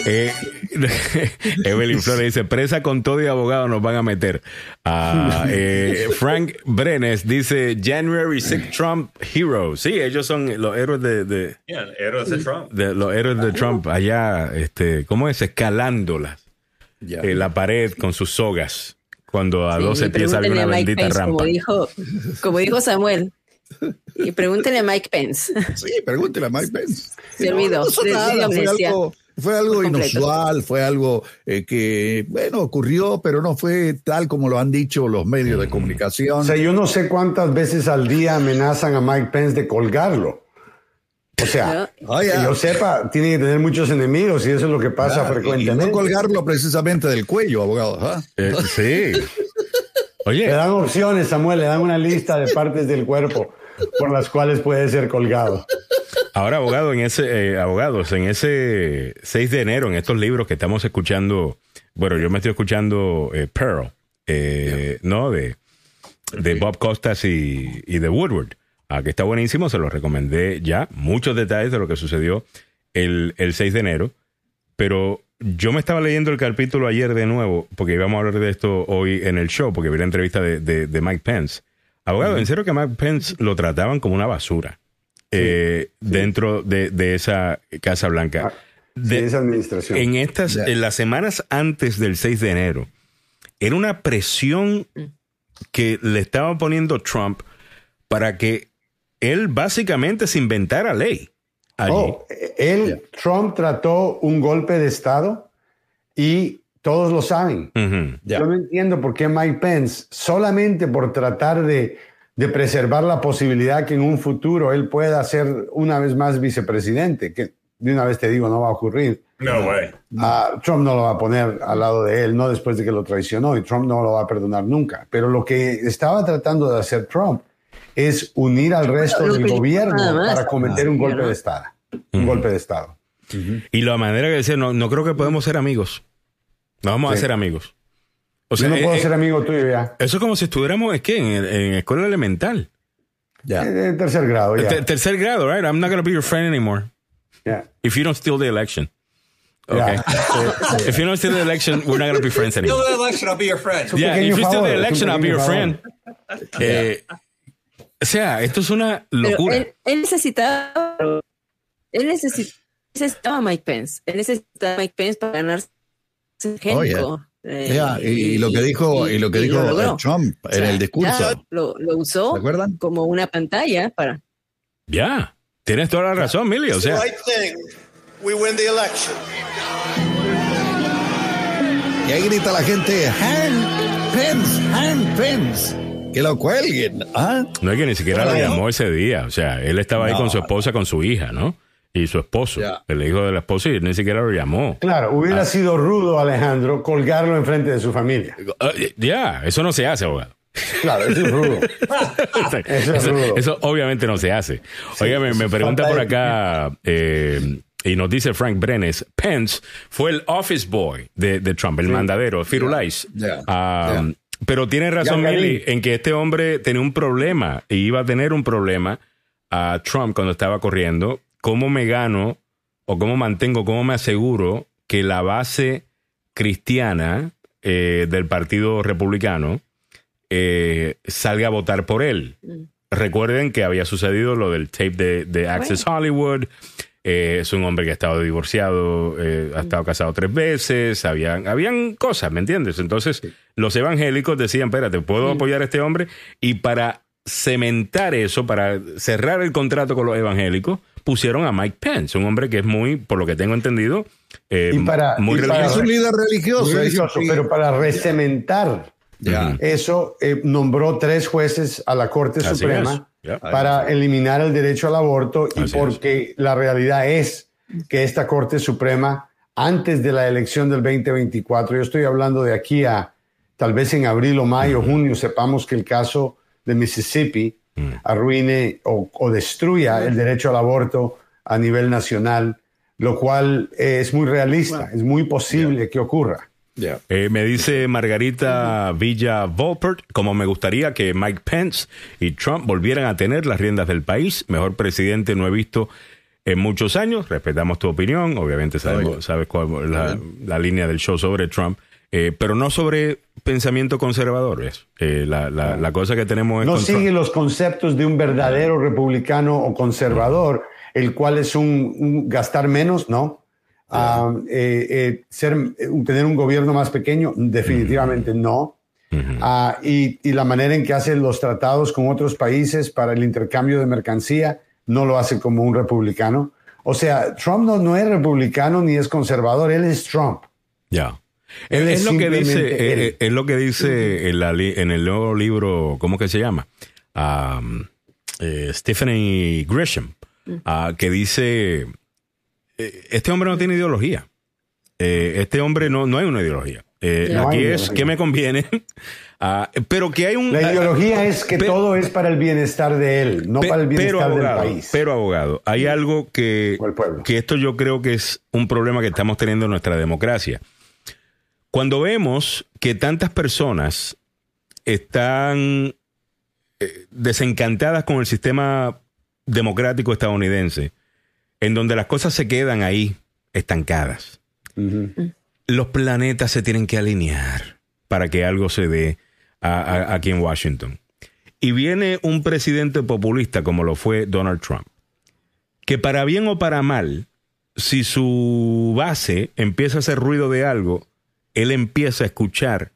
Eh, Evelyn Flores dice, presa con todo y abogado nos van a meter. Ah, (laughs) eh, Frank Brenes dice, January 6 Trump Hero. Sí, ellos son los héroes de, de- Yeah, héroes de Trump. de- los héroes de Trump allá, este, ¿cómo es? Escalándolas. Eh, la pared con sus sogas. Cuando a Sí, 12 y pies pregúntenle una bendita Pence, rampa. Como dijo, como dijo Samuel. Y pregúntenle a Mike Pence. Sí, pregúntele a Mike Pence. Se olvidó. No, no nada, fue algo, fue algo inusual, fue algo eh, que, bueno, ocurrió, pero no fue tal como lo han dicho los medios de comunicación. O sea, yo no sé cuántas veces al día amenazan a Mike Pence de colgarlo. O sea, Ah, ya. que yo sepa, tiene que tener muchos enemigos y eso es lo que pasa Ah, y frecuentemente. no colgarlo precisamente del cuello, abogado. ¿ah? Eh, sí. Le Oye, dan opciones, Samuel, le dan una lista de partes del cuerpo por las cuales puede ser colgado. Ahora, abogado, en ese, eh, abogados, en ese 6 de enero, en estos libros que estamos escuchando, bueno, yo me estoy escuchando eh, Pearl, eh, ¿no? De, de Bob Costas y, y de Woodward, ah, que está buenísimo, se los recomendé ya, muchos detalles de lo que sucedió el, el 6 de enero, pero yo me estaba leyendo el capítulo ayer de nuevo, porque íbamos a hablar de esto hoy en el show, porque vi la entrevista de, de- de Mike Pence. Abogado, en serio que Mike Pence lo trataban como una basura eh, dentro de, de esa Casa Blanca. De esa administración. En estas, en las semanas antes del 6 de enero, era una presión que le estaba poniendo Trump para que él básicamente se inventara ley. allí. Oh, él, Trump trató un golpe de Estado y todos lo saben. Yo no entiendo por qué Mike Pence, solamente por tratar de, de preservar la posibilidad que en un futuro él pueda ser una vez más vicepresidente, que de una vez te digo no va a ocurrir. No way. Ah, Trump no lo va a poner al lado de él, no después de que lo traicionó, y Trump no lo va a perdonar nunca. Pero lo que estaba tratando de hacer Trump es unir al resto del que- gobierno para cometer un golpe de Estado. Un golpe de Estado. Y la manera que decía, no, no creo que podemos ser amigos. No vamos a ser amigos. O Yo no eh, puedo eh, ser amigo tuyo ya. Eso es como si estuviéramos, ¿es qué? En, en escuela elemental. Ya. Eh, En tercer grado, ya. Ter- tercer grado, right? I'm not going to be your friend anymore. If you don't steal the election. Okay. (laughs) If you don't steal the election, we're not going to be friends anymore. the election, I'll be your friend. Yeah, if you steal the election, I'll be your friend. Eh, o sea, esto es una locura. él, él necesitaba, él necesi- necesitaba a Mike Pence. Él necesitaba a Mike Pence para ganarse el génico. Eh, Ya, y, y lo que dijo, y lo que y dijo lo Trump O en sea, el discurso. Lo, lo usó como una pantalla para. Ya, tienes toda la razón, Millie. O sea, right thing. We win the election. Y ahí grita la gente, hand Pence, hand Pence. Que lo cuelguen. ¿ah? no es que ni siquiera lo llamó ese día. O sea, él estaba ahí con su esposa, con su hija, ¿no? Y su esposo, el hijo de la esposa, y él ni siquiera lo llamó. Claro, hubiera sido rudo, Alejandro, colgarlo enfrente de su familia. Ah, Ya, eso no se hace, abogado. Claro, eso es rudo. (laughs) Eso es Eso, rudo. eso obviamente no se hace. Oiga, me, me pregunta por acá, eh, y nos dice Frank Brenes, Pence fue el office boy de, de Trump, el mandadero, Firulais. Ya, Ah, ya. Pero tiene razón, Galín. en que este hombre tenía un problema y iba a tener un problema a Trump cuando estaba corriendo. ¿Cómo me gano o cómo mantengo, cómo me aseguro que la base cristiana eh, del Partido Republicano eh, salga a votar por él? Recuerden que había sucedido lo del tape de, de Access Hollywood. Eh, es un hombre que ha estado divorciado, eh, ha estado casado tres veces, habían, habían cosas, ¿me entiendes? Entonces, los evangélicos decían, espérate, ¿puedo apoyar a este hombre? Y para cementar eso, para cerrar el contrato con los evangélicos, pusieron a Mike Pence, un hombre que es muy, por lo que tengo entendido, eh, Y para- muy y para- religioso. Es un líder religioso. Muy es- religioso, pero para recementar eso, eh, nombró tres jueces a la Corte Así Suprema para eliminar el derecho al aborto y Así porque la realidad es que esta Corte Suprema, antes de la elección del 2024, yo estoy hablando de aquí a tal vez en abril o mayo, junio, sepamos que el caso de Mississippi arruine o, o destruya el derecho al aborto a nivel nacional, lo cual eh, es muy realista, es muy posible que ocurra. Eh, me dice Margarita Villa Volpert, como me gustaría que Mike Pence y Trump volvieran a tener las riendas del país. Mejor presidente no he visto en muchos años. Respetamos tu opinión. Obviamente sabemos, sabes cuál es la, la línea del show sobre Trump. eh, pero no sobre pensamiento conservador. Eh, la, la- la cosa que tenemos es no sigue los conceptos de un verdadero republicano o conservador, el cual es un, un gastar menos, ¿no? Ah, eh, eh, ser, eh, tener un gobierno más pequeño, definitivamente no. Ah, y, y la manera en que hace los tratados con otros países para el intercambio de mercancía no lo hace como un republicano. O sea, Trump no, no es republicano ni es conservador, él es Trump. Ya. Es, es lo que dice, es lo que dice en, la li- en el nuevo libro, ¿cómo que se llama? Um, eh, Stephanie Grisham, ah, que dice, este hombre no tiene ideología. Eh, este hombre no, no hay una ideología. Eh, No aquí es que me conviene, (laughs) ah, pero que hay un... La ideología es que todo es para el bienestar de él, no Pe- para el bienestar del país. Pero abogado, hay algo que, que esto yo creo que es un problema que estamos teniendo en nuestra democracia. Cuando vemos que tantas personas están eh, desencantadas con el sistema democrático estadounidense, en donde las cosas se quedan ahí estancadas. Los planetas se tienen que alinear para que algo se dé a- a- aquí en Washington. Y viene un presidente populista como lo fue Donald Trump, que para bien o para mal, si su base empieza a hacer ruido de algo, él empieza a escuchar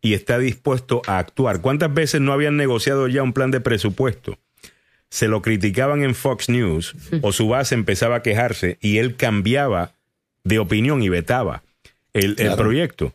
y está dispuesto a actuar. ¿Cuántas veces no habían negociado ya un plan de presupuesto? Se lo criticaban en Fox News o su base empezaba a quejarse y él cambiaba de opinión y vetaba el, el proyecto.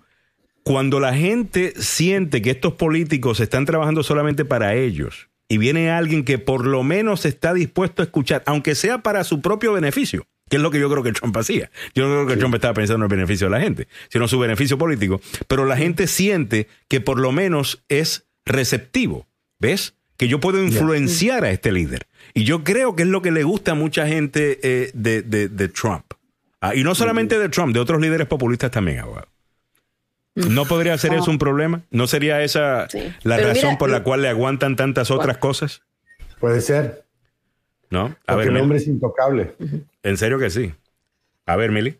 Cuando la gente siente que estos políticos están trabajando solamente para ellos y viene alguien que por lo menos está dispuesto a escuchar, aunque sea para su propio beneficio, que es lo que yo creo que Trump hacía. Yo no creo que Trump estaba pensando en el beneficio de la gente, sino su beneficio político, pero la gente siente que por lo menos es receptivo, ¿ves? Que yo puedo influenciar a este líder. Y yo creo que es lo que le gusta a mucha gente eh, de, de- de Trump. Ah, y no solamente de Trump, de otros líderes populistas también, abogado. ¿No podría ser eso un problema? ¿No sería esa la Pero razón mira, por la cual le aguantan tantas otras cosas? Puede ser. ¿No? A Porque ver, el hombre es intocable. en serio que sí. A ver, Mili.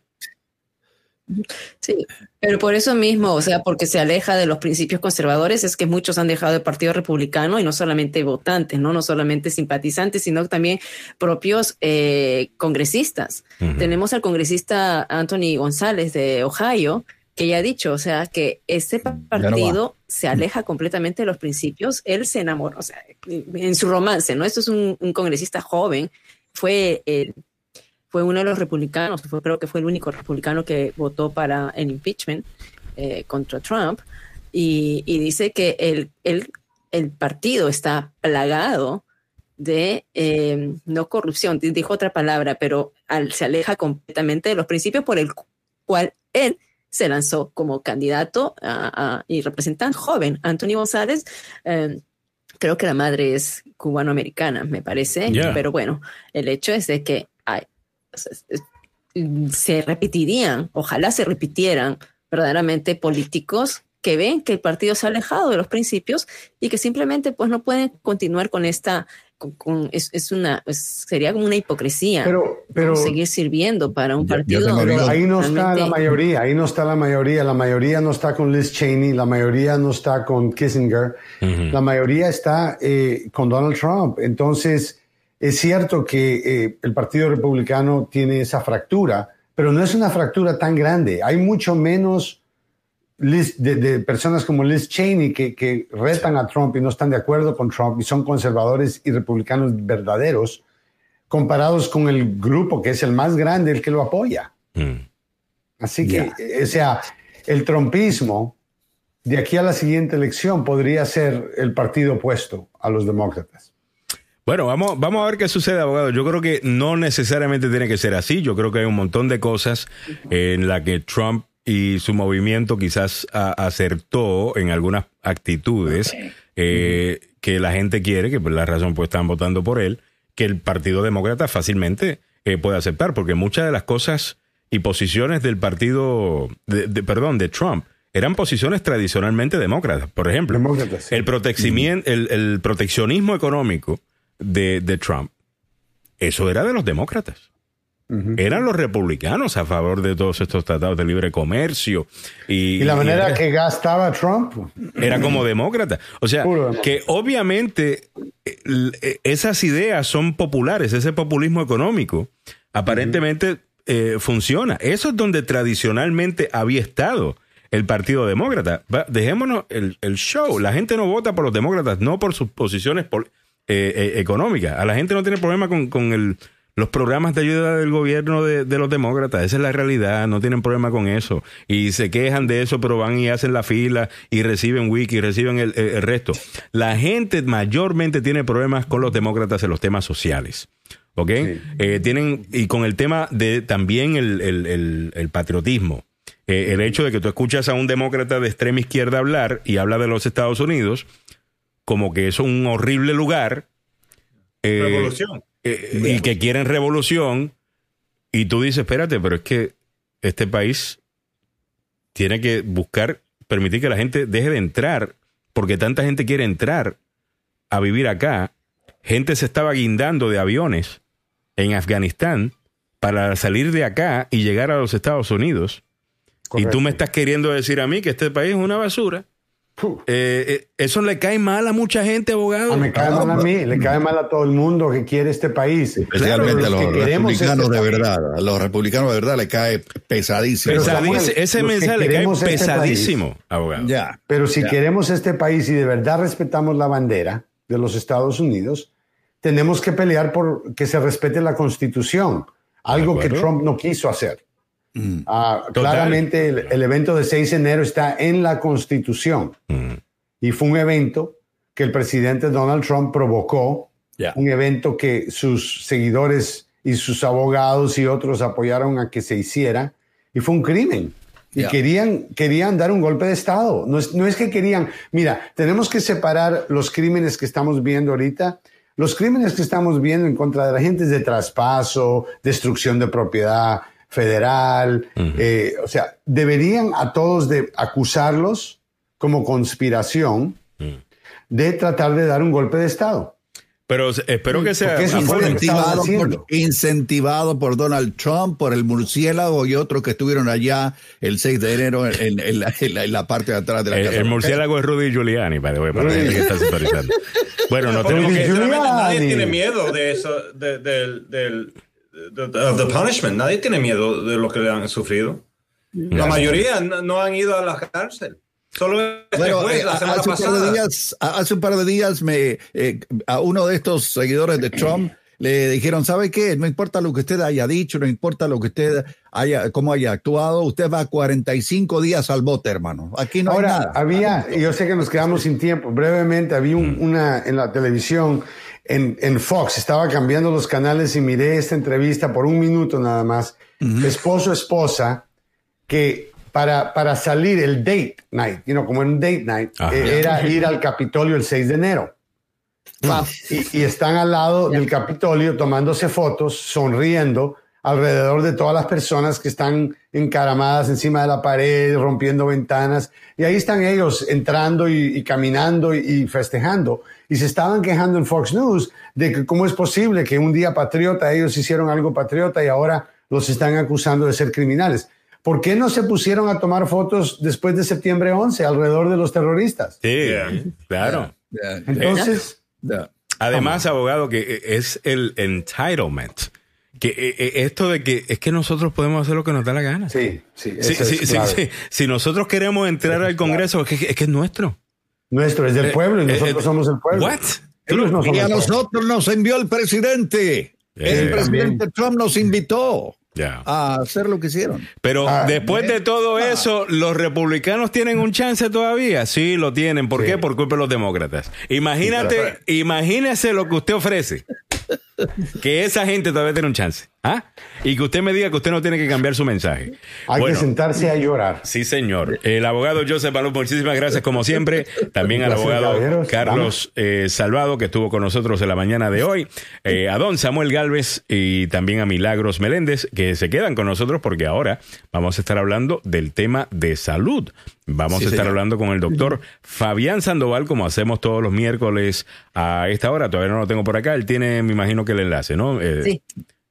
Sí, pero por eso mismo, o sea, porque se aleja de los principios conservadores, es que muchos han dejado el Partido Republicano y no solamente votantes, no, no solamente simpatizantes, sino también propios eh, congresistas. Tenemos al congresista Anthony González de Ohio, que ya ha dicho, o sea, que este partido se aleja completamente de los principios. Él se enamoró, o sea, en su romance, ¿no? Esto es un, un congresista joven, fue el fue uno de los republicanos, fue, creo que fue el único republicano que votó para el impeachment eh, contra Trump, y, y dice que el, el, el partido está plagado de eh, no corrupción, di- dijo otra palabra, pero al- se aleja completamente de los principios por el cu- cual él se lanzó como candidato a- a- y representante joven. Anthony González, eh, creo que la madre es cubanoamericana, me parece, Yeah. pero bueno, el hecho es de que hay, se repetirían, ojalá se repitieran verdaderamente políticos que ven que el partido se ha alejado de los principios y que simplemente pues no pueden continuar con esta con, con- es, es una es- sería como una hipocresía Pero- pero- seguir sirviendo para un partido Pero ahí no está la mayoría, ahí no está la mayoría. La mayoría no está con Liz Cheney, la mayoría no está con Kissinger, la mayoría está eh, con Donald Trump. Entonces, es cierto que eh, el Partido Republicano tiene esa fractura, pero no es una fractura tan grande. Hay mucho menos Liz- de, de personas como Liz Cheney que, que retan a Trump y no están de acuerdo con Trump y son conservadores y republicanos verdaderos comparados con el grupo que es el más grande, el que lo apoya. Así que, eh, o sea, el trumpismo de aquí a la siguiente elección podría ser el partido opuesto a los demócratas. Bueno, vamos, vamos a ver qué sucede, abogado. Yo creo que no necesariamente tiene que ser así. Yo creo que hay un montón de cosas en la que Trump y su movimiento quizás a- acertó en algunas actitudes eh, que la gente quiere, que por la razón pues están votando por él, que el Partido Demócrata fácilmente eh, puede aceptar, porque muchas de las cosas y posiciones del partido, de, de- perdón, de Trump, eran posiciones tradicionalmente demócratas. Por ejemplo, el, protecimien- el, el proteccionismo económico de, de Trump, eso era de los demócratas. Eran los republicanos a favor de todos estos tratados de libre comercio. Y, Y la manera y- que gastaba Trump. era como demócrata. O sea, que obviamente eh, esas ideas son populares, ese populismo económico aparentemente eh, funciona. Eso es donde tradicionalmente había estado el Partido Demócrata. Dejémonos el, el show. La gente no vota por los demócratas, no por sus posiciones pol- eh, eh, económicas. A la gente no tiene problema con, con el, los programas de ayuda del gobierno de, de los demócratas. Esa es la realidad. No tienen problema con eso. Y se quejan de eso, pero van y hacen la fila y reciben wiki y reciben el, el- resto. La gente mayormente tiene problemas con los demócratas en los temas sociales. ¿Ok? Eh, tienen, y con el tema de también el, el- el- el patriotismo. Eh, el hecho de que tú escuchas a un demócrata de extrema izquierda hablar y habla de los Estados Unidos como que es un horrible lugar. eh, Revolución. eh, y que quieren revolución. Y tú dices, espérate, pero es que este país tiene que buscar, permitir que la gente deje de entrar, porque tanta gente quiere entrar a vivir acá. Gente se estaba guindando de aviones en Afganistán para salir de acá y llegar a los Estados Unidos. Y tú me estás queriendo decir a mí que este país es una basura. Eh, eh, eso le cae mal a mucha gente, abogado. Ah, me cae mal a mí, le cae mal a todo el mundo que quiere este país. Especialmente a los, que queremos republicanos este de verdad. A los republicanos de verdad le cae pesadísimo. Samuel, ese los mensaje le cae este pesadísimo, abogado. Ya. Pero si Ya. queremos este país y de verdad respetamos la bandera de los Estados Unidos, tenemos que pelear por que se respete la Constitución, algo que. Trump no quiso hacer. Mm. Ah, claramente el, el evento de 6 de enero está en la Constitución Mm. y fue un evento que el presidente Donald Trump provocó, un evento que sus seguidores y sus abogados y otros apoyaron a que se hiciera y fue un crimen. Y querían, querían dar un golpe de Estado. No es, no es que querían, mira, tenemos que separar los crímenes que estamos viendo ahorita. Los crímenes que estamos viendo en contra de la gente es de traspaso, destrucción de propiedad federal. eh, o sea, deberían a todos de acusarlos como conspiración de tratar de dar un golpe de Estado. Pero espero que sea Incentivado por, incentivado por Donald Trump, por el murciélago y otros que estuvieron allá el 6 de enero en, en la, en la- en la parte de atrás de la El, casa. el murciélago es Rudy Giuliani, para la gente que está sintonizando. Bueno, no tenemos que... nadie tiene miedo de eso, de- del, del, de- de- of the punishment. Nadie tiene miedo de lo que le han sufrido. La mayoría no, no han ido a la cárcel. Solo Bueno, juez la semana hace, un par de días, a- hace un par de días me, eh, a uno de estos seguidores de Trump (clears throat) le dijeron, ¿sabe qué? No importa lo que usted haya dicho, no importa lo que usted haya, cómo haya actuado, usted va 45 días al bote, hermano. Aquí no Ahora, hay nada. había, y yo sé que nos quedamos sin tiempo, brevemente, había un- una en la televisión, en, en Fox, estaba cambiando los canales y miré esta entrevista por un minuto nada más, esposo, esposa, que para, para salir el date night, you know, como en un date night, eh, era ir al Capitolio el 6 de enero. Y, y están al lado del Capitolio tomándose fotos, sonriendo alrededor de todas las personas que están encaramadas encima de la pared, rompiendo ventanas. Y ahí están ellos entrando y, y caminando y, y festejando. Y se estaban quejando en Fox News de que cómo es posible que un día patriota ellos hicieron algo patriota y ahora los están acusando de ser criminales. ¿Por qué no se pusieron a tomar fotos después de septiembre 11 alrededor de los terroristas? Sí, claro. Entonces. Además, abogado, que es el entitlement. Que eh, eh, esto de que es que nosotros podemos hacer lo que nos da la gana. sí, sí, Sí, sí, es sí, clave. sí. Si nosotros queremos entrar al Congreso, es que, es que es nuestro. Nuestro es del Eh, pueblo y nosotros eh, somos el pueblo. What? Ellos no son Y a nosotros nos envió el presidente. Eh, el presidente Trump nos invitó Ya. a hacer lo que hicieron. Pero Ah, después de todo eso, ¿los republicanos tienen un chance todavía? Sí, lo tienen. ¿Por Sí. qué? Por culpa de los demócratas. Imagínate, imagínese lo que usted ofrece. Que esa gente todavía tiene un chance. ¿Ah? Y que usted me diga que usted no tiene que cambiar su mensaje. Hay Bueno, que sentarse a llorar. Sí, señor. El abogado Joseph Malú, muchísimas gracias como siempre. (laughs) También al abogado. Carlos eh, Salvado, que estuvo con nosotros en la mañana de hoy. Eh, a don Samuel Galvez y también a Milagros Meléndez, que se quedan con nosotros porque ahora vamos a estar hablando del tema de salud. Vamos Sí, a estar señor. hablando con el doctor Fabián Sandoval, como hacemos todos los miércoles a esta hora. Todavía no lo tengo por acá. Él tiene, me imagino que el enlace, ¿no? Eh, Sí.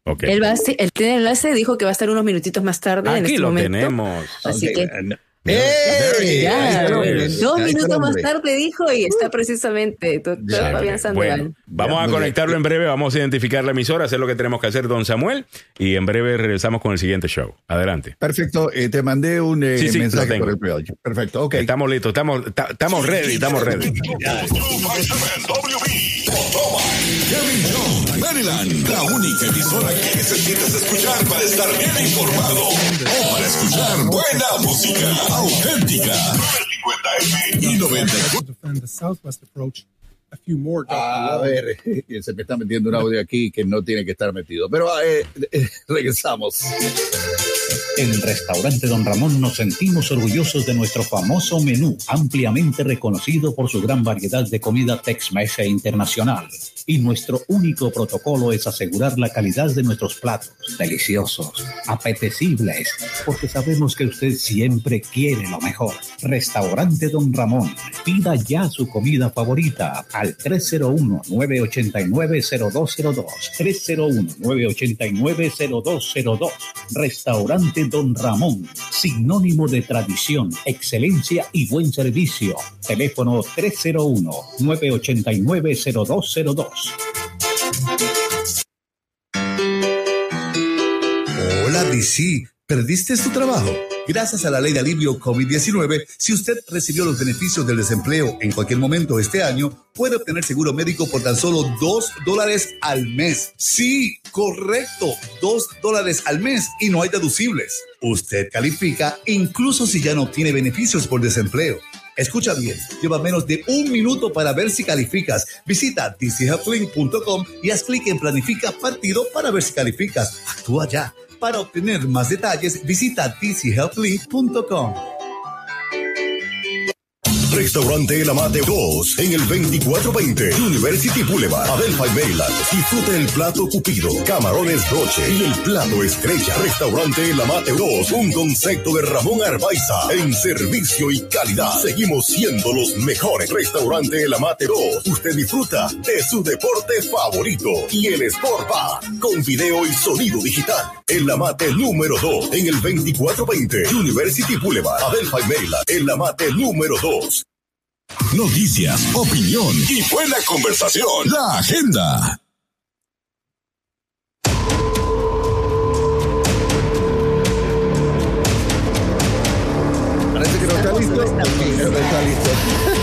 Ok. Él, va, a- él tiene el enlace, dijo que va a estar unos minutitos más tarde en Aquí este lo momento. tenemos. Así Ok, que ¡Ey! ya, Ahí está el hombre. dos minutos más tarde dijo y está precisamente doctor. Fabián Sandoval. Bueno, vamos Ya, a conectarlo en breve, vamos a identificar la emisora, hacer lo que tenemos que hacer, don Samuel, y en breve regresamos con el siguiente show. Adelante. Perfecto, eh, te mandé un eh, Sí, sí, mensaje por el privado. Perfecto, ok. Estamos listos, estamos, ta- estamos ready, estamos ready. Maryland, la única emisora que necesitas escuchar para estar bien informado o para escuchar buena música auténtica. 950M y 94. A few more. A ver, (laughs) se me está metiendo un audio aquí que no tiene que estar metido. Pero eh, eh, (laughs) regresamos. En el restaurante Don Ramón nos sentimos orgullosos de nuestro famoso menú, ampliamente reconocido por su gran variedad de comida Tex-Mex e internacional. Y nuestro único protocolo es asegurar la calidad de nuestros platos, deliciosos, apetecibles, porque sabemos que usted siempre quiere lo mejor. Restaurante Don Ramón, pida ya su comida favorita, al 301-989-0202. 301-989-0202. Restaurante Don Ramón, sinónimo de tradición, excelencia y buen servicio. Teléfono 301-989-0202. Hola, DC. ¿Perdiste tu trabajo? Gracias a la ley de alivio COVID-19, si usted recibió los beneficios del desempleo en cualquier momento este año, puede obtener seguro médico por tan solo dos dólares al mes. Sí, correcto, dos dólares al mes y no hay deducibles. Usted califica incluso si ya no obtiene beneficios por desempleo. Escucha bien, lleva menos de un minuto para ver si calificas. Visita dchealthlink.com y haz clic en Planifica Partido para ver si calificas. Actúa ya. Para obtener más detalles, visita dchealthlink.com. Restaurante El Amate 2 en el 2420 University Boulevard, Adelphi, Maryland. Disfrute el plato cupido, camarones noche y el plato estrella. Restaurante El Amate 2, un concepto de Ramón Arbaiza en servicio y calidad. Seguimos siendo los mejores. Restaurante El Amate 2. Usted disfruta de su deporte favorito y el Sport Bar con video y sonido digital. El Amate número 2 en el 2420 University Boulevard, Adelphi, Maryland. El Amate número 2. Noticias, opinión y buena conversación. La agenda. Parece que no está listo. No está listo.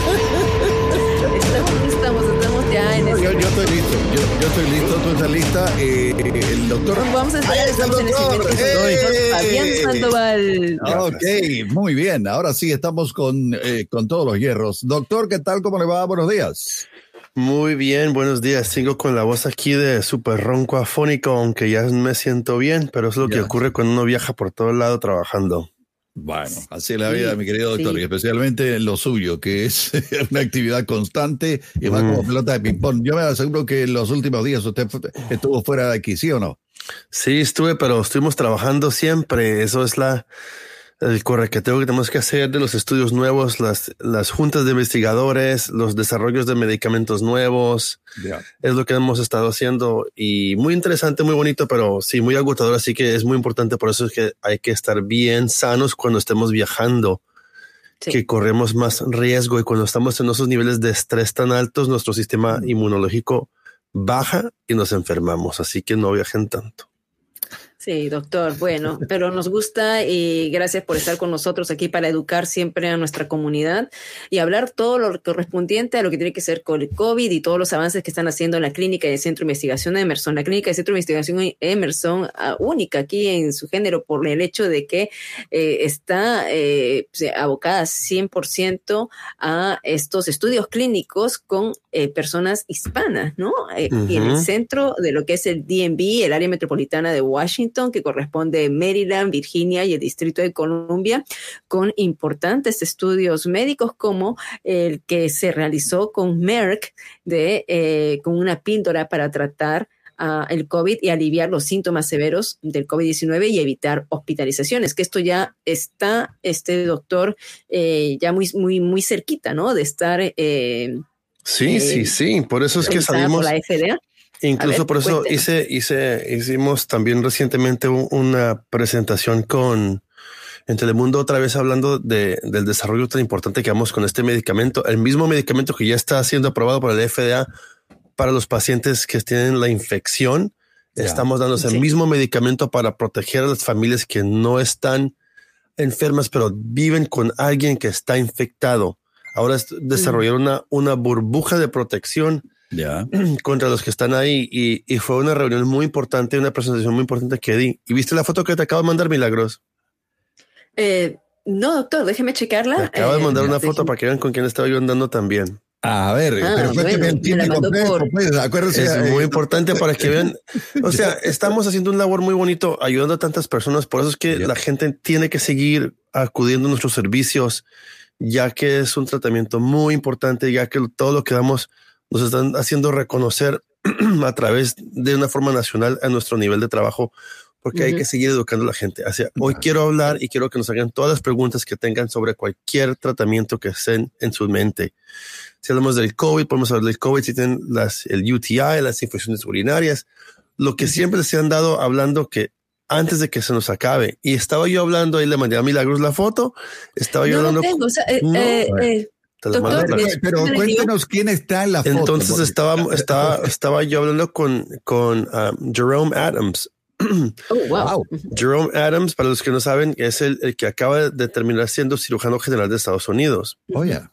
Ya en No, yo, yo estoy listo. Yo, yo estoy listo. Tú estás lista. Eh, el doctor. Vamos a Ahí está el doctor. ¡Eh! Fabián Sandoval. Ok, muy bien. Ahora sí, estamos con, eh, con todos los hierros. Doctor, ¿qué tal? ¿Cómo le va? Buenos días. Muy bien, buenos días. Sigo con la voz aquí de súper ronco afónico, aunque ya me siento bien, pero es lo que ocurre cuando uno viaja por todo el lado trabajando. Bueno, así es la vida, Sí, mi querido doctor, sí. y especialmente en lo suyo, que es (laughs) una actividad constante y va Mm. como pelota de ping-pong. Yo me aseguro que en los últimos días usted estuvo fuera de aquí, ¿sí o no? Sí, estuve, pero estuvimos trabajando siempre. Eso es la el correqueteo que tenemos que hacer de los estudios nuevos, las, las juntas de investigadores, los desarrollos de medicamentos nuevos. Es lo que hemos estado haciendo y muy interesante, muy bonito, pero sí, muy agotador. Así que es muy importante. Por eso es que hay que estar bien sanos cuando estemos viajando, que corremos más riesgo y cuando estamos en esos niveles de estrés tan altos, nuestro sistema inmunológico baja y nos enfermamos. Así que no viajen tanto. Sí, doctor. Bueno, pero nos gusta y gracias por estar con nosotros aquí para educar siempre a nuestra comunidad y hablar todo lo correspondiente a lo que tiene que ser con el COVID y todos los avances que están haciendo en la clínica y el Centro de Investigación de Emerson. La clínica del Centro de Investigación Emerson, ah, única aquí en su género por el hecho de que eh, está eh, abocada 100% a estos estudios clínicos con eh, personas hispanas, ¿no? Eh, Y en el centro de lo que es el DMV, el área metropolitana de Washington, que corresponde a Maryland, Virginia y el Distrito de Columbia, con importantes estudios médicos como el que se realizó con Merck, de, eh, con una píldora para tratar el COVID y aliviar los síntomas severos del COVID-19 y evitar hospitalizaciones, que esto ya está, este doctor, eh, ya muy, muy, muy cerquita, ¿no? De estar... eh, Sí, eh, sí, sí. Por eso es que salimos. la FDA. Incluso ver, por eso cuéntenos. hice, hice, hicimos también recientemente un- una presentación con en Telemundo otra vez hablando de, del desarrollo tan importante que vamos con este medicamento, el mismo medicamento que ya está siendo aprobado por el FDA para los pacientes que tienen la infección. Estamos dando el Sí. mismo medicamento para proteger a las familias que no están enfermas, pero viven con alguien que está infectado. Ahora es desarrollar una, una burbuja de protección (clears throat) Contra los que están ahí y, y fue una reunión muy importante, una presentación muy importante que di. ¿Y viste la foto que te acabo de mandar, Milagros? Eh, no, doctor, déjeme checarla. Te acabo de Eh, mandar una déjeme- foto para que vean con quién estaba yo andando también. A ver, Ah, pero bueno, me por- pues, acuérdese, Es eh, muy importante para que vean. O sea, (laughs) estamos haciendo un labor muy bonito ayudando a tantas personas. Por eso es que la gente tiene que seguir acudiendo a nuestros servicios, ya que es un tratamiento muy importante, ya que todo lo que damos nos están haciendo reconocer (clears throat) a través de una forma nacional a nuestro nivel de trabajo porque hay que seguir educando a la gente. Así, hoy quiero hablar y quiero que nos hagan todas las preguntas que tengan sobre cualquier tratamiento que estén en su mente. Si hablamos del COVID, podemos hablar del COVID, si tienen las, el UTI, las infecciones urinarias, lo que siempre se han dado hablando que antes de que se nos acabe. Y estaba yo hablando, ahí le mandé a Milagros la foto, estaba yo hablando... Tengo, o sea, eh, eh, eh, doctor, pero, pero cuéntanos quién está en la foto. Entonces estaba, estaba, estaba yo hablando con, con um, Jerome Adams. (clears throat) Oh, wow. Jerome Adams, para los que no saben, es el, el, que acaba de terminar siendo cirujano general de Estados Unidos. Oh, yeah.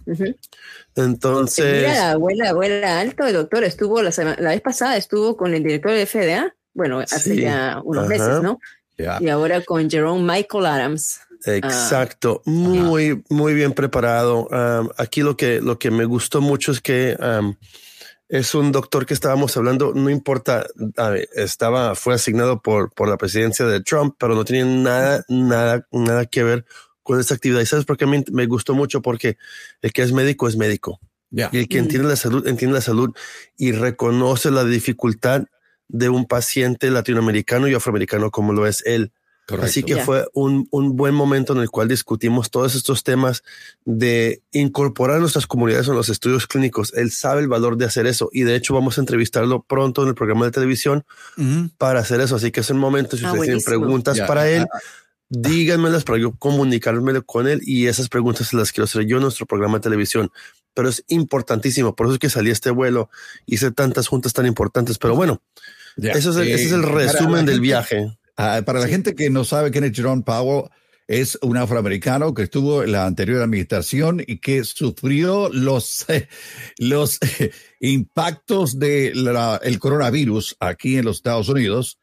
Entonces. Mira, abuela, abuela alto, el doctor estuvo la, semana, la vez pasada, estuvo con el director de FDA, bueno, hace Sí. ya unos Ajá. meses, ¿no? Yeah. Y ahora con Jerome Michael Adams. Exacto, muy, muy bien preparado. Um, aquí lo que, lo que me gustó mucho es que um, es un doctor que estábamos hablando, no importa, ver, estaba, fue asignado por, por la presidencia de Trump, pero no tiene nada, nada, nada que ver con esta actividad. ¿Y sabes por qué me, me gustó mucho? Porque el que es médico es médico. Yeah. Y el que entiende la salud, entiende la salud y reconoce la dificultad de un paciente latinoamericano y afroamericano como lo es él. Correcto. Así que Ya. fue un, un buen momento en el cual discutimos todos estos temas de incorporar nuestras comunidades en los estudios clínicos. Él sabe el valor de hacer eso y de hecho vamos a entrevistarlo pronto en el programa de televisión para hacer eso. Así que es un momento, si Ah, ustedes tienen preguntas Ya. para él, Ah, díganmelas para yo comunicarme con él y esas preguntas se las quiero hacer yo en nuestro programa de televisión. Pero es importantísimo, por eso es que salí a este vuelo, hice tantas juntas tan importantes, pero bueno, eso es el- ese es el Eh, resumen del gente- viaje. Ah, para la gente que no sabe quién es Jerome Powell, es un afroamericano que estuvo en la anterior administración y que sufrió los, eh, (laughs) los eh, (laughs) impactos del coronavirus aquí en los Estados Unidos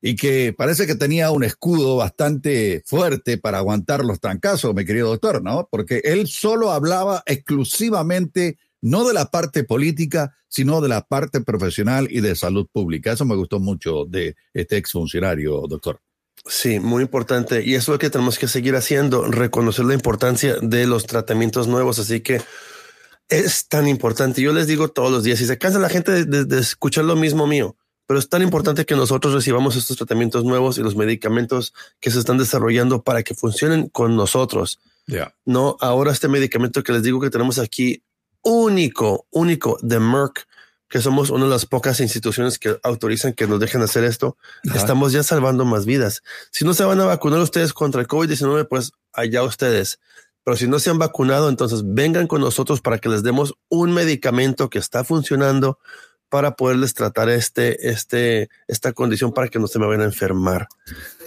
y que parece que tenía un escudo bastante fuerte para aguantar los trancazos, mi querido doctor, ¿no? Porque él solo hablaba exclusivamente no de la parte política, sino de la parte profesional y de salud pública. Eso me gustó mucho de este exfuncionario, doctor. Sí, muy importante. Y eso es lo que tenemos que seguir haciendo, reconocer la importancia de los tratamientos nuevos. Así que es tan importante. Yo les digo todos los días, y se cansa la gente de, de- de escuchar lo mismo mío, pero es tan importante que nosotros recibamos estos tratamientos nuevos y los medicamentos que se están desarrollando para que funcionen con nosotros. No, ahora este medicamento que les digo que tenemos aquí, único, único de Merck, que somos una de las pocas instituciones que autorizan que nos dejen hacer esto, Ajá. estamos ya salvando más vidas. Si no se van a vacunar ustedes contra el COVID-19, pues allá ustedes. Pero si no se han vacunado, entonces vengan con nosotros para que les demos un medicamento que está funcionando para poderles tratar este, este, esta condición para que no se me vayan a enfermar.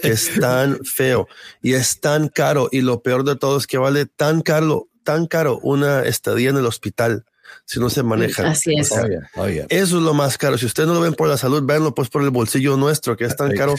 Es (laughs) tan feo y es tan caro y lo peor de todo es que vale tan caro, tan caro una estadía en el hospital si no se maneja. Así es. Oh, yeah. Oh, yeah. Eso es lo más caro. Si ustedes no lo ven por la salud, véanlo pues por el bolsillo nuestro, que es tan caro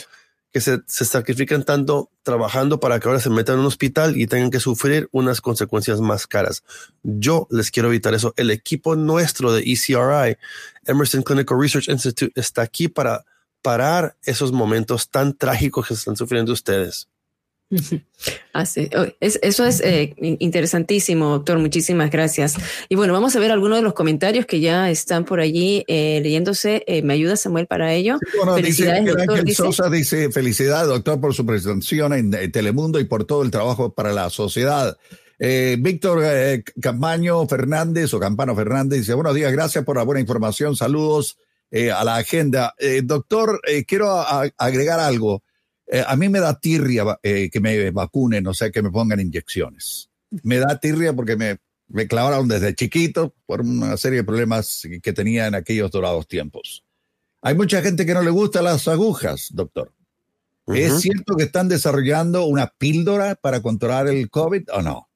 que se, se sacrifican tanto trabajando para que ahora se metan en un hospital y tengan que sufrir unas consecuencias más caras. Yo les quiero evitar eso. El equipo nuestro de ECRI, Emerson Clinical Research Institute, está aquí para parar esos momentos tan trágicos que están sufriendo ustedes. Así, oh, es- eso es eh, in- interesantísimo, doctor. Muchísimas gracias. Y bueno, vamos a ver algunos de los comentarios que ya están por allí eh, leyéndose. Eh, ¿Me ayuda Samuel para ello? Bueno, dice Felicidades, que doctor. Ángel dice. Sosa dice, felicidades, doctor, por su presentación en, Telemundo y por todo el trabajo para la sociedad. Eh, Víctor eh, Campaño Fernández o Campano Fernández dice, buenos días, gracias por la buena información, saludos eh, a la agenda. Doctor, quiero a- agregar algo. Eh, a mí me da tirria eh, que me vacunen, o sea, que me pongan inyecciones. Me da tirria porque me, me clavaron desde chiquito por una serie de problemas que tenía en aquellos dorados tiempos. Hay mucha gente que no le gusta las agujas, doctor. ¿Es cierto que están desarrollando una píldora para controlar el COVID o no?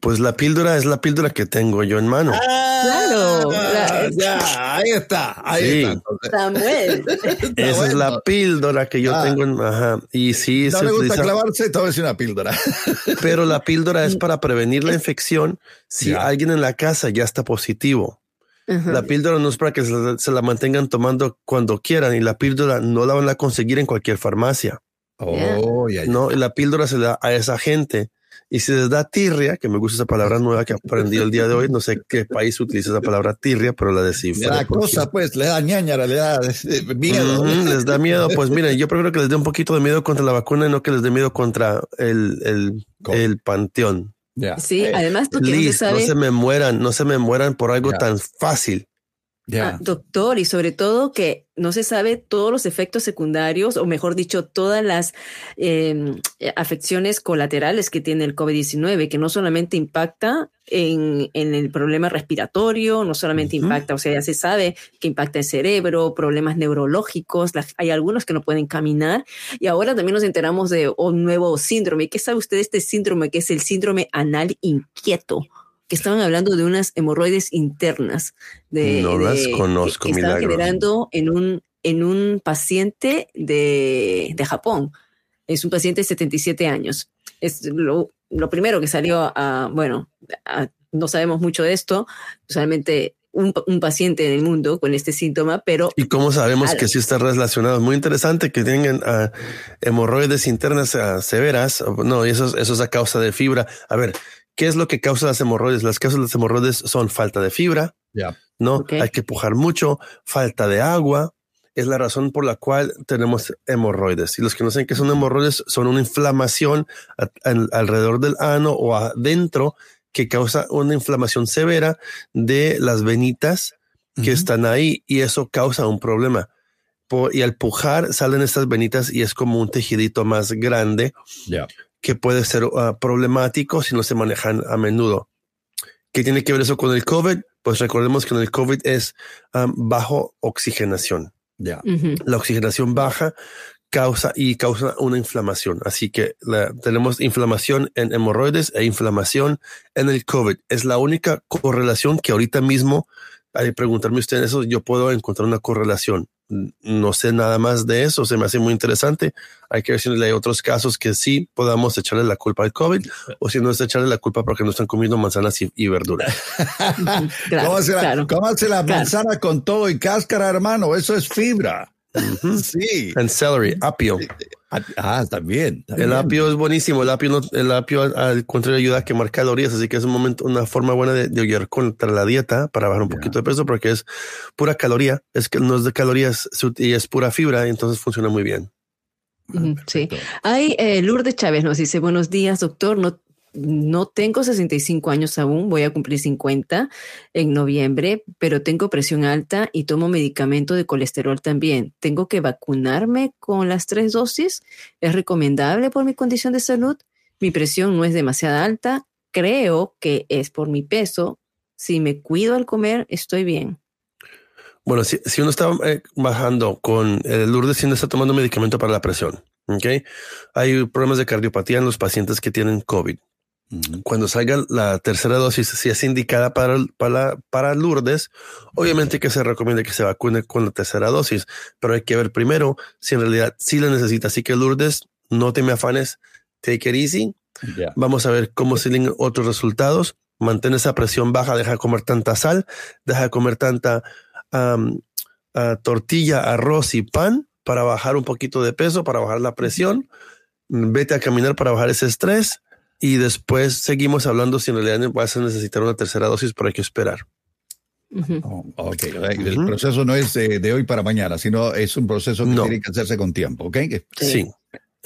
Pues la píldora es la píldora que tengo yo en mano. Claro. la- ya, ahí está, ahí Sí. está. entonces. Samuel. (laughs) Esa es la píldora que yo Ah. tengo en, ajá. Y sí, No se le gusta utiliza- clavarse, todo es una píldora. (laughs) pero la píldora es (laughs) para prevenir la infección si Ya. alguien en la casa ya está positivo. Ajá. La píldora no es para que se, se la mantengan tomando cuando quieran y la píldora no la van a conseguir en cualquier farmacia. Oh, ya, ya. No, y la píldora se da a esa gente Y si les da tirria, que me gusta esa palabra nueva que aprendí el día de hoy, no sé qué país utiliza esa palabra tirria, pero la descifré. La cosa, pues, le da ñañara, le da eh, miedo. les da miedo. Pues miren, yo prefiero que les dé un poquito de miedo contra la vacuna y no que les dé miedo contra el, el, el panteón. Sí, además se sabe. No se me mueran, no se me mueran por algo tan fácil. Ah, doctor, y sobre todo que no se sabe todos los efectos secundarios, o mejor dicho, todas las em, eh, afecciones colaterales que tiene el COVID-19, que no solamente impacta en, el problema respiratorio, no solamente impacta, o sea, ya se sabe que impacta el cerebro, problemas neurológicos, hay algunos que no pueden caminar, y ahora también nos enteramos de un nuevo síndrome. ¿Qué sabe usted de este síndrome, que es el síndrome anal inquieto? Que estaban hablando de unas hemorroides internas. De, no las conozco, que, que estaban generando en un, en un paciente de, de, Japón. Es un paciente de 77 años. Es lo, lo primero que salió a, bueno, no sabemos mucho de esto, solamente un, un, paciente en el mundo con este síntoma, pero... ¿Y cómo sabemos que sí está relacionado? Muy interesante que tengan uh, hemorroides internas uh, severas. No, eso, eso es a causa de fibra. A ver, ¿Qué es lo que causa las hemorroides? Las causas de las hemorroides son falta de fibra, no hay que pujar mucho, falta de agua. Es la razón por la cual tenemos hemorroides. Y los que no saben qué son hemorroides son una inflamación alrededor del ano o adentro que causa una inflamación severa de las venitas que están ahí y eso causa un problema. y al pujar salen estas venitas y es como un tejidito más grande que puede ser ah, problemático si no se manejan a menudo. ¿Qué tiene que ver eso con el COVID? Pues recordemos que en el COVID es bajo oxigenación. Ya. La oxigenación baja causa y causa una inflamación. Así que tenemos inflamación en hemorroides e inflamación en el COVID. Es la única correlación que ahorita mismo, al preguntarme usted eso, yo puedo encontrar una correlación no sé nada más de eso, se me hace muy interesante. Hay que ver si hay otros casos que sí podamos echarle la culpa al COVID o si no es echarle la culpa porque no están comiendo manzanas y, verduras. (laughs) ¿Cómo, hace la, manzana con todo y cáscara, hermano? Eso es fibra. Sí. And celery, apio. Ah, también, El apio es buenísimo. El apio, el apio al, contrario ayuda a quemar calorías, así que es un momento, una forma buena de, de contra la dieta para bajar un poquito de peso porque es pura caloría, es que no es de calorías y es pura fibra, entonces funciona muy bien. Sí. Hay eh, Lourdes Chávez nos dice, buenos días, doctor. No no tengo 65 años aún, voy a cumplir 50 en noviembre, pero tengo presión alta y tomo medicamento de colesterol también. ¿Tengo que vacunarme con las tres dosis? ¿Es recomendable por mi condición de salud? Mi presión no es demasiado alta. Creo que es por mi peso. Si me cuido al comer, estoy bien. Bueno, si, uno está eh, bajando con el Lourdes, si está tomando medicamento para la presión, ¿ok? Hay problemas de cardiopatía en los pacientes que tienen COVID. Cuando salga la tercera dosis, si es indicada para, para, para Lourdes, obviamente que se recomienda que se vacune con la tercera dosis, pero hay que ver primero si en realidad sí la necesita. Así que Lourdes, no te me afanes, take it easy. Vamos a ver cómo siguen otros resultados. Mantén esa presión baja, deja de comer tanta sal, deja de comer tanta tortilla, arroz y pan para bajar un poquito de peso, para bajar la presión. Vete a caminar para bajar ese estrés y después seguimos hablando si en realidad vas a necesitar una tercera dosis, pero hay que esperar. Oh, el proceso no es de, hoy para mañana, sino es un proceso que tiene que hacerse con tiempo, ¿ok? Sí.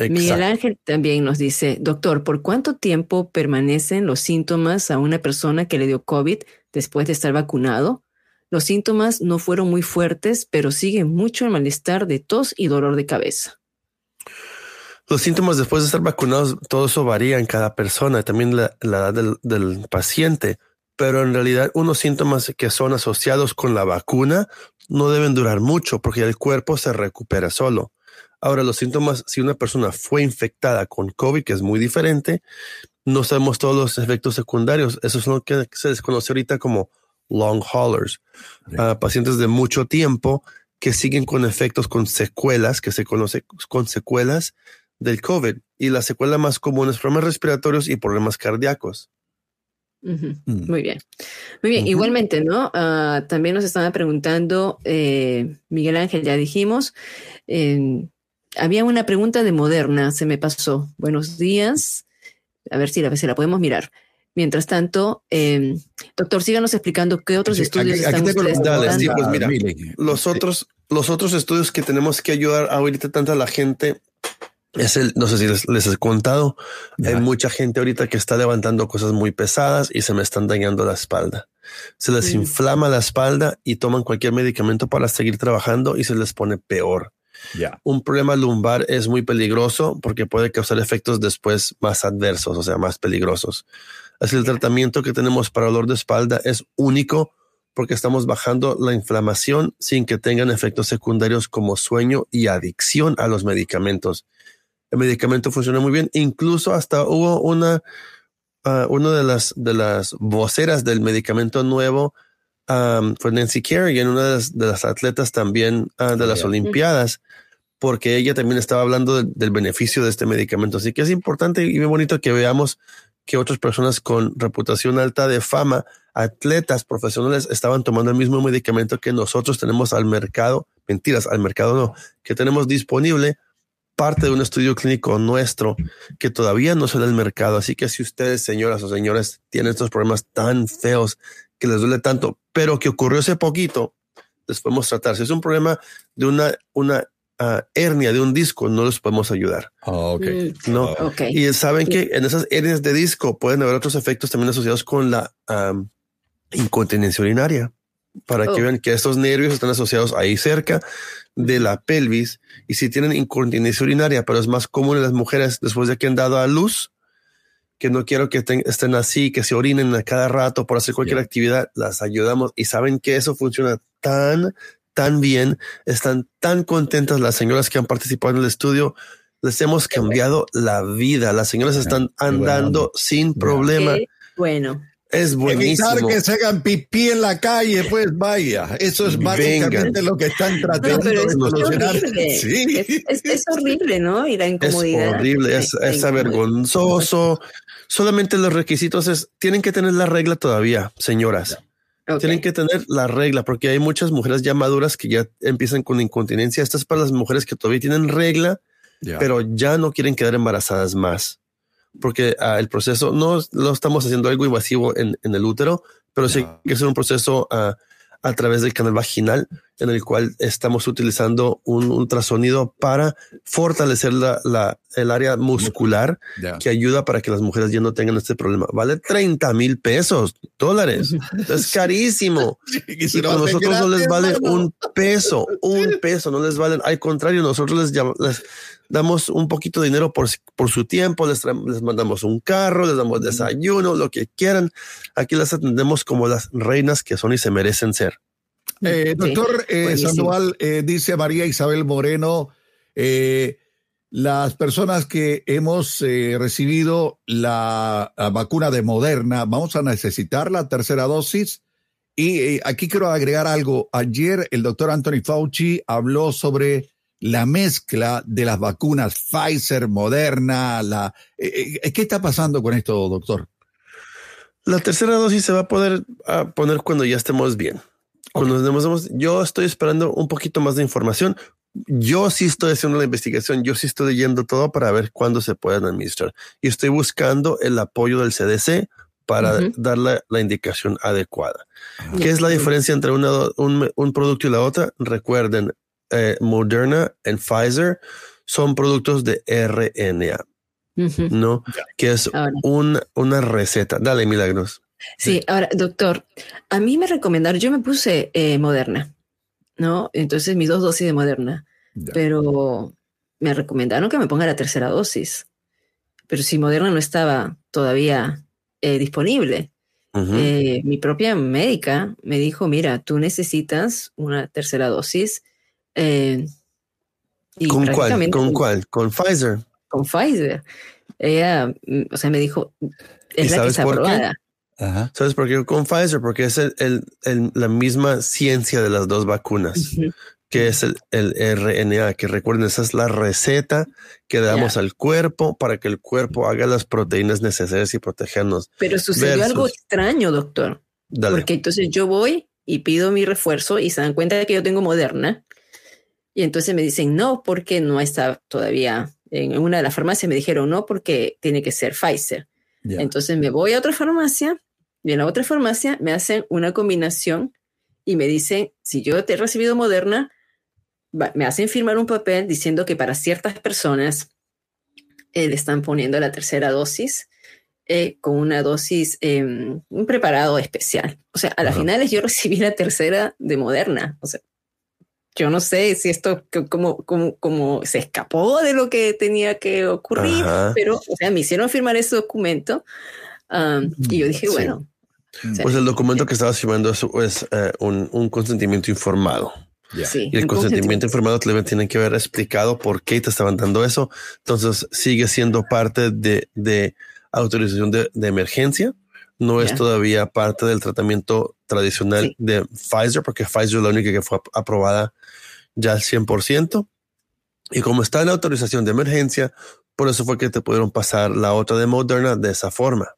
Miguel Ángel también nos dice, doctor, ¿por cuánto tiempo permanecen los síntomas a una persona que le dio COVID después de estar vacunado? Los síntomas no fueron muy fuertes, pero sigue mucho el malestar de tos y dolor de cabeza. Los síntomas después de estar vacunados, todo eso varía en cada persona, también la, edad del, paciente, pero en realidad unos síntomas que son asociados con la vacuna no deben durar mucho porque el cuerpo se recupera solo. Ahora, los síntomas, si una persona fue infectada con COVID, que es muy diferente, no sabemos todos los efectos secundarios. Eso es lo que se desconoce ahorita como long haulers, pacientes de mucho tiempo que siguen con efectos con secuelas, que se conoce con secuelas del COVID y la secuela más común es problemas respiratorios y problemas cardíacos. Mm. Muy bien. Muy bien. Igualmente, ¿no? Ah, también nos estaban preguntando, eh, Miguel Ángel, ya dijimos, había una pregunta de Moderna, se me pasó. Buenos días. A ver si la, si la podemos mirar. Mientras tanto, eh, doctor, síganos explicando qué otros Sí, estudios aquí- están aquí ustedes los- Dale, sí, pues mira, Mire. los otros, los otros estudios que tenemos que ayudar ahorita tanto a la gente es el, no sé si les, les he contado, hay mucha gente ahorita que está levantando cosas muy pesadas y se me están dañando la espalda. Se les Mm. inflama la espalda y toman cualquier medicamento para seguir trabajando y se les pone peor. Ya. Un problema lumbar es muy peligroso porque puede causar efectos después más adversos, o sea, más peligrosos. Así el tratamiento que tenemos para dolor de espalda es único porque estamos bajando la inflamación sin que tengan efectos secundarios como sueño y adicción a los medicamentos. El medicamento funciona muy bien. Incluso hasta hubo una, ah, una de las, de las voceras del medicamento nuevo um, fue Nancy Kerrigan, una de las, de las atletas también ah, de las Ya. Olimpiadas, porque ella también estaba hablando del- del beneficio de este medicamento. Así que es importante y muy bonito que veamos que otras personas con reputación alta de fama, atletas profesionales, estaban tomando el mismo medicamento que nosotros tenemos al mercado. Mentiras, al mercado no, que tenemos disponible parte de un estudio clínico nuestro que todavía no sale al mercado. Así que si ustedes, señoras o señores, tienen estos problemas tan feos que les duele tanto, pero que ocurrió hace poquito, les podemos tratar. Si es un problema de una, una ah, hernia de un disco, no les podemos ayudar. ok. No. Mm, ok. Y saben que en esas hernias de disco pueden haber otros efectos también asociados con la incontinencia urinaria. Para que Oh. vean que estos nervios están asociados ahí cerca de la pelvis. Y si tienen incontinencia urinaria, pero es más común en las mujeres después de que han dado a luz, que no quiero que ten- estén así, que se orinen a cada rato por hacer cualquier actividad, las ayudamos. Y saben que eso funciona tan, tan bien, están tan contentas las señoras que han participado en el estudio, les hemos cambiado la vida, las señoras están andando sin problema, Qué bueno. Es Evitar buenísimo. que se hagan pipí en la calle, pues vaya. Eso es básicamente Vengan. lo que están No, tratando pero de es solucionar. horrible. Sí. Es, es- es horrible, ¿no? Y la Es incomodidad. horrible, es, La es incomodidad. avergonzoso. Solamente los requisitos es, tienen que tener la regla todavía, señoras. Ok. Tienen que tener la regla porque hay muchas mujeres ya maduras que ya empiezan con incontinencia. Esta es para las mujeres que todavía tienen regla, Ya. pero ya no quieren quedar embarazadas más. Porque ah, el proceso no, no estamos haciendo algo invasivo en, en el útero, pero sí que es un proceso ah, a través del canal vaginal en el cual estamos utilizando un ultrasonido para fortalecer la, la- el área muscular que ayuda para que las mujeres ya no tengan este problema. Vale 30 mil pesos, dólares. (laughs) Es carísimo. (laughs) Y Y si hacen nosotros no les vale hermano. un peso, un peso, no les vale. Al contrario, nosotros les, llam- les damos un poquito de dinero por, por su tiempo, les mandamos un carro, les damos desayuno, lo que quieran. Aquí las atendemos como las reinas que son y se merecen ser. Eh, doctor eh, buenísimo. Sandoval, eh, dice María Isabel Moreno, eh, las personas que hemos eh, recibido la, la vacuna de Moderna, vamos a necesitar la tercera dosis. Y eh, aquí quiero agregar algo. Ayer el doctor Anthony Fauci habló sobre la mezcla de las vacunas Pfizer, Moderna, la, eh, eh, ¿qué está pasando con esto, doctor? La tercera dosis se va a poder poner cuando ya estemos bien. Cuando nos demos- yo estoy esperando un poquito más de información. Yo sí estoy haciendo la investigación, yo sí estoy leyendo todo para ver cuándo se pueden administrar. Y estoy buscando el apoyo del CDC para Ujú. dar la, la indicación adecuada. ¿Qué es la diferencia entre una, un, un producto y la otra? Recuerden, eh, Moderna y Pfizer son productos de RNA. ¿no? Que es un, una receta. Dale, Milagros. Sí, ahora, doctor, a mí me recomendaron, yo me puse eh, Moderna, ¿no? Entonces mis dos dosis de Moderna, Ya. pero me recomendaron que me ponga la tercera dosis. Pero si Moderna no estaba todavía eh, disponible, eh, mi propia médica me dijo, mira, tú necesitas una tercera dosis. y ¿Con cuál? ¿Con cuál? Con Pfizer. Con Pfizer. Ella, mm, o sea, me dijo, ¿Y es la que está qué? Ajá. ¿Sabes por qué? Con Pfizer, porque es el, el- el- la misma ciencia de las dos vacunas, Ujú. que es el, el RNA, que recuerden, esa es la receta que damos al cuerpo para que el cuerpo haga las proteínas necesarias y protegernos. Pero sucedió algo Versus- extraño, doctor. Dale. Porque entonces yo voy y pido mi refuerzo y se dan cuenta de que yo tengo Moderna. Y entonces me dicen, no, porque no está todavía. En una de las farmacias me dijeron, no, porque tiene que ser Pfizer. Entonces me voy a otra farmacia y en la otra farmacia me hacen una combinación y me dicen, si yo te he recibido Moderna, me hacen firmar un papel diciendo que para ciertas personas eh, le están poniendo la tercera dosis eh, con una dosis, em, un preparado especial. O sea, a las finales yo recibí la tercera de Moderna. O sea, yo no sé si esto como, como, como se escapó de lo que tenía que ocurrir, pero o sea, me hicieron firmar ese documento y yo dije, bueno. Pues el documento que estabas firmando es, es eh, un, un, consentimiento informado. y el consentimiento informado te tienen que haber explicado por qué te estaban dando eso. Entonces sigue siendo parte de, de autorización de, de, emergencia. No es todavía parte del tratamiento tradicional de Pfizer, porque Pfizer es la única que fue aprobada ya al 100%. Y como está en la autorización de emergencia, por eso fue que te pudieron pasar la otra de Moderna de esa forma.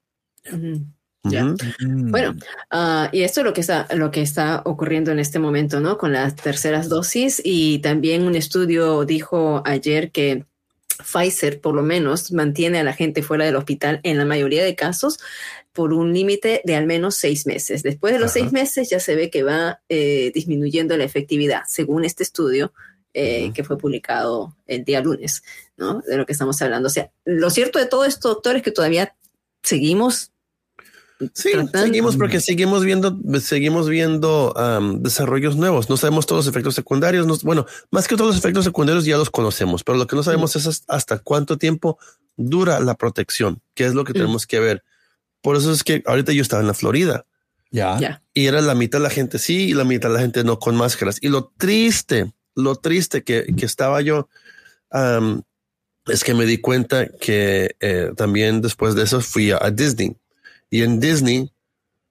Ya. Bueno, ah, y esto es lo que está lo que está ocurriendo en este momento, ¿no? Con las terceras dosis y también un estudio dijo ayer que Pfizer, por lo menos, mantiene a la gente fuera del hospital en la mayoría de casos por un límite de al menos seis meses. Después de los seis meses ya se ve que va eh, disminuyendo la efectividad, según este estudio eh, que fue publicado el día lunes, ¿no? De lo que estamos hablando. O sea, lo cierto de todo esto, doctor, es que todavía seguimos Sí, seguimos porque seguimos viendo, seguimos viendo desarrollos nuevos. No sabemos todos los efectos secundarios. bueno, más que todos los efectos secundarios ya los conocemos, pero lo que no sabemos es hasta cuánto tiempo dura la protección, que es lo que tenemos que ver. Por eso es que ahorita yo estaba en la Florida. Ya. Y era la mitad de la gente sí y la mitad de la gente no con máscaras. Y lo triste, lo triste que, que estaba yo es que me di cuenta que eh, también después de eso fui a Disney y en Disney,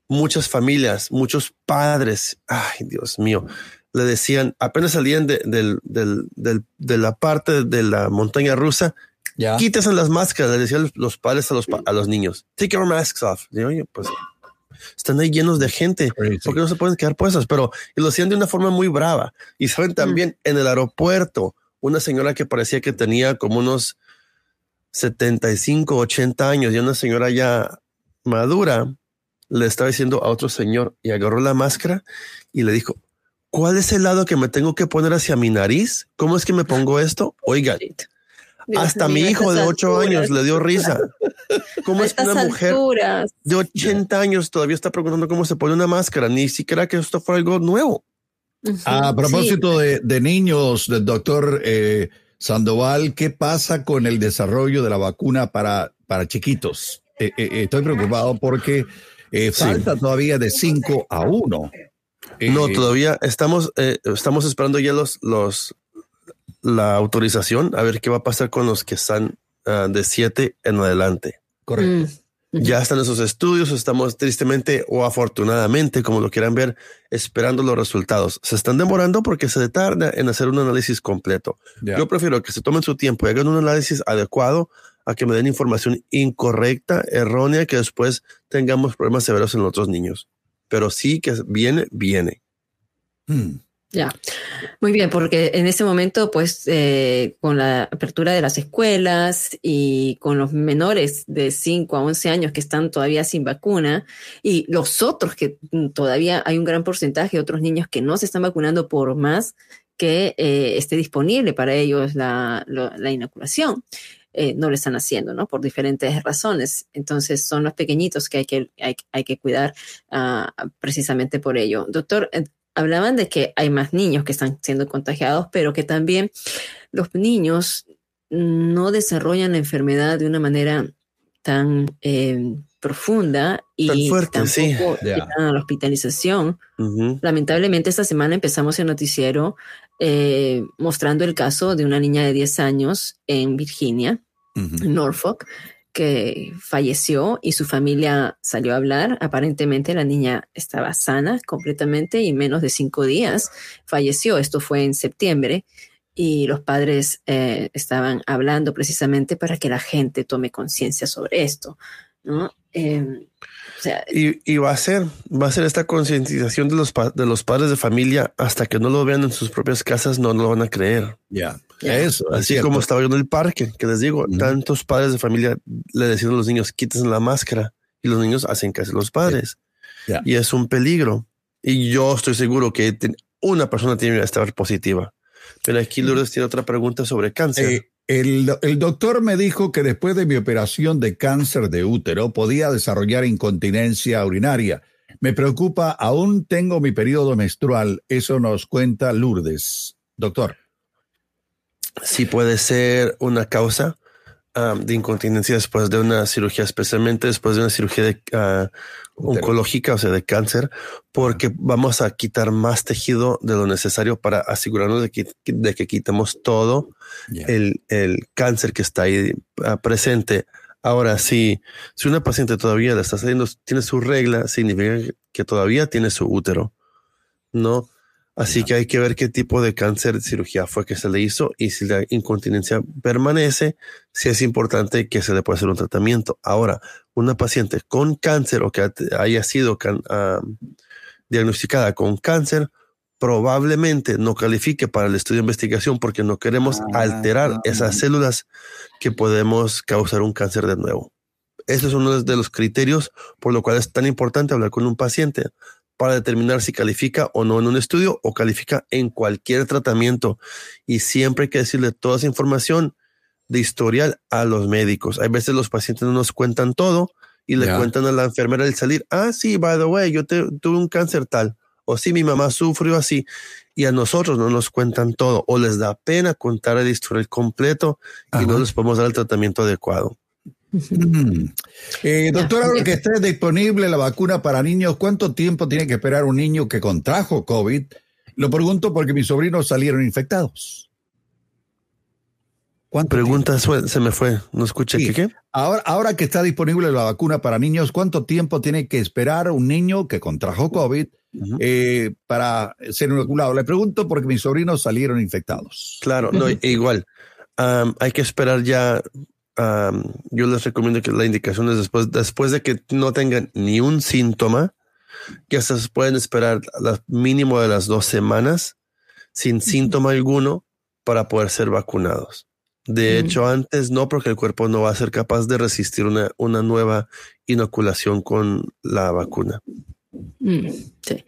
muchas familias, muchos padres, ay Dios mío, le decían, apenas salían de, de la parte de la montaña rusa, ya. quítense las máscaras, le decían los padres a los, a los niños, take your masks off. Y, oye, pues están ahí llenos de gente, porque no se pueden quedar puestas, pero y lo hacían de una forma muy brava. Y saben también en el aeropuerto, una señora que parecía que tenía como unos 75, 80 años y una señora ya Madura le estaba diciendo a otro señor y agarró la máscara y le dijo, ¿cuál es el lado que me tengo que poner hacia mi nariz? ¿Cómo es que me pongo esto? Oiga, hasta mi hijo de ocho años le dio risa. ¿Cómo es que una mujer de 80 años todavía está preguntando cómo se pone una máscara? Ni siquiera que esto fue algo nuevo. A propósito de, niños, del doctor eh, Sandoval, ¿qué pasa con el desarrollo de la vacuna para, para chiquitos? Eh, eh, eh, estoy preocupado porque falta todavía de 5 a 1. no, todavía estamos, estamos esperando ya los, los, la autorización a ver qué va a pasar con los que están ah, de 7 en adelante. Correcto. Mm, ya están esos estudios, estamos tristemente o afortunadamente, como lo quieran ver, esperando los resultados. Se están demorando porque se tarda en hacer un análisis completo. Yo prefiero que se tomen su tiempo y hagan un análisis adecuado a que me den información incorrecta, errónea, que después tengamos problemas severos en otros niños. Pero sí que viene, viene. Hmm. Ya, muy bien, porque en ese momento, pues, eh, con la apertura de las escuelas y con los menores de 5 a 11 años que están todavía sin vacuna y los otros que todavía hay un gran porcentaje de otros niños que no se están vacunando por más que eh, esté disponible para ellos la, la inoculación. Eh, no lo están haciendo, ¿no? Por diferentes razones. Entonces, son los pequeñitos que hay que, hay, que cuidar ah, precisamente por ello. Doctor, eh, hablaban de que hay más niños que están siendo contagiados, pero que también los niños no desarrollan la enfermedad de una manera tan eh, profunda y tampoco a la hospitalización. Lamentablemente esta semana empezamos el noticiero eh, mostrando el caso de una niña de 10 años en Virginia, en Norfolk, que falleció y su familia salió a hablar. Aparentemente la niña estaba sana completamente y en menos de cinco días falleció. Esto fue en septiembre y los padres eh, estaban hablando precisamente para que la gente tome conciencia sobre esto. ¿no? Y, va a ser, va a ser esta concientización de los, de los padres de familia hasta que no lo vean en sus propias casas, no, lo van a creer. Ya, eso. Así como estaba yo en el parque, que les digo, tantos padres de familia le decían a los niños, quítense la máscara y los niños hacen caso a los padres. Y es un peligro. Y yo estoy seguro que una persona tiene que estar positiva. Pero aquí Lourdes tiene otra pregunta sobre cáncer. Eh, el, el, doctor me dijo que después de mi operación de cáncer de útero podía desarrollar incontinencia urinaria. Me preocupa, aún tengo mi periodo menstrual. Eso nos cuenta Lourdes. Doctor. Sí puede ser una causa de incontinencia después de una cirugía, especialmente después de una cirugía de, uh, oncológica, o sea, de cáncer, porque vamos a quitar más tejido de lo necesario para asegurarnos de que, de que quitemos todo el, el, cáncer que está ahí uh, presente. Ahora, si, si una paciente todavía la está saliendo, tiene su regla, significa que todavía tiene su útero, ¿no? Así que hay que ver qué tipo de cáncer de cirugía fue que se le hizo y si la incontinencia permanece, si es importante que se le pueda hacer un tratamiento. Ahora, una paciente con cáncer o que haya sido diagnosticada con cáncer, probablemente no califique para el estudio de investigación porque no queremos ah, alterar esas células que podemos causar un cáncer de nuevo. Ese es uno de los criterios por lo cual es tan importante hablar con un paciente para determinar si califica o no en un estudio o califica en cualquier tratamiento. Y siempre hay que decirle toda esa información de historial a los médicos. Hay veces los pacientes no nos cuentan todo y le cuentan a la enfermera al salir, ah, sí, by the way, yo tuve un cáncer tal, o sí, mi mamá sufrió así, y a nosotros no nos cuentan todo, o les da pena contar el historial completo y no les podemos dar el tratamiento adecuado. Mm. Eh, doctora, ahora que esté disponible la vacuna para niños, ¿cuánto tiempo tiene que esperar un niño que contrajo COVID? Lo pregunto porque mis sobrinos salieron infectados. ¿Cuánto Pregunta se me fue, no escuché. ¿Qué, Ahora, ahora que está disponible la vacuna para niños, ¿cuánto tiempo tiene que esperar un niño que contrajo COVID eh, para ser inoculado? Le pregunto porque mis sobrinos salieron infectados. Claro, no, igual. hay que esperar ya yo les recomiendo que la indicación es después, después de que no tengan ni un síntoma, que se pueden esperar mínimo de las dos semanas sin síntoma alguno para poder ser vacunados. De hecho, antes no, porque el cuerpo no va a ser capaz de resistir una, una nueva inoculación con la vacuna. Mm, sí.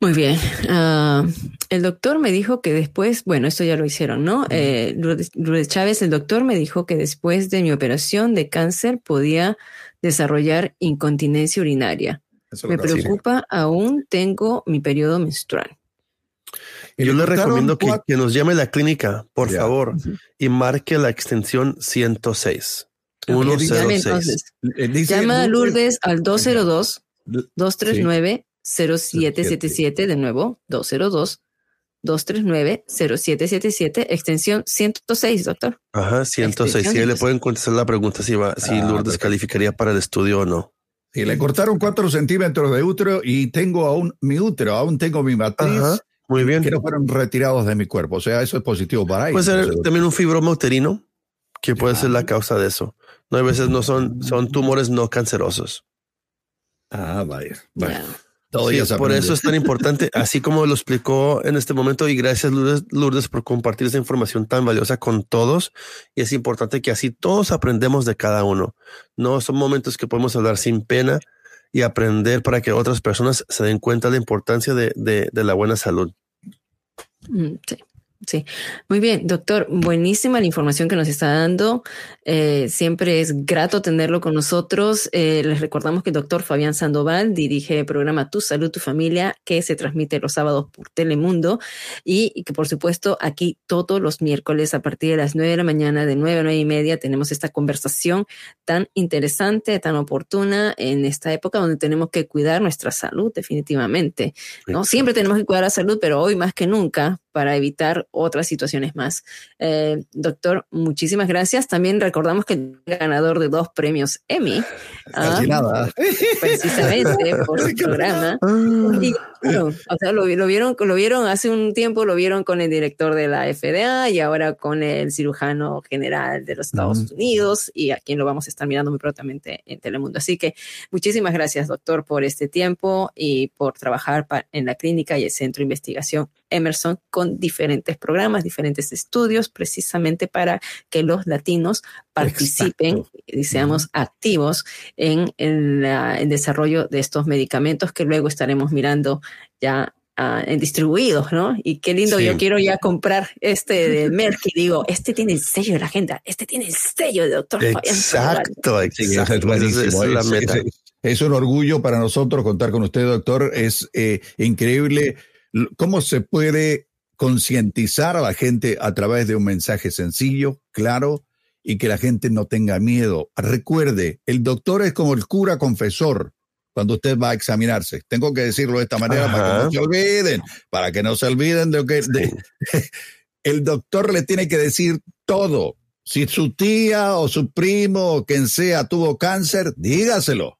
Muy bien. Ah, el doctor me dijo que después, bueno, esto ya lo hicieron, ¿no? Eh, Lourdes Chávez, el doctor me dijo que después de mi operación de cáncer podía desarrollar incontinencia urinaria. me preocupa, aún tengo mi periodo menstrual. Yo le recomiendo que, nos llame a la clínica, por favor, y marque la extensión 106. 106. Llama a Lourdes al 202 239 0777, de nuevo, 202 239 0777, extensión 106, doctor. Ajá, 106. Sí, le pueden contestar la pregunta si, va, si ah, Lourdes calificaría para el estudio o no. Y le cortaron 4 centímetros de útero y tengo aún mi útero, aún tengo mi matriz. Muy bien. Que no fueron retirados de mi cuerpo. O sea, eso es positivo para ellos. Puede ser también un fibroma uterino, que puede ser la causa de eso. No, a veces no son, son tumores no cancerosos. Ah, vaya. vaya por eso es tan importante, (laughs) así como lo explicó en este momento y gracias Lourdes, por compartir esa información tan valiosa con todos y es importante que así todos aprendemos de cada uno. No son momentos que podemos hablar sin pena y aprender para que otras personas se den cuenta de la importancia de, de la buena salud. Mm, sí. Sí, muy bien, doctor. Buenísima la información que nos está dando. Eh, siempre es grato tenerlo con nosotros. Eh, les recordamos que el doctor Fabián Sandoval dirige el programa Tu Salud, Tu Familia, que se transmite los sábados por Telemundo y, que, por supuesto, aquí todos los miércoles a partir de las nueve de la mañana, de nueve a nueve y media, tenemos esta conversación tan interesante, tan oportuna en esta época donde tenemos que cuidar nuestra salud, definitivamente. ¿no? Siempre tenemos que cuidar la salud, pero hoy más que nunca para evitar otras situaciones más. Eh, doctor, muchísimas gracias. También recordamos que el ganador de dos premios Emmy, ah, precisamente por (laughs) su programa. Y, o sea, lo, vieron, lo vieron hace un tiempo, lo vieron con el director de la FDA y ahora con el cirujano general de los Estados Unidos y a quien lo vamos a estar mirando muy prontamente en Telemundo. Así que muchísimas gracias, doctor, por este tiempo y por trabajar en la clínica y el centro de investigación Emerson con diferentes programas, diferentes estudios, precisamente para que los latinos participen y seamos activos en, el desarrollo de estos medicamentos que luego estaremos mirando ya en distribuidos, ¿no? Y qué lindo, yo quiero ya comprar este de Merck y digo, este tiene el sello de la agenda, este tiene el sello de doctor Exacto, exacto. Es, un orgullo para nosotros contar con usted, doctor. Es eh, increíble cómo se puede concientizar a la gente a través de un mensaje sencillo, claro, y que la gente no tenga miedo. Recuerde, el doctor es como el cura confesor cuando usted va a examinarse. Tengo que decirlo de esta manera para que no se olviden, para que no se olviden de que (laughs) el doctor le tiene que decir todo. Si su tía o su primo o quien sea tuvo cáncer, dígaselo.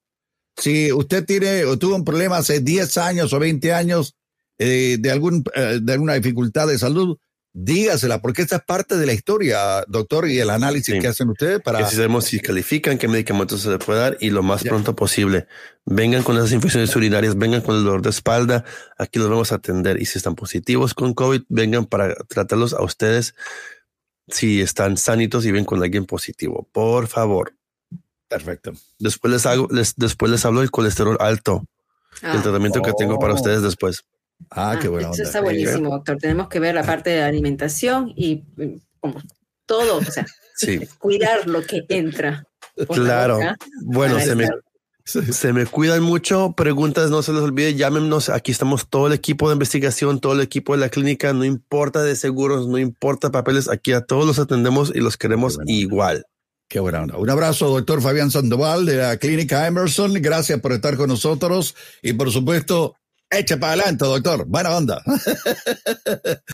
Si usted tiene o tuvo un problema hace 10 años o 20 años, eh, de, algún, eh, de alguna dificultad de salud, dígasela, porque esta es parte de la historia, doctor, y el análisis que hacen ustedes para... Que si sabemos si califican, qué medicamentos se les puede dar y lo más pronto posible. Vengan con esas infecciones urinarias, vengan con el dolor de espalda, aquí los vamos a atender. Y si están positivos con COVID, vengan para tratarlos a ustedes si están sanitos y ven con alguien positivo. Por favor. Perfecto. Después les hago, les, después les hablo del colesterol alto, el tratamiento que tengo para oh. ustedes después. Ah, qué bueno. Eso está buenísimo, doctor. Tenemos que ver la parte de alimentación y mm, como todo, o sea, (laughs) cuidar lo que entra. Claro. Bueno, se me, se me cuidan mucho. Preguntas, no se les olvide, llámenos. Aquí estamos todo el equipo de investigación, todo el equipo de la clínica. No importa de seguros, no importa papeles. Aquí a todos los atendemos y los queremos igual. Qué buena onda. Un abrazo, doctor Fabián Sandoval de la clínica Emerson. Gracias por estar con nosotros y por supuesto Echa para adelante, doctor. Buena onda. (laughs)